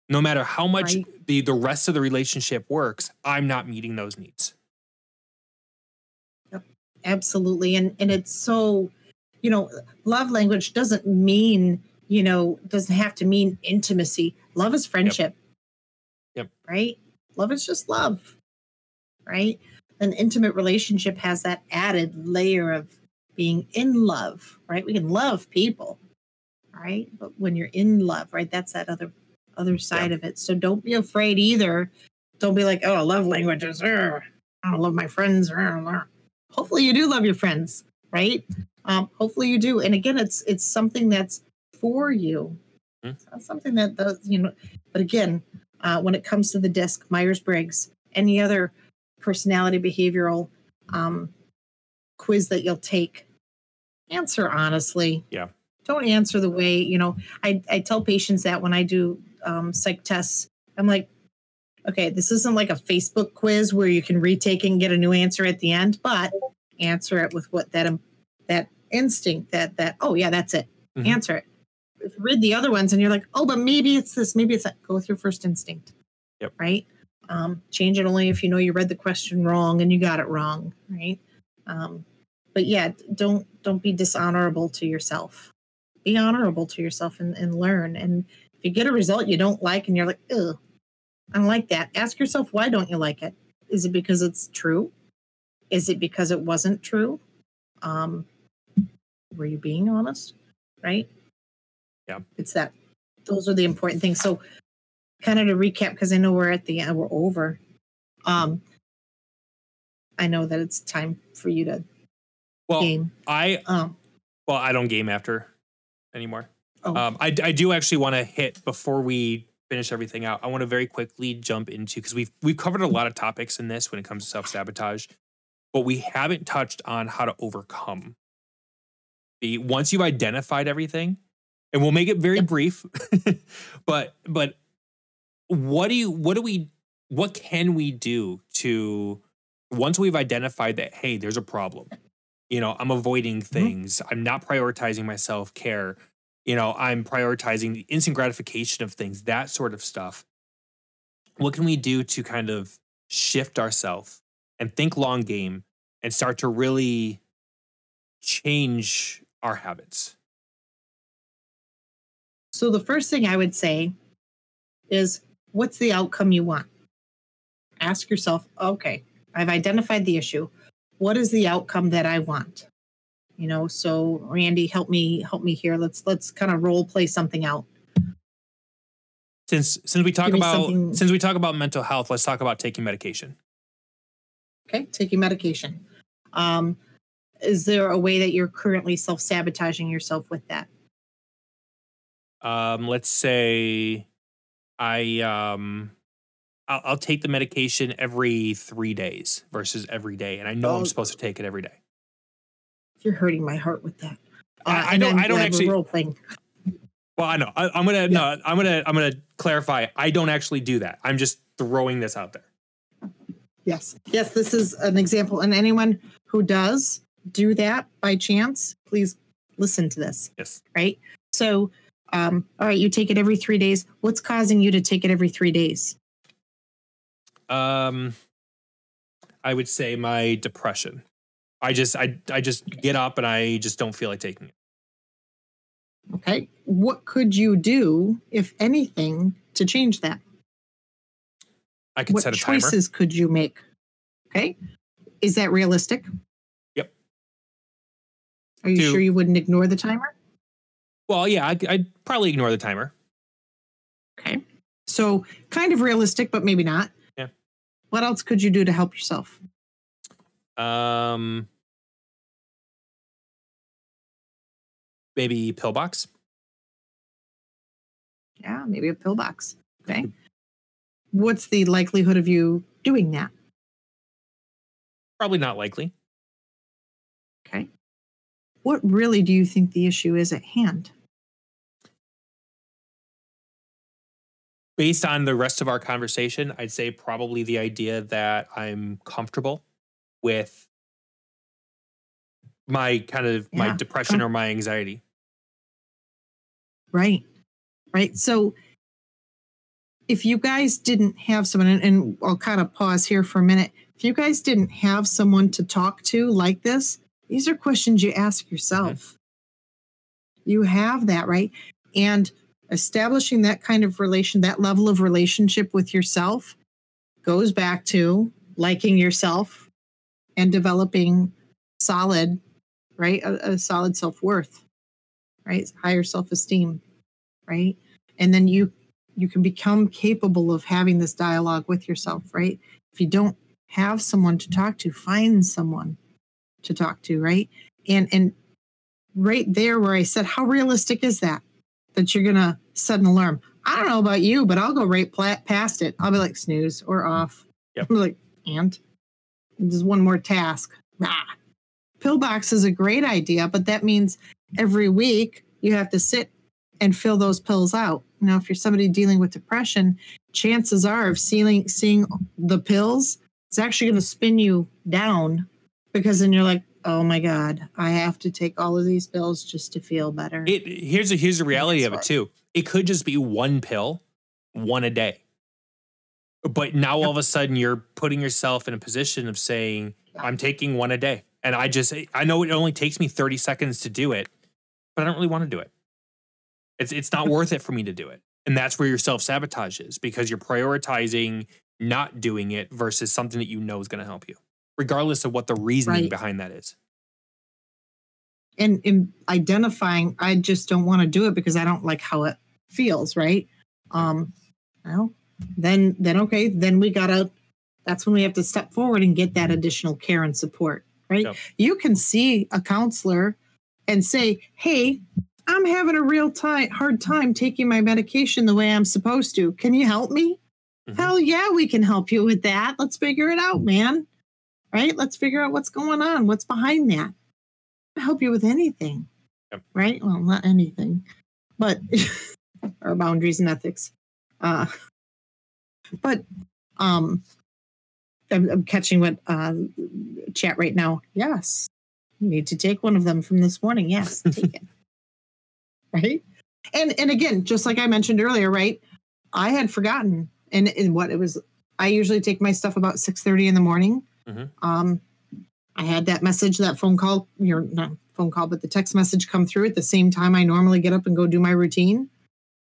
Speaker 1: No matter how much
Speaker 2: Right.
Speaker 1: the the rest of the relationship works, I'm not meeting those needs.
Speaker 2: yep, absolutely and and it's so you know love language doesn't mean you know doesn't have to mean intimacy. Love is friendship.
Speaker 1: Yep.
Speaker 2: right? Love is just love. Right? An intimate relationship has that added layer of being in love right? We can love people right? But when you're in love right that's that other other side of it. So don't be afraid either. Don't be like oh I love languages. Er, i don't love my friends. Er, er." hopefully you do love your friends right? Um, hopefully you do. And again it's it's something that's for you.
Speaker 1: Hmm.
Speaker 2: it's something that does you know but again uh, when it comes to the DISC myers-briggs any other personality behavioral um, quiz that you'll take answer honestly.
Speaker 1: Yeah.
Speaker 2: don't answer the way you know i, I tell patients that when i do um, psych tests. I'm like okay this isn't like a facebook quiz where you can retake and get a new answer at the end but answer it with what that um, that instinct that that oh yeah that's it.
Speaker 1: Mhm.
Speaker 2: answer it. Read the other ones and you're like oh but maybe it's this maybe it's that go with your first instinct.
Speaker 1: Yep.
Speaker 2: right? Um, change it only if you know you read the question wrong and you got it wrong right? Um, but yeah don't don't be dishonorable to yourself. Be honorable to yourself and, and learn. And you get a result you don't like and you're like ugh i don't like that. Ask yourself why don't you like it? Is it because it's true? Is it because it wasn't true? Um were you being honest? Right?
Speaker 1: Yeah.
Speaker 2: it's that those are the important things. So kind of to recap because i know we're at the end we're over. Um i know that it's time for you to
Speaker 1: Well,
Speaker 2: game.
Speaker 1: I
Speaker 2: um
Speaker 1: well, I don't game after anymore.
Speaker 2: Oh,
Speaker 1: Um, I, I do actually want to hit before we finish everything out. I want to very quickly jump into because we've we've covered a lot of topics in this when it comes to self sabotage, but we haven't touched on how to overcome. The once you've identified everything, and we'll make it very
Speaker 2: Yep.
Speaker 1: brief, but but what do you what do we what can we do to once we've identified that hey there's a problem you know i'm avoiding things i'm not prioritizing my self-care you know i'm prioritizing the instant gratification of things that sort of stuff what can we do to kind of shift ourselves and think long game and start to really change our habits
Speaker 2: So the first thing I would say is what's the outcome you want? Ask yourself, okay, I've identified the issue. What is the outcome that I want? You know, so Randy, help me help me here. Let's let's kind of role play something out.
Speaker 1: since since we talk about since we talk about mental health let's talk about taking medication
Speaker 2: Okay, taking medication. Um, is there a way that you're currently self-sabotaging yourself with that?
Speaker 1: um let's say i um I'll, I'll take the medication every three days versus every day and i know
Speaker 2: Oh.
Speaker 1: i'm supposed to take it every day
Speaker 2: You're hurting my heart with that. Uh,
Speaker 1: I- I don't-
Speaker 2: I'm
Speaker 1: don't actually-
Speaker 2: role playing.
Speaker 1: well i know I, i'm gonna no i'm gonna i'm gonna clarify i don't actually do that i'm just throwing this out there
Speaker 2: Yes. Yes, this is an example. And anyone who does do that by chance, please listen to this,
Speaker 1: yes
Speaker 2: right? So, um, all right, you take it every three days. What's causing you to take it every three days?
Speaker 1: um i would say my depression i just i i just get up and i just don't feel like taking it
Speaker 2: Okay. What could you do, if anything, to change that?
Speaker 1: i could
Speaker 2: what
Speaker 1: set a timer What
Speaker 2: choices could you make? Okay. Is that realistic?
Speaker 1: Yep.
Speaker 2: Are you
Speaker 1: To-
Speaker 2: sure you wouldn't ignore the timer?
Speaker 1: Well, yeah, I, I'd probably ignore the timer.
Speaker 2: Okay. So kind of realistic, but maybe not.
Speaker 1: Yeah.
Speaker 2: What else could you do to help yourself?
Speaker 1: Um, maybe pillbox.
Speaker 2: Yeah, maybe a pillbox. Okay. Hmm. What's the likelihood of you doing that?
Speaker 1: Probably not likely.
Speaker 2: Okay. What really do you think the issue is at hand?
Speaker 1: Based on the rest of our conversation, I'd say probably the idea that I'm comfortable with my kind of my
Speaker 2: Yeah.
Speaker 1: depression or my anxiety.
Speaker 2: Right. Right. So if you guys didn't have someone, and, and I'll kind of pause here for a minute. If you guys didn't have someone to talk to like this, these are questions you ask mm-hmm. yourself. You have that, right? And establishing that kind of relation, that level of relationship with yourself goes back to liking yourself and developing solid, right? A, a solid self worth, right? Higher self esteem right? And then you you can become capable of having this dialogue with yourself right? If you don't have someone to talk to find someone to talk to right? And and right there where i said how realistic is that? That you're gonna set an alarm. I don't know about you but i'll go right past it. I'll be like snooze or off.
Speaker 1: Yep.
Speaker 2: I'm like and? There's one more task. Ah. pillbox is a great idea but that means every week you have to sit and fill those pills out. Now, if you're somebody dealing with depression, chances are of seeing seeing the pills, it's actually going to spin you down because then you're like, oh my god, I have to take all of these pills just to feel better.
Speaker 1: It here's a here's the reality of it too. It could just be one pill, one a day. But now all of a sudden you're putting yourself in a position of saying, I'm taking one a day. And I just I know it only takes me 30 seconds to do it, but I don't really want to do it. It's it's not worth it for me to do it. And that's where your self-sabotage is because you're prioritizing not doing it versus something that you know is going to help you, regardless of what the reasoning
Speaker 2: Right.
Speaker 1: behind that is.
Speaker 2: and in identifying, I just don't want to do it because I don't like how it feels, right? Um, well, then then okay, then we gotta that's when we have to step forward and get that additional care and support, right?
Speaker 1: Yep.
Speaker 2: You can see a counselor and say, Hey, I'm having a real time hard time taking my medication the way I'm supposed to. Can you help me?
Speaker 1: Mhm.
Speaker 2: Hell yeah, we can help you with that. Let's figure it out, man. Right? Let's figure out what's going on, what's behind that. i Help you with anything.
Speaker 1: Yep.
Speaker 2: Right? Well, not anything, but our boundaries and ethics. Uh but um I'm, I'm catching what uh chat right now. Yes. You need to take one of them from this morning. Yes, take it. Right? And and again, just like I mentioned earlier, right? I had forgotten and, and what it was I usually take my stuff about 6 30 in the morning.
Speaker 1: Mhm.
Speaker 2: Um I had that message, that phone call, your not phone call, but the text message come through at the same time I normally get up and go do my routine.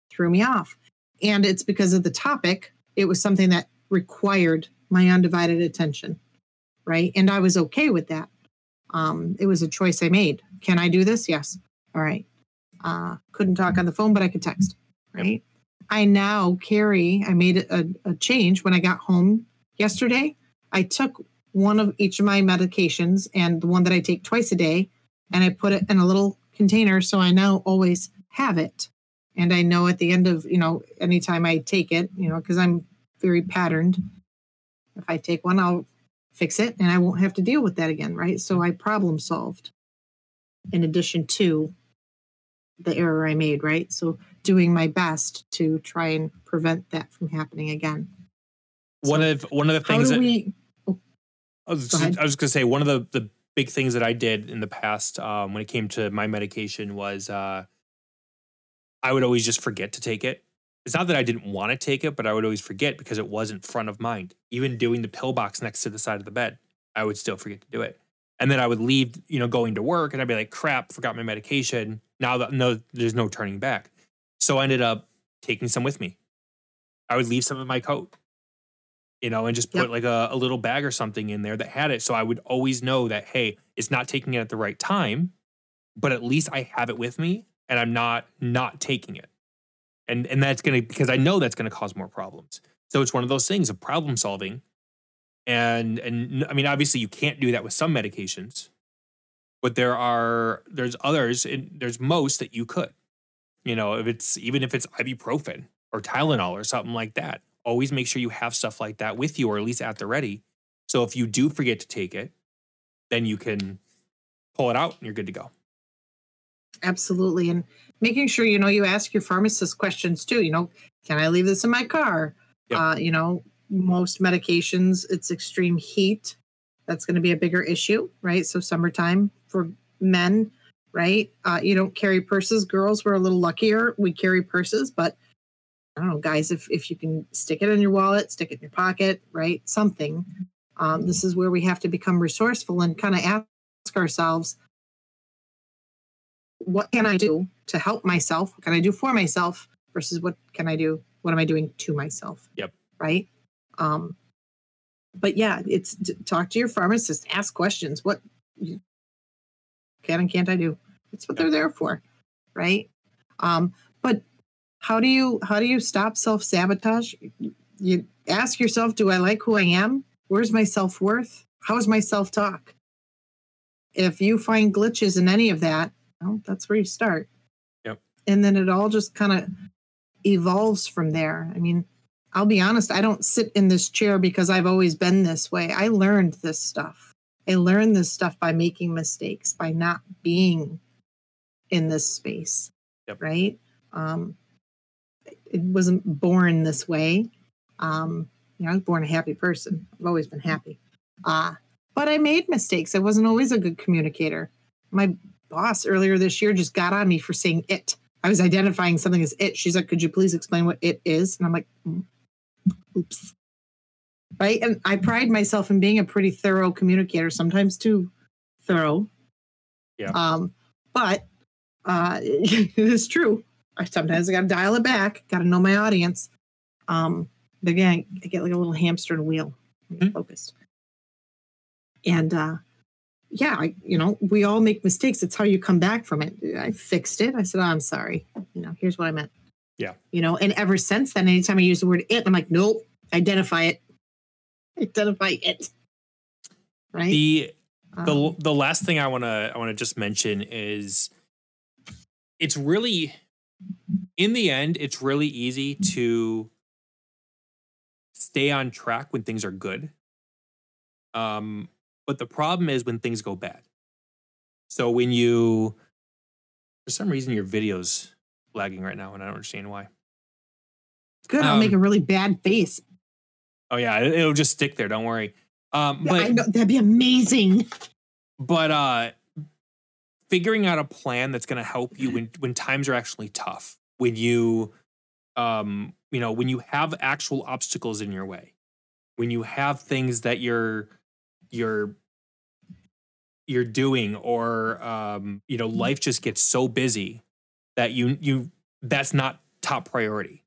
Speaker 2: Threw me off. And it's because of the topic. It was something that required my undivided attention. Right. And I was okay with that. Um, it was a choice I made. Can I do this? Yes. All right. Uh, couldn't talk on the phone, but I could text. Right. I now carry, I made a, a change when I got home yesterday. I took one of each of my medications and the one that I take twice a day, and I put it in a little container so I now always have it. And I know at the end of, you know, anytime I take it, you know, because I'm very patterned. If I take one, I'll fix it and I won't have to deal with that again. Right. So I problem solved in addition to the error I made. Right. So doing my best to try and prevent that from happening again.
Speaker 1: One
Speaker 2: So
Speaker 1: of one of the things that
Speaker 2: we?
Speaker 1: I was,
Speaker 2: Go
Speaker 1: just. I was going to say one of the the big things that I did in the past um, when it came to my medication was uh, I would always just forget to take it. It's not that I didn't want to take it, but I would always forget because it wasn't front of mind. Even doing the pill box next to the side of the bed, I would still forget to do it. And then I would leave, you know, going to work, and I'd be like, "Crap, forgot my medication." Now that no, there's no turning back. So I ended up taking some with me. I would leave some in my coat you know, and just put
Speaker 2: Yep.
Speaker 1: like a, a little bag or something in there that had it. So I would always know that, hey, it's not taking it at the right time, but at least I have it with me and I'm not not taking it. And and that's going to because I know that's going to cause more problems. So it's one of those things of problem solving. And and I mean obviously you can't do that with some medications. But there are there's others and there's most that you could. You know, if it's even if it's ibuprofen or Tylenol or something like that, always make sure you have stuff like that with you or at least at the ready. So if you do forget to take it, then you can pull it out and you're good to go.
Speaker 2: Absolutely. And making sure, you know, you ask your pharmacist questions too. You know, can I leave this in my car?
Speaker 1: Yep.
Speaker 2: Uh, you know, most medications, it's extreme heat. That's going to be a bigger issue, right? So, summertime for men, right? Uh, you don't carry purses. Girls, we're a little luckier. We carry purses, but I don't know, guys, if, if you can stick it in your wallet, stick it in your pocket, right? Something. Um, this is where we have to become resourceful and kind of ask ourselves, what can I do to help myself? What can I do for myself versus what can I do? What am I doing to myself?
Speaker 1: Yep.
Speaker 2: Right. Um, but yeah, it's talk to your pharmacist, ask questions. What can and can't I do? That's what they're there for, right? Um, but how do you how do you stop self sabotage? You ask yourself, do I like who I am? Where's my self worth? How's my self talk? If you find glitches in any of that, well, that's where you start.
Speaker 1: Yep.
Speaker 2: And then it all just kind of evolves from there. I mean, I'll be honest, I don't sit in this chair because I've always been this way. I learned this stuff. I learned this stuff by making mistakes, by not being in this space.
Speaker 1: Yep.
Speaker 2: Right? Um, it wasn't born this way. Um, you know, I was born a happy person. I've always been happy. Uh, but I made mistakes. I wasn't always a good communicator. My boss earlier this year just got on me for saying it. I was identifying something as it. She's like, could you please explain what it is? And I'm like, "Mm, oops. Right. And I pride myself in being a pretty thorough communicator, sometimes too thorough.
Speaker 1: Yeah.
Speaker 2: Um, but uh, it is true. I sometimes I got to dial it back, got to know my audience. Um, but again, I get like a little hamster in a wheel, I'm
Speaker 1: Mhm.
Speaker 2: focused. And uh, yeah, I, you know, we all make mistakes. It's how you come back from it. I fixed it. I said, oh, I'm sorry. You know, here's what I meant.
Speaker 1: Yeah.
Speaker 2: You know, and ever since then, anytime I use the word it, I'm like, nope, identify it. Identify it. Right.
Speaker 1: The the
Speaker 2: Um,
Speaker 1: the last thing I want to I want to just mention is it's really in the end it's really easy to stay on track when things are good. Um but the problem is when things go bad. So when you for some reason your video's lagging right now and I don't understand why.
Speaker 2: good. I'll make
Speaker 1: um,
Speaker 2: a really bad face.
Speaker 1: Oh yeah, it- it'll just stick there, don't worry. Um but
Speaker 2: I know, that'd be amazing.
Speaker 1: but uh figuring out a plan that's going to help you when when times are actually tough when you um you know when you have actual obstacles in your way when you have things that you're you're you're doing or um you know life just gets so busy that you you that's not top priority.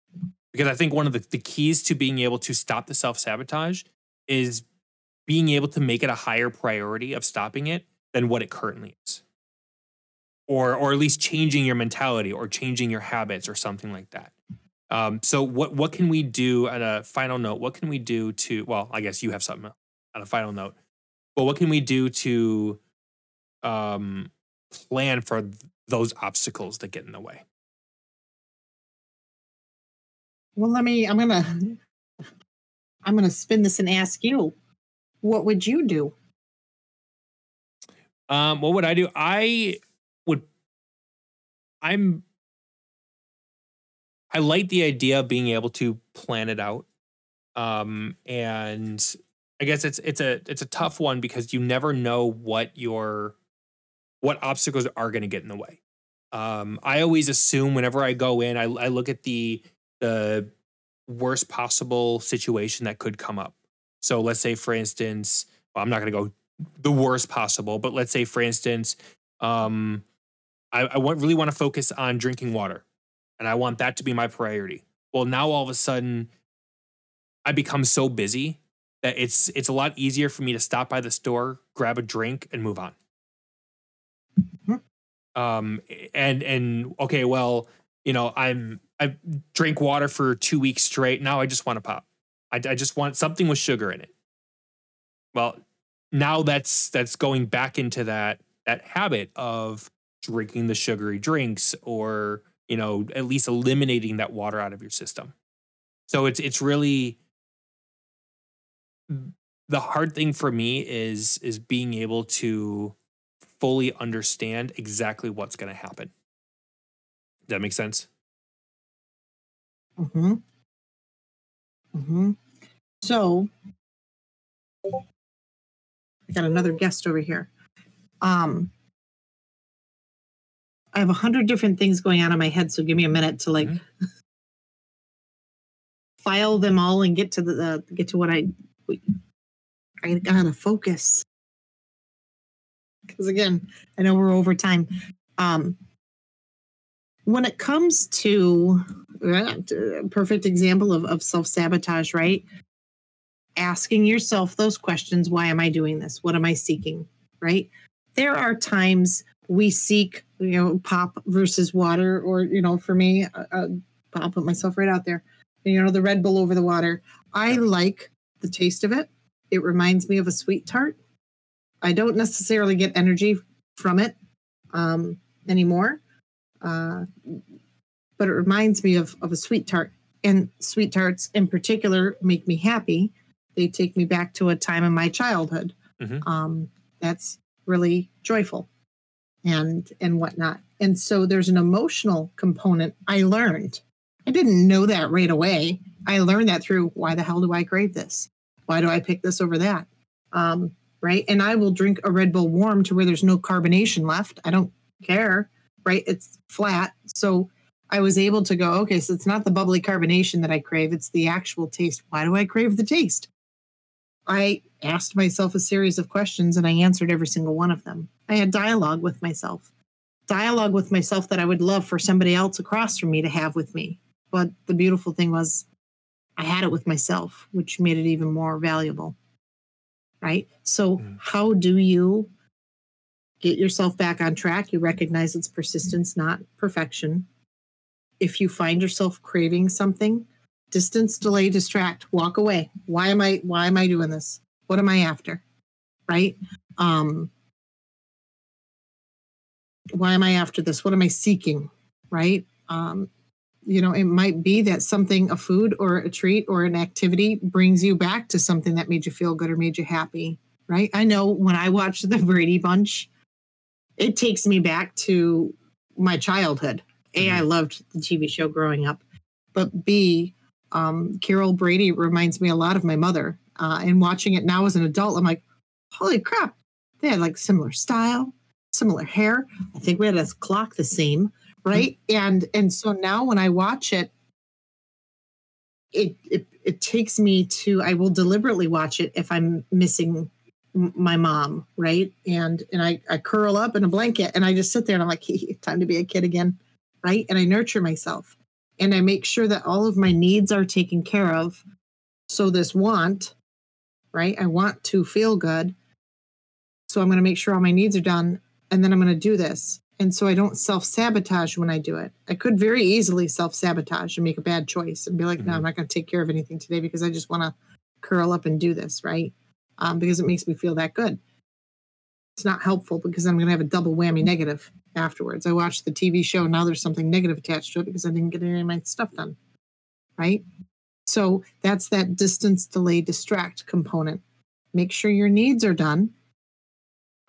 Speaker 1: Because i think one of the, the keys to being able to stop the self-sabotage is being able to make it a higher priority of stopping it than what it currently is. Or or at least changing your mentality or changing your habits or something like that. Um, so what what can we do at a final note? What can we do to well i guess you have something on a final note but what can we do to um, plan for th- those obstacles that get in the way
Speaker 2: Well, let me. I'm gonna. I'm gonna spin this and ask you, what would you do?
Speaker 1: Um, what would I do? I would. I'm. I like the idea of being able to plan it out, um, and I guess it's it's a it's a tough one because you never know what your what obstacles are going to get in the way. Um, I always assume whenever I go in, I, I look at the the worst possible situation that could come up. So let's say, for instance, well, I'm not going to go the worst possible, but let's say, for instance, um, I, I want really want to focus on drinking water, and I want that to be my priority. Well, now all of a sudden, I become so busy that it's it's a lot easier for me to stop by the store, grab a drink, and move on.
Speaker 2: Mhm.
Speaker 1: Um, and and okay, well, you know, I'm I drank water for two weeks straight. Now I just want to pop. I, I just want something with sugar in it. Well, now that's that's going back into that that habit of drinking the sugary drinks or you know at least eliminating that water out of your system so it's it's really the hard thing for me is is being able to fully understand exactly what's going to happen does that make sense
Speaker 2: Mm-hmm. Mm-hmm. So I got another guest over here. Um I have a hundred different things going on in my head, so give me a minute to like file them all and get to the, the get to what I I gotta focus. Because again, I know we're over time. Um when it comes to uh, perfect example of, of self-sabotage, right? Asking yourself those questions, why am I doing this? What am I seeking? Right? There are times we seek, you know, pop versus water, or, you know, for me, uh, uh, I'll put myself right out there. You know, the Red Bull over the water. I like the taste of it. It reminds me of a sweet tart. I don't necessarily get energy from it um, anymore, uh, but it reminds me of, of a sweet tart. And sweet tarts in particular make me happy. They take me back to a time in my childhood.
Speaker 1: Mhm.
Speaker 2: Um, that's really joyful and and whatnot. And so there's an emotional component I learned. I didn't know that right away. I learned that through why the hell do I crave this? Why do I pick this over that? Um, right. And I will drink a Red Bull warm to where there's no carbonation left. I don't care. Right. It's flat. So I was able to go, okay, so it's not the bubbly carbonation that I crave, it's the actual taste. Why do I crave the taste? I asked myself a series of questions and I answered every single one of them. I had dialogue with myself, dialogue with myself that I would love for somebody else across from me to have with me. But the beautiful thing was, I had it with myself, which made it even more valuable. Right. So,
Speaker 1: Mm.
Speaker 2: how do you get yourself back on track? You recognize it's persistence, not perfection. If you find yourself craving something, distance, delay, distract, walk away. Why am I why am I doing this? What am I after? Right? Um why am I after this? What am I seeking? Right? Um you know, it might be that something, a food or a treat or an activity brings you back to something that made you feel good or made you happy. Right. I know when I watch the Brady Bunch, it takes me back to my childhood. A, I loved the TV show growing up, but B, um, Carol Brady reminds me a lot of my mother. Uh, and watching it now as an adult, I'm like, holy crap, they had like similar style, similar hair. I think we had a clock the same, Mm-hmm. right? And and so now when I watch it, it it it takes me to. I will deliberately watch it if I'm missing my mom, right? And and I I curl up in a blanket and I just sit there and I'm like, time to be a kid again, right? And I nurture myself and I make sure that all of my needs are taken care of. So this want, right? I want to feel good. So I'm going to make sure all my needs are done and then I'm going to do this. And so I don't self sabotage when I do it. I could very easily self sabotage and make a bad choice and be like, no,
Speaker 1: Mhm.
Speaker 2: I'm not going to take care of anything today because I just want to curl up and do this, right? Um, because it makes me feel that good. It's not helpful because I'm going to have a double whammy negative afterwards. I watched the TV show. Now there's something negative attached to it because I didn't get any of my stuff done. Right. So that's that distance, delay, distract component. Make sure your needs are done.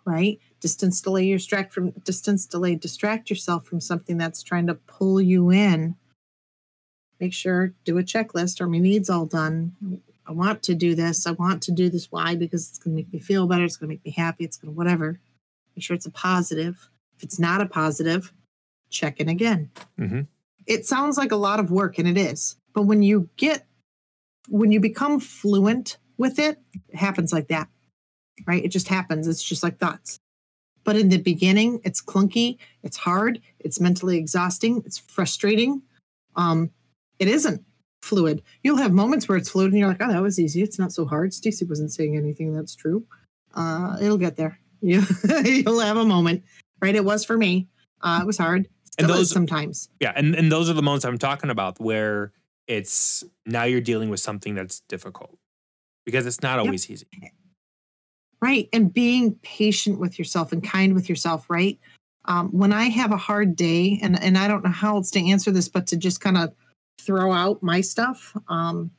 Speaker 2: Right. Distance, delay, distract from distance, delay, distract yourself from something that's trying to pull you in. Make sure, do a checklist. Are my needs all done? I want to do this. I want to do this. Why? Because it's going to make me feel better. It's going to make me happy. It's going to whatever. Make sure it's a positive. If it's not a positive, check in again.
Speaker 1: Mhm.
Speaker 2: It sounds like a lot of work, and it is. But when you get, when you become fluent with it, it happens like that, right? It just happens. It's just like thoughts. But in the beginning, it's clunky, it's hard, it's mentally exhausting, it's frustrating. Um, it isn't fluid. You'll have moments where it's fluid and you're like, oh, that was easy. It's not so hard. Stacy wasn't saying anything that's true. Uh, it'll get there. You, you'll have a moment, right? It was for me. Uh, it was hard. Still
Speaker 1: And those-
Speaker 2: sometimes.
Speaker 1: Yeah, and, and those are the moments I'm talking about where it's now you're dealing with something that's difficult because it's not
Speaker 2: Yep.
Speaker 1: always easy.
Speaker 2: Right. And being patient with yourself and kind with yourself, right? Um, when I have a hard day, and, and I don't know how else to answer this, but to just kind of throw out my stuff. Um,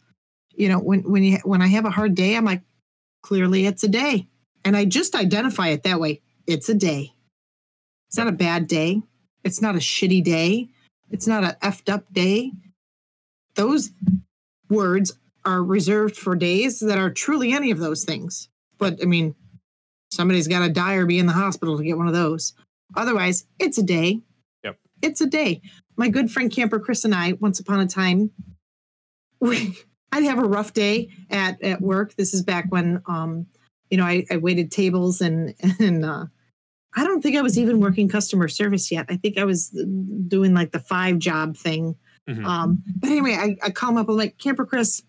Speaker 2: you know, when when you when I have a hard day, I'm like, clearly it's a day. And I just identify it that way. It's a day. It's not a bad day. It's not a shitty day. It's not a effed up day. Those words are reserved for days that are truly any of those things. But I mean, somebody's got to die or be in the hospital to get one of those. Otherwise, it's a day.
Speaker 1: Yep.
Speaker 2: It's a day. My good friend Camper Chris and I, once upon a time, we I'd have a rough day at at work. This is back when um, you know, I, I waited tables and and uh I don't think I was even working customer service yet. I think I was doing like the five job thing.
Speaker 1: Mhm.
Speaker 2: Um, but anyway, I, I call him up. I'm like, Camper Chris,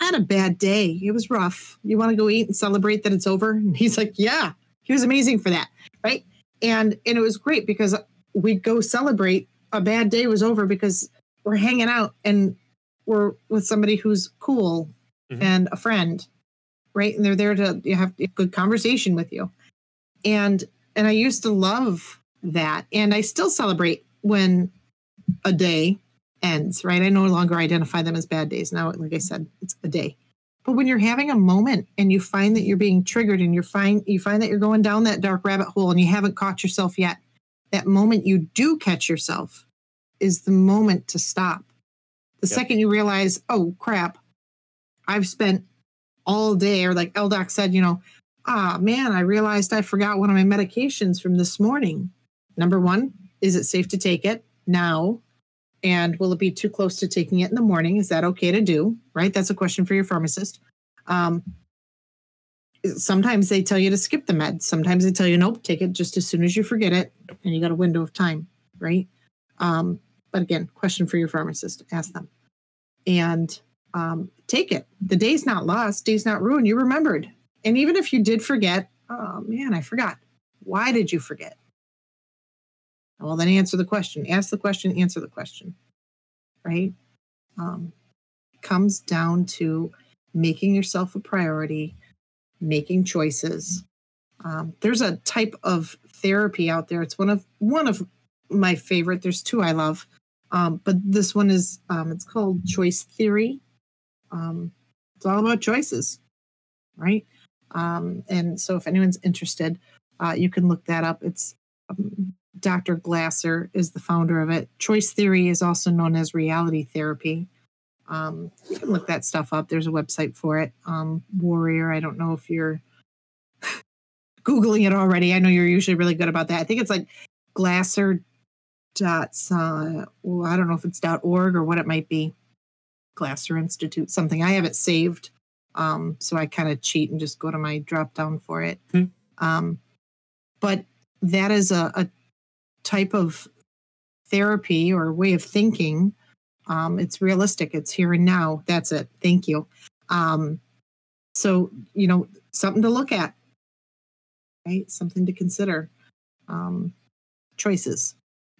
Speaker 2: I had a bad day. It was rough. You want to go eat and celebrate that it's over? And he's like, Yeah. He was amazing for that. Right. And and it was great because we'd go celebrate a bad day was over because we're hanging out and we're with somebody who's cool
Speaker 1: Mhm.
Speaker 2: and a friend. Right. And they're there to you have a good conversation with you. And and I used to love that. And I still celebrate when a day ends, right? I no longer identify them as bad days. Now, like I said, it's a day. But when you're having a moment and you find that you're being triggered and you're find you find that you're going down that dark rabbit hole and you haven't caught yourself yet, that moment you do catch yourself is the moment to stop. The
Speaker 1: Yep.
Speaker 2: second you realize, oh crap, I've spent all day, or like LDoc said, you know, ah man, I realized I forgot one of my medications from this morning. Number one, is it safe to take it now? And will it be too close to taking it in the morning? Is that okay to do? Right? That's a question for your pharmacist. Um, sometimes they tell you to skip the med. Sometimes they tell you, nope, take it just as soon as you forget it. And you got a window of time, right? Um, but again, question for your pharmacist. Ask them. And um, take it. The day's not lost, day's not ruined. You remembered. And even if you did forget, oh man, I forgot. Why did you forget? Well, then answer the question. Ask the question, answer the question. Right? Um, comes down to making yourself a priority, making choices. Um, there's a type of therapy out there. It's one of one of my favorite. There's two I love, um, but this one is um, it's called choice theory. Um, it's all about choices, right? Um, and so, if anyone's interested, uh, you can look that up. It's um, Dr. Glasser is the founder of it. Choice theory is also known as reality therapy. Um, you can look that stuff up. There's a website for it. Um, Warrior. I don't know if you're googling it already. I know you're usually really good about that. I think it's like Glasser dot. Uh, well, I don't know if it's dot org or what it might be. Glasser Institute, something. I have it saved, um, so I kind of cheat and just go to my drop down for it.
Speaker 1: Hmm.
Speaker 2: Um, but that is a, a type of therapy or way of thinking. Um, it's realistic. It's here and now. That's it. Thank you. Um, so you know something to look at, right? Something to consider. Um, choices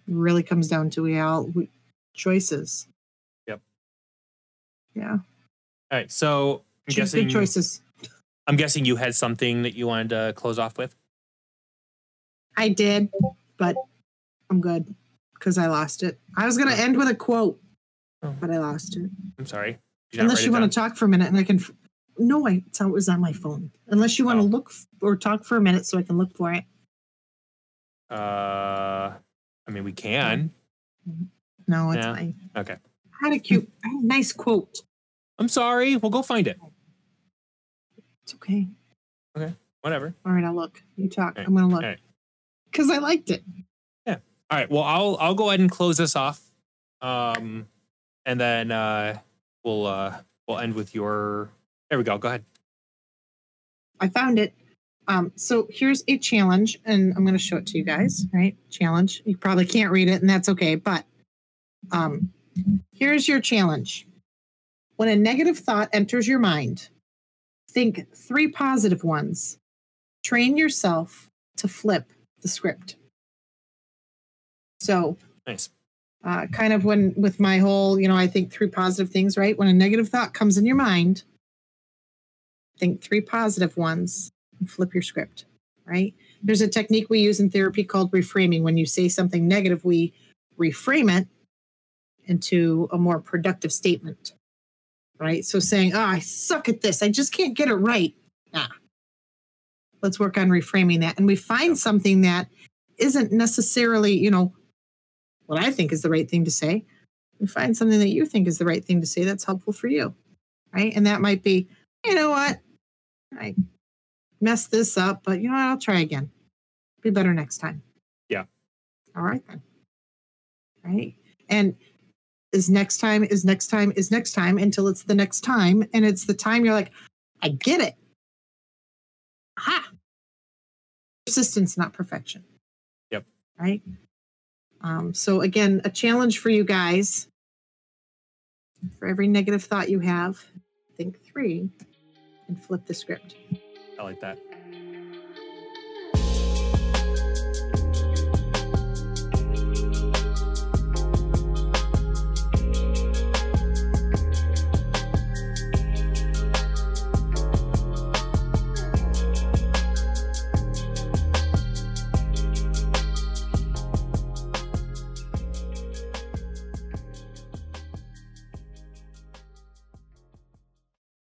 Speaker 2: really comes down to we all we, choices.
Speaker 1: Yep.
Speaker 2: Yeah.
Speaker 1: All right. So I'm
Speaker 2: Choose
Speaker 1: guessing
Speaker 2: good choices.
Speaker 1: I'm guessing you had something that you wanted to close off with.
Speaker 2: I did, but I'm good because I lost it. I was going to end with a quote,
Speaker 1: Oh.
Speaker 2: but I lost it.
Speaker 1: I'm sorry. You
Speaker 2: Unless you want to talk for a minute and I can. F- no, I, it's, it was on my phone. Unless you want
Speaker 1: Oh.
Speaker 2: to look f- or talk for a minute so I can look for it.
Speaker 1: Uh, I mean, we can.
Speaker 2: No, it's
Speaker 1: Yeah.
Speaker 2: fine.
Speaker 1: Okay.
Speaker 2: I had a cute, had a nice quote.
Speaker 1: I'm sorry. We'll go find it.
Speaker 2: It's okay. Okay.
Speaker 1: Whatever.
Speaker 2: All right, I'll look. You talk.
Speaker 1: Right,
Speaker 2: I'm going to look.
Speaker 1: all right.
Speaker 2: Because I liked it.
Speaker 1: All right. Well, I'll I'll go ahead and close this off. Um, and then uh, we'll uh, we'll end with your. There we go. Go ahead.
Speaker 2: I found it. Um, so here's a challenge, and I'm going to show it to you guys. Right? Challenge. You probably can't read it, and that's okay. But um, here's your challenge. When a negative thought enters your mind, think three positive ones. Train yourself to flip the script. So
Speaker 1: Nice.
Speaker 2: uh, kind of when with my whole, you know, I think three positive things, right? When a negative thought comes in your mind, think three positive ones and flip your script, right? There's a technique we use in therapy called reframing. When you say something negative, we reframe it into a more productive statement, right? So saying, oh, I suck at this, I just can't get it right. Nah. Let's work on reframing that. And we find something that isn't necessarily, you know, what I think is the right thing to say. We find something that you think is the right thing to say that's helpful for you, right? And that might be, you know what, I messed this up, but you know what, I'll try again. Be better next time.
Speaker 1: Yeah.
Speaker 2: All right then. Right. And is next time is next time is next time until it's the next time, and it's the time you're like, I get it. Aha. Persistence, not perfection.
Speaker 1: Yep.
Speaker 2: Right. Um, so again, a challenge for you guys. For every negative thought you have, think three and flip the script.
Speaker 1: I like that.